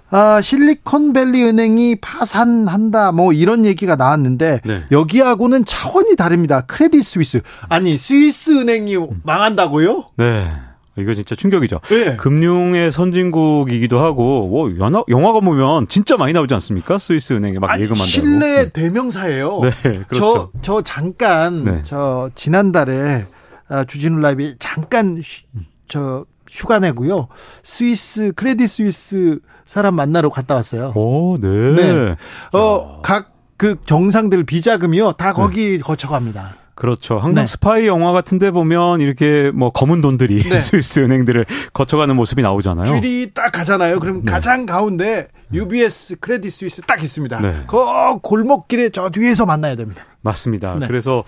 아, 실리콘밸리 은행이 파산한다 뭐 이런 얘기가 나왔는데 네. 여기하고는 차원이 다릅니다. 크레딧 스위스 아니 스위스 은행이 망한다고요? 네. 이거 진짜 충격이죠. 네. 금융의 선진국이기도 하고 뭐 영화, 영화가 보면 진짜 많이 나오지 않습니까? 스위스 은행에 막 예금한다고. 신뢰 대명사예요. 네, 그렇죠. 저, 저 잠깐 네. 저 지난달에 아, 주진우 라이브 잠깐 쉬, 저 휴가 내고요. 스위스 크레딧 스위스 사람 만나러 갔다 왔어요. 오, 네. 네. 어, 각 그 정상들 비자금이요. 다 거기 네. 거쳐갑니다. 그렇죠. 항상 네. 스파이 영화 같은 데 보면 이렇게 뭐 검은 돈들이 네. 스위스 은행들을 거쳐가는 모습이 나오잖아요. 줄이 딱 가잖아요. 그럼 네. 가장 가운데 UBS 크레딧 스위스 딱 있습니다. 네. 그 골목길에 저 뒤에서 만나야 됩니다. 맞습니다. 네. 그래서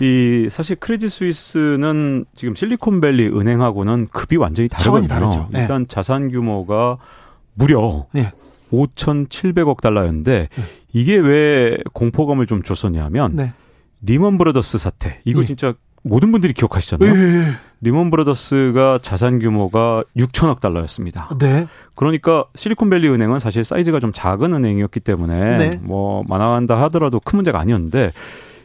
이 사실 크레딧 스위스는 지금 실리콘밸리 은행하고는 급이 완전히 다르거든요. 다르죠. 일단 자산 규모가 무려 네. 5,700억 달러였는데 네. 이게 왜 공포감을 좀 줬었냐면 네. 리먼 브라더스 사태 이거 네. 진짜 모든 분들이 기억하시잖아요. 네. 리먼 브라더스가 자산 규모가 6천억 달러였습니다. 네. 그러니까 실리콘밸리 은행은 사실 사이즈가 좀 작은 은행이었기 때문에 네. 뭐 만화한다 하더라도 큰 문제가 아니었는데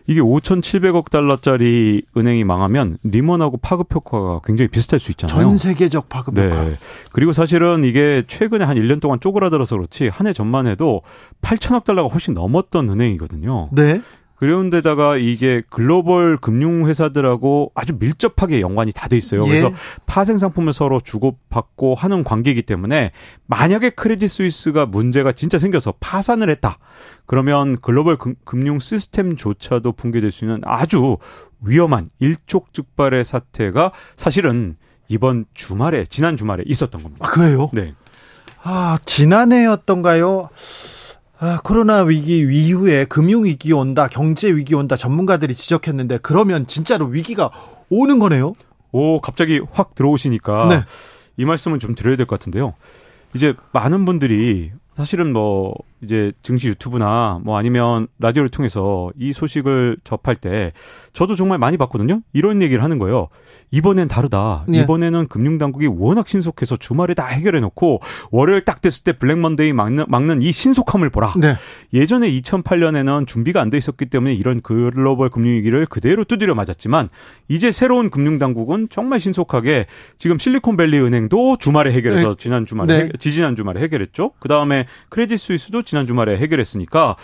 이게 5,700억 달러짜리 은행이 망하면 리먼하고 파급 효과가 굉장히 비슷할 수 있잖아요. 전 세계적 파급 네. 효과. 그리고 사실은 이게 최근에 한 1년 동안 쪼그라들어서 그렇지 한 해 전만 해도 8천억 달러가 훨씬 넘었던 은행이거든요. 네. 그런 데다가 이게 글로벌 금융 회사들하고 아주 밀접하게 연관이 다 돼 있어요. 예. 그래서 파생 상품을 서로 주고받고 하는 관계이기 때문에 만약에 크레딧 스위스가 문제가 진짜 생겨서 파산을 했다. 그러면 글로벌 금, 금융 시스템조차도 붕괴될 수 있는 아주 위험한 일촉즉발의 사태가 사실은 이번 주말에 지난 주말에 있었던 겁니다. 아, 그래요? 네. 아, 지난해였던가요? 아, 코로나 위기 이후에 금융 위기 온다, 경제 위기 온다 전문가들이 지적했는데 그러면 진짜로 위기가 오는 거네요. 오, 갑자기 확 들어오시니까 네. 이 말씀은 좀 드려야 될 것 같은데요. 이제 많은 분들이 사실은 뭐 이제 증시 유튜브나 뭐 아니면 라디오를 통해서 이 소식을 접할 때 저도 정말 많이 봤거든요. 이런 얘기를 하는 거예요. 이번엔 다르다. 네. 이번에는 금융당국이 워낙 신속해서 주말에 다 해결해 놓고 월요일 딱 됐을 때 블랙먼데이 막는, 막는 이 신속함을 보라. 네. 예전에 2008년에는 준비가 안 돼 있었기 때문에 이런 글로벌 금융위기를 그대로 두드려 맞았지만 이제 새로운 금융당국은 정말 신속하게 지금 실리콘밸리 은행도 주말에 해결해서 네. 지난 주말에 네. 해, 지지난 주말에 해결했죠. 그 다음에 크레딧 스위스도 지난 주말에 해결했으니까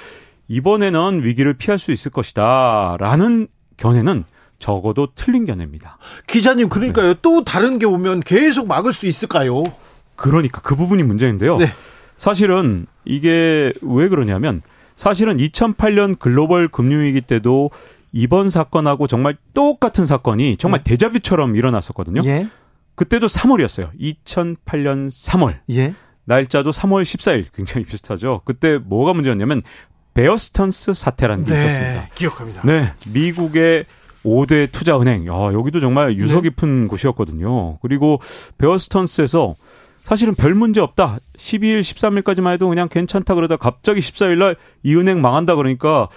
이번에는 위기를 피할 수 있을 것이다라는 견해는 적어도 틀린 견해입니다. 기자님 그러니까요. 네. 또 다른 게 오면 계속 막을 수 있을까요? 그러니까 그 부분이 문제인데요. 네. 사실은 이게 왜 그러냐면 사실은 2008년 글로벌 금융위기 때도 이번 사건하고 정말 똑같은 사건이 정말 네. 데자뷰처럼 일어났었거든요. 예. 그때도 3월이었어요. 2008년 3월. 예. 날짜도 3월 14일 굉장히 비슷하죠. 그때 뭐가 문제였냐면 베어스턴스 사태라는 게 네, 있었습니다. 기억합니다. 네. 미국의 5대 투자은행. 야, 여기도 정말 유서 네. 깊은 네. 곳이었거든요. 그리고 베어스턴스에서 사실은 별 문제 없다. 12일, 13일까지만 해도 그냥 괜찮다 그러다 갑자기 14일 날 이 은행 망한다 그러니까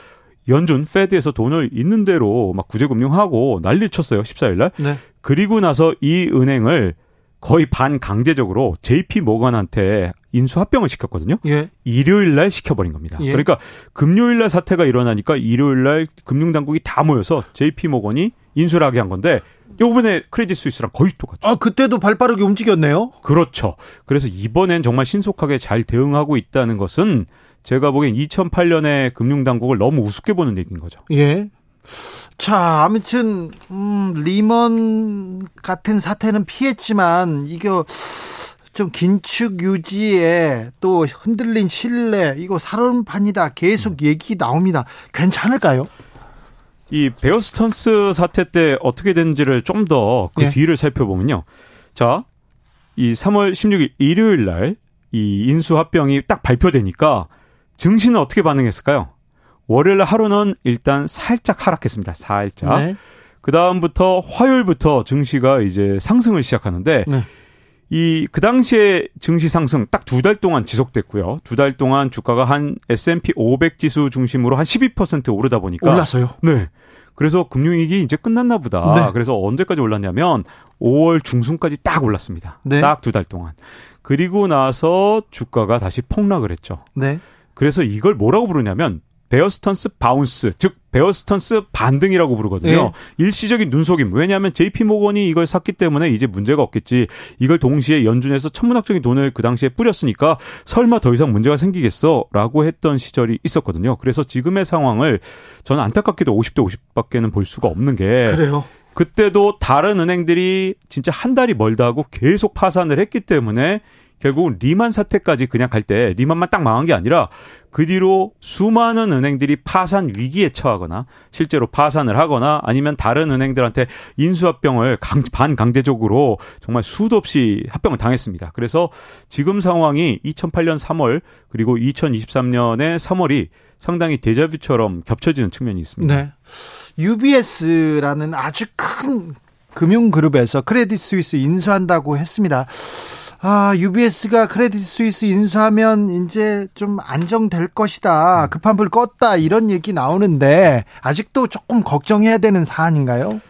연준 페드에서 돈을 있는 대로 막 구제금융하고 난리 쳤어요. 14일 날. 네. 그리고 나서 이 은행을 거의 반강제적으로 JP 모건한테 인수합병을 시켰거든요. 예. 일요일 날 시켜버린 겁니다. 예. 그러니까 금요일 날 사태가 일어나니까 일요일 날 금융 당국이 다 모여서 JP 모건이 인수를 하게 한 건데 요번에 크레딧 스위스랑 거의 똑같죠. 아, 그때도 발 빠르게 움직였네요? 그렇죠. 그래서 이번엔 정말 신속하게 잘 대응하고 있다는 것은 제가 보기엔 2008년에 금융 당국을 너무 우습게 보는 얘기인 거죠. 예. 자, 아무튼 음, 리먼 같은 사태는 피했지만 이거 좀 긴축 유지에 또 흔들린 신뢰 이거 살얼음판이다 계속 음. 얘기 나옵니다. 괜찮을까요? 이 베어스턴스 사태 때 어떻게 됐는지를 좀 더그 예. 뒤를 살펴보면요. 자, 이 3월 16일 일요일 날 이 인수 합병이 딱 발표되니까 증시는 어떻게 반응했을까요? 월요일 하루는 일단 살짝 하락했습니다. 살짝. 네. 그 다음부터 화요일부터 증시가 이제 상승을 시작하는데 네. 이그 당시에 증시 상승 딱 두 달 동안 지속됐고요. 두 달 동안 주가가 한 S&P 500 지수 중심으로 한 12% 오르다 보니까 올랐어요. 네. 그래서 금융위기 이제 끝났나 보다. 네. 그래서 언제까지 올랐냐면 5월 중순까지 딱 올랐습니다. 네. 딱두 달 동안. 그리고 나서 주가가 다시 폭락을 했죠. 네. 그래서 이걸 뭐라고 부르냐면 베어스턴스 bounce, 즉 베어스턴스 반등이라고 부르거든요. 네. 일시적인 눈속임. 왜냐하면 JP 모건이 이걸 샀기 때문에 이제 문제가 없겠지. 이걸 동시에 연준에서 천문학적인 돈을 그 당시에 뿌렸으니까 설마 더 이상 문제가 생기겠어라고 했던 시절이 있었거든요. 그래서 지금의 상황을 저는 안타깝게도 50대 50밖에는 볼 수가 없는 게 그래요. 그때도 다른 은행들이 진짜 한 달이 멀다 하고 계속 파산을 했기 때문에 결국은 리만 사태까지 그냥 갈 때 리만만 딱 망한 게 아니라 그 뒤로 수많은 은행들이 파산 위기에 처하거나 실제로 파산을 하거나 아니면 다른 은행들한테 인수합병을 강, 반강제적으로 정말 수도 없이 합병을 당했습니다. 그래서 지금 상황이 2008년 3월 그리고 2023년의 3월이 상당히 데자뷰처럼 겹쳐지는 측면이 있습니다. 네. UBS라는 아주 큰 금융그룹에서 크레딧 스위스 인수한다고 했습니다. 아, UBS가 크레딧 스위스 인수하면 이제 좀 안정될 것이다. 급한 불 껐다. 이런 얘기 나오는데 아직도 조금 걱정해야 되는 사안인가요?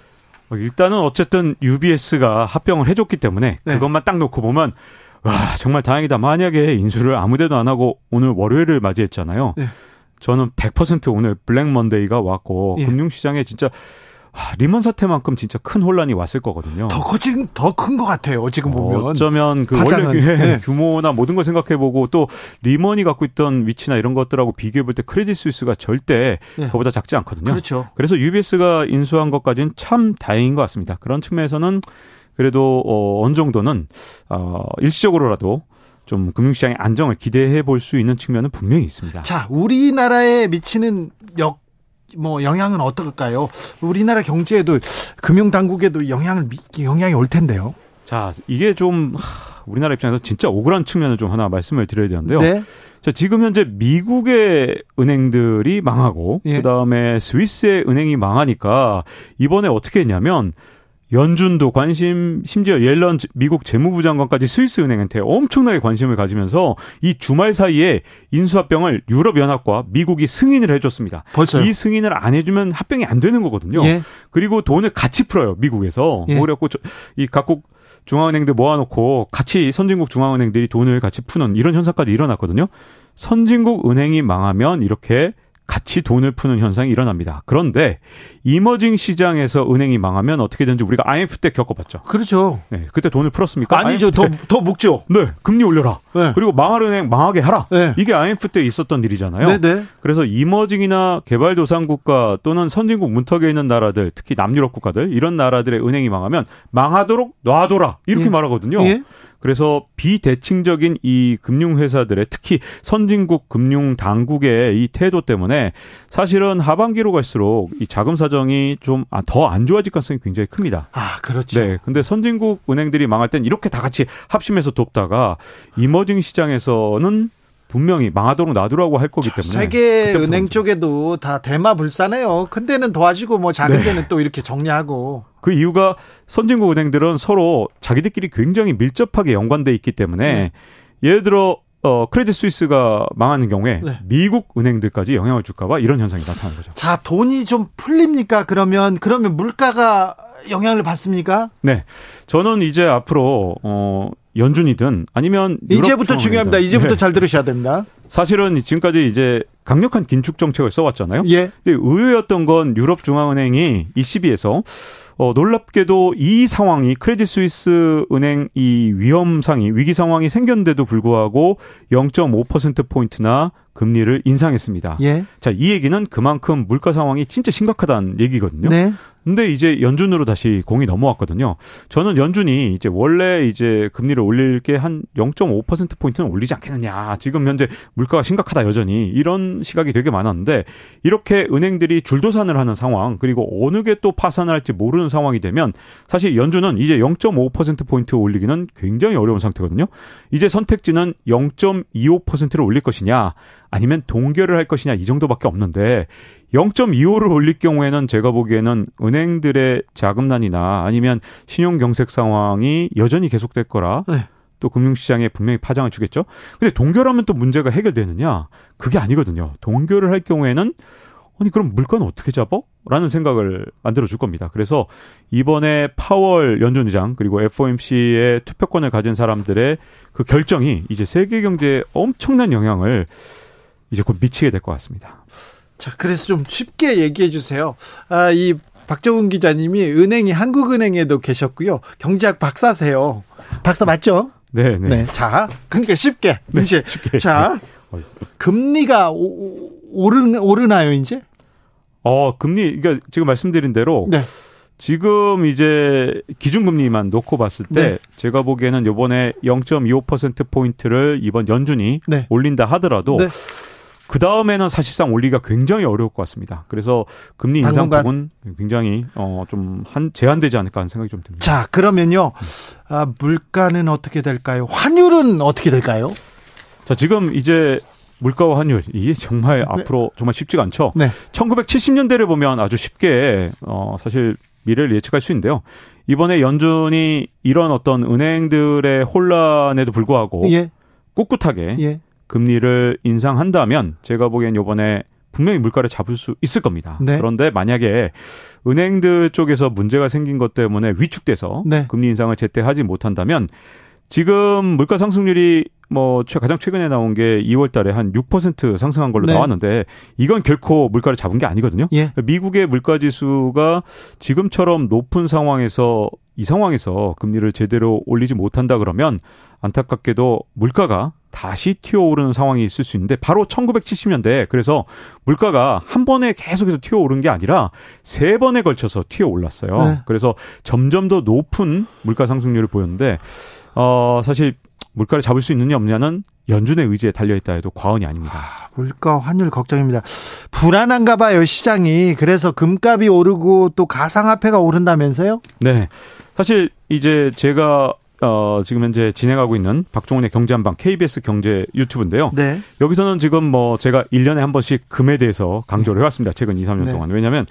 어, 일단은 어쨌든 UBS가 합병을 해줬기 때문에 네. 그것만 딱 놓고 보면 와 정말 다행이다. 만약에 인수를 아무 데도 안 하고 오늘 월요일을 맞이했잖아요. 네. 저는 100% 오늘 블랙 먼데이가 왔고 예. 금융시장에 진짜 하, 리먼 사태만큼 진짜 큰 혼란이 왔을 거거든요. 더 커진 더큰 것 같아요. 지금 보면 어쩌면 그 원래 네. 규모나 모든 걸 생각해보고 또 리먼이 갖고 있던 위치나 이런 것들하고 비교해볼 때 크레딧 스위스가 절대 네. 그보다 작지 않거든요. 그렇죠. 그래서 UBS가 인수한 것까지는 참 다행인 것 같습니다. 그런 측면에서는 그래도 어, 어느 정도는 어, 일시적으로라도 좀 금융시장의 안정을 기대해 볼 수 있는 측면은 분명히 있습니다. 자, 우리나라에 미치는 역, 뭐 영향은 어떨까요? 우리나라 경제에도 금융 당국에도 영향을 영향이 올 텐데요. 자, 이게 좀 우리나라 입장에서 진짜 억울한 측면을 좀 하나 말씀을 드려야 되는데요. 네. 자, 지금 현재 미국의 은행들이 망하고 예. 그다음에 스위스의 은행이 망하니까 이번에 어떻게 했냐면 연준도 관심, 심지어 옐런 미국 재무부 장관까지 스위스 은행한테 엄청나게 관심을 가지면서 이 주말 사이에 인수합병을 유럽연합과 미국이 승인을 해줬습니다. 벌써요? 이 승인을 안 해주면 합병이 안 되는 거거든요. 예. 그리고 돈을 같이 풀어요 미국에서. 예. 그래갖고 이 각국 중앙은행들 모아놓고 같이 선진국 중앙은행들이 돈을 같이 푸는 이런 현상까지 일어났거든요. 선진국 은행이 망하면 이렇게 같이 돈을 푸는 현상이 일어납니다. 그런데 이머징 시장에서 은행이 망하면 어떻게 되는지 우리가 IMF 때 겪어봤죠. 그렇죠. 네, 그때 돈을 풀었습니까? 아니죠. 더, 더 묶죠. 네, 금리 올려라. 네. 그리고 망할 은행 망하게 하라. 네. 이게 IMF 때 있었던 일이잖아요. 네, 네. 그래서 이머징이나 개발도상국가 또는 선진국 문턱에 있는 나라들, 특히 남유럽 국가들 이런 나라들의 은행이 망하면 망하도록 놔둬라 이렇게 예. 말하거든요. 예. 그래서 비대칭적인 이 금융회사들의 특히 선진국 금융 당국의 이 태도 때문에 사실은 하반기로 갈수록 이 자금 사정이 좀 더안 아, 좋아질 가능성이 굉장히 큽니다. 아, 그렇죠. 네. 근데 선진국 은행들이 망할 땐 이렇게 다 같이 합심해서 돕다가 이머징 시장에서는 분명히 망하도록 놔두라고 할 거기 때문에 세계 은행 쪽에도 다 대마 불사네요. 큰 데는 도와주고 뭐 작은 네. 데는 또 이렇게 정리하고 그 이유가 선진국 은행들은 서로 자기들끼리 굉장히 밀접하게 연관돼 있기 때문에 네. 예를 들어 어, 크레딧 스위스가 망하는 경우에 네. 미국 은행들까지 영향을 줄까봐 이런 현상이 나타나는 거죠. 자, 돈이 좀 풀립니까? 그러면 그러면 물가가 영향을 받습니까? 네, 저는 이제 앞으로 어, 연준이든 아니면 이제부터 중요합니다. 이제부터 네. 잘 들으셔야 됩니다. 사실은 지금까지 이제 강력한 긴축 정책을 써왔잖아요. 예. 근데 의외였던 건 유럽 중앙은행이 ECB에서 어, 놀랍게도 이 상황이 크레딧 스위스 은행 이 위험 상이 위기 상황이 생겼는데도 불구하고 0.5% 포인트나 금리를 인상했습니다. 예. 자, 이 얘기는 그만큼 물가 상황이 진짜 심각하다는 얘기거든요. 네. 근데 이제 연준으로 다시 공이 넘어왔거든요. 저는 연준이 이제 원래 이제 금리를 올릴 게 한 0.5% 포인트는 올리지 않겠느냐. 지금 현재 물가가 심각하다 여전히 이런 시각이 되게 많았는데 이렇게 은행들이 줄도산을 하는 상황 그리고 어느 게 또 파산을 할지 모르는 상황이 되면 사실 연준은 이제 0.5% 포인트 올리기는 굉장히 어려운 상태거든요. 이제 선택지는 0.25%를 올릴 것이냐 아니면 동결을 할 것이냐 이 정도밖에 없는데 0.25를 올릴 경우에는 제가 보기에는 은행들의 자금난이나 아니면 신용 경색 상황이 여전히 계속될 거라 네. 또 금융시장에 분명히 파장을 주겠죠. 근데 동결하면 또 문제가 해결되느냐? 그게 아니거든요. 동결을 할 경우에는 아니 그럼 물가는 어떻게 잡어? 라는 생각을 만들어 줄 겁니다. 그래서 이번에 파월 연준 의장 그리고 FOMC의 투표권을 가진 사람들의 그 결정이 이제 세계 경제에 엄청난 영향을 이제 곧 미치게 될 것 같습니다. 자, 그래서 좀 쉽게 얘기해 주세요. 아, 이 박정훈 기자님이 은행이 한국은행에도 계셨고요. 경제학 박사세요. 박사 맞죠? 네, 네. 네. 자, 그러니까 쉽게. 네, 이제 쉽게. 자, 금리가 오, 오르, 오르나요, 이제? 어, 금리, 그러니까 지금 말씀드린 대로 네. 지금 이제 기준금리만 놓고 봤을 때 네. 제가 보기에는 요번에 0.25% 포인트를 이번 연준이 네. 올린다 하더라도 네. 그 다음에는 사실상 올리기가 굉장히 어려울 것 같습니다. 그래서 금리 인상 부분 굉장히 어좀 한 제한되지 않을까 하는 생각이 좀 듭니다. 자 그러면요 아, 물가는 어떻게 될까요? 환율은 어떻게 될까요? 자 지금 이제 물가와 환율 이게 정말 네. 앞으로 정말 쉽지가 않죠. 네. 1970년대를 보면 아주 쉽게 어 사실 미래를 예측할 수 있는데요. 이번에 연준이 이런 어떤 은행들의 혼란에도 불구하고 예. 꿋꿋하게 예. 금리를 인상한다면 제가 보기엔 요번에 분명히 물가를 잡을 수 있을 겁니다. 네. 그런데 만약에 은행들 쪽에서 문제가 생긴 것 때문에 위축돼서 네. 금리 인상을 제때 하지 못한다면 지금 물가 상승률이 뭐 가장 최근에 나온 게 2월 달에 한 6% 상승한 걸로 네. 나왔는데 이건 결코 물가를 잡은 게 아니거든요. 예. 미국의 물가 지수가 지금처럼 높은 상황에서 이 상황에서 금리를 제대로 올리지 못한다 그러면 안타깝게도 물가가 다시 튀어오르는 상황이 있을 수 있는데 바로 1970년대 그래서 물가가 한 번에 계속해서 튀어오른 게 아니라 세 번에 걸쳐서 튀어올랐어요. 네. 그래서 점점 더 높은 물가 상승률을 보였는데 어 사실 물가를 잡을 수 있느냐 없느냐는 연준의 의지에 달려 있다 해도 과언이 아닙니다. 아, 물가 환율 걱정입니다. 불안한가 봐요, 시장이. 그래서 금값이 오르고 또 가상화폐가 오른다면서요? 네. 사실 이제 제가 어, 지금 현재 진행하고 있는 박종훈의 경제한방 KBS 경제 유튜브인데요. 네. 여기서는 지금 뭐 제가 1년에 한 번씩 금에 대해서 강조를 해왔습니다. 최근 2, 3년 네. 동안. 왜냐하면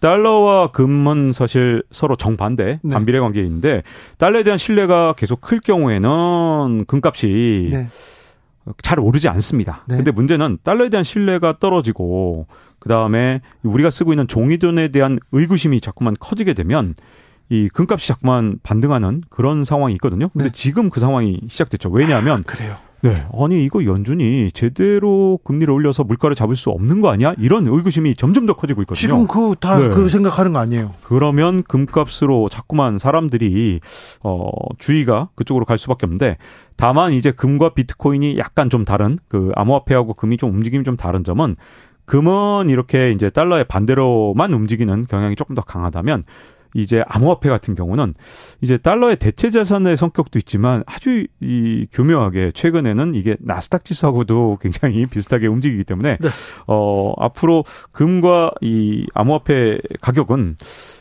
달러와 금은 사실 서로 정반대, 네. 반비례 관계인데 달러에 대한 신뢰가 계속 클 경우에는 금값이 네. 잘 오르지 않습니다. 네. 근데 문제는 달러에 대한 신뢰가 떨어지고 그 다음에 우리가 쓰고 있는 종이돈에 대한 의구심이 자꾸만 커지게 되면 이 금값이 자꾸만 반등하는 그런 상황이 있거든요. 근데 네. 지금 그 상황이 시작됐죠. 왜냐하면 아, 그래요. 네. 아니 이거 연준이 제대로 금리를 올려서 물가를 잡을 수 없는 거 아니야? 이런 의구심이 점점 더 커지고 있거든요. 지금 그 다그 네. 생각하는 거 아니에요? 그러면 금값으로 자꾸만 사람들이 어 주의가 그쪽으로 갈 수밖에 없는데 다만 이제 금과 비트코인이 약간 좀 다른 그 암호화폐하고 금이 좀 움직임이 좀 다른 점은 금은 이렇게 이제 달러의 반대로만 움직이는 경향이 조금 더 강하다면 이제 암호화폐 같은 경우는 이제 달러의 대체 자산의 성격도 있지만 아주 이 교묘하게 최근에는 이게 나스닥 지수하고도 굉장히 비슷하게 움직이기 때문에 네. 어 앞으로 금과 이 암호화폐 가격은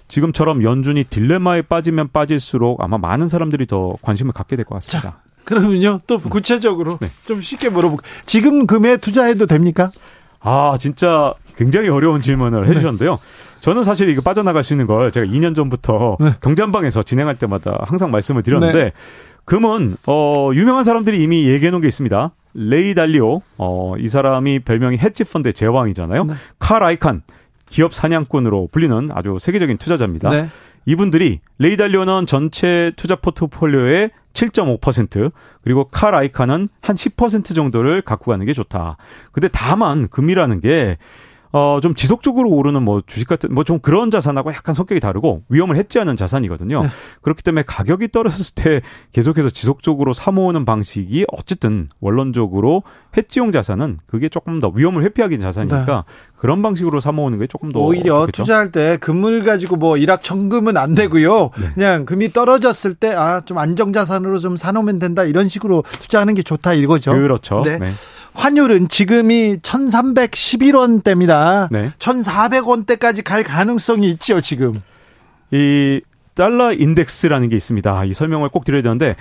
지금처럼 연준이 딜레마에 빠지면 빠질수록 아마 많은 사람들이 더 관심을 갖게 될 것 같습니다. 자, 그러면요 또 구체적으로 네. 좀 쉽게 물어볼게요. 지금 금에 투자해도 됩니까? 아 진짜 굉장히 어려운 질문을 네. 해주셨는데요. 저는 사실 이거 빠져나갈 수 있는 걸 제가 2년 전부터 네. 경제한방에서 진행할 때마다 항상 말씀을 드렸는데 네. 금은 어 유명한 사람들이 이미 얘기해 놓은 게 있습니다. 레이 달리오 어 이 사람이 별명이 헤지 펀드의 제왕이잖아요. 네. 칼 아이칸 기업 사냥꾼으로 불리는 아주 세계적인 투자자입니다. 네. 이분들이 레이 달리오는 전체 투자 포트폴리오의 7.5% 그리고 칼 아이칸은 한 10% 정도를 갖고 가는 게 좋다. 근데 다만 금이라는 게 어, 좀 지속적으로 오르는 뭐 주식 같은 뭐 좀 그런 자산하고 약간 성격이 다르고 위험을 해지하는 자산이거든요. 네. 그렇기 때문에 가격이 떨어졌을 때 계속해서 지속적으로 사모으는 방식이 어쨌든 원론적으로 해지용 자산은 그게 조금 더 위험을 회피하기 자산이니까 네. 그런 방식으로 사모으는 게 조금 더 오히려 좋겠죠? 투자할 때 금을 가지고 뭐 일확천금은 안 되고요. 네. 그냥 금이 떨어졌을 때 아 좀 안정 자산으로 좀 사놓으면 된다 이런 식으로 투자하는 게 좋다 이거죠. 그렇죠. 네. 네. 환율은 지금이 1311원대입니다. 네. 1400원대까지 갈 가능성이 있죠, 지금. 이 달러 인덱스라는 게 있습니다. 이 설명을 꼭 드려야 되는데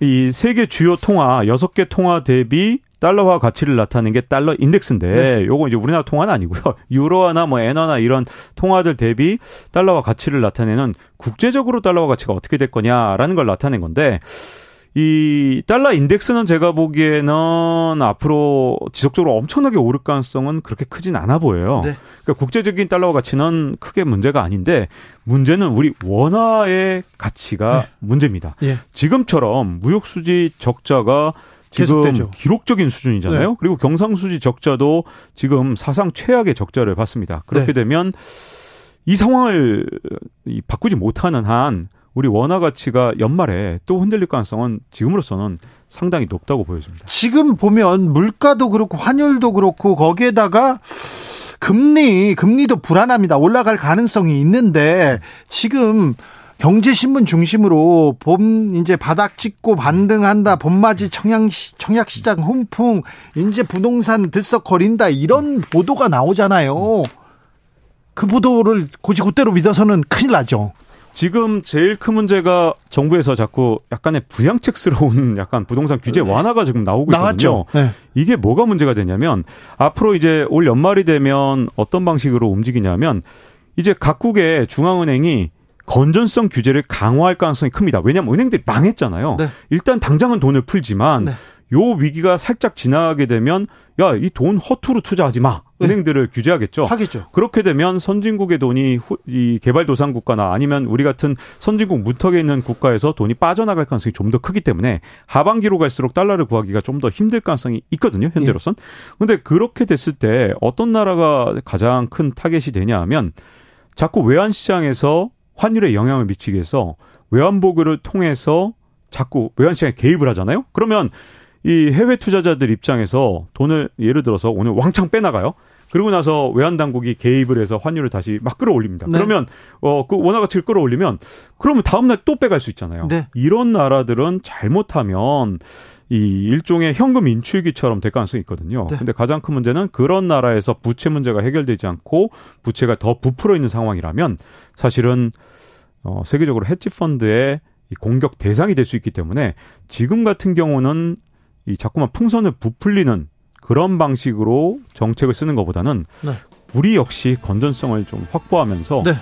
이 세계 주요 통화 6개 통화 대비 달러화 가치를 나타내는 게 달러 인덱스인데 네. 요거 이제 우리나라 통화는 아니고요. 유로화나 뭐 엔화나 이런 통화들 대비 달러화 가치를 나타내는 국제적으로 달러화 가치가 어떻게 될 거냐라는 걸 나타낸 건데 이 달러 인덱스는 제가 보기에는 앞으로 지속적으로 엄청나게 오를 가능성은 그렇게 크진 않아 보여요. 네. 그러니까 국제적인 달러 가치는 크게 문제가 아닌데 문제는 우리 원화의 가치가 네. 문제입니다. 네. 지금처럼 무역 수지 적자가 지금 계속되죠. 기록적인 수준이잖아요. 네. 그리고 경상수지 적자도 지금 사상 최악의 적자를 받습니다. 그렇게 네. 되면 이 상황을 바꾸지 못하는 한 우리 원화 가치가 연말에 또 흔들릴 가능성은 지금으로서는 상당히 높다고 보여집니다. 지금 보면 물가도 그렇고 환율도 그렇고 거기에다가 금리 금리도 불안합니다. 올라갈 가능성이 있는데 지금 경제신문 중심으로 봄 이제 바닥 찍고 반등한다. 봄맞이 청약 청약 시장 훈풍 이제 부동산 들썩거린다 이런 보도가 나오잖아요. 그 보도를 고지고대로 믿어서는 큰일 나죠. 지금 제일 큰 문제가 정부에서 자꾸 약간의 부양책스러운 약간 부동산 규제 네. 완화가 지금 나오고 있거든요. 네. 이게 뭐가 문제가 되냐면 앞으로 이제 올 연말이 되면 어떤 방식으로 움직이냐면 이제 각국의 중앙은행이 건전성 규제를 강화할 가능성이 큽니다. 왜냐하면 은행들이 망했잖아요. 네. 일단 당장은 돈을 풀지만 네. 요 위기가 살짝 지나게 되면 야 이 돈 허투루 투자하지 마 네. 은행들을 규제하겠죠. 하겠죠. 그렇게 되면 선진국의 돈이 후, 이 개발도상 국가나 아니면 우리 같은 선진국 무턱에 있는 국가에서 돈이 빠져나갈 가능성이 좀 더 크기 때문에 하반기로 갈수록 달러를 구하기가 좀 더 힘들 가능성이 있거든요. 현재로선. 그런데 예. 그렇게 됐을 때 어떤 나라가 가장 큰 타겟이 되냐 하면 자꾸 외환 시장에서 환율에 영향을 미치게 해서 외환보급을 통해서 자꾸 외환 시장에 개입을 하잖아요. 그러면 이 해외 투자자들 입장에서 돈을 예를 들어서 오늘 왕창 빼나가요. 그러고 나서 외환 당국이 개입을 해서 환율을 다시 막 끌어올립니다. 네. 그러면 어그 원화 가치를 끌어올리면 그러면 다음 날 또 빼갈 수 있잖아요. 네. 이런 나라들은 잘못하면 이 일종의 현금 인출기처럼 될 가능성이 있거든요. 네. 근데 가장 큰 문제는 그런 나라에서 부채 문제가 해결되지 않고 부채가 더 부풀어 있는 상황이라면 사실은 어 세계적으로 헤지 펀드의 이 공격 대상이 될 수 있기 때문에 지금 같은 경우는 이 자꾸만 풍선을 부풀리는 그런 방식으로 정책을 쓰는 것보다는 네. 우리 역시 건전성을 좀 확보하면서 네.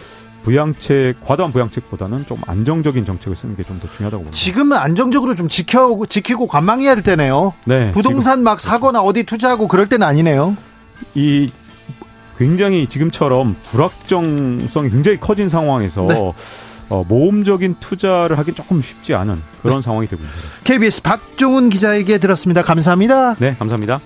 부양책 과도한 부양책보다는 좀 안정적인 정책을 쓰는 게 좀 더 중요하다고 봅니다. 지금은 안정적으로 좀 지켜 지키고 관망해야 될 때네요. 네. 부동산 지금. 막 사거나 어디 투자하고 그럴 때는 아니네요. 이 굉장히 지금처럼 불확정성이 굉장히 커진 상황에서 네. 어, 모험적인 투자를 하기 조금 쉽지 않은 그런 네. 상황이 되고 있습니다. KBS 박종훈 기자에게 들었습니다. 감사합니다. 네, 감사합니다.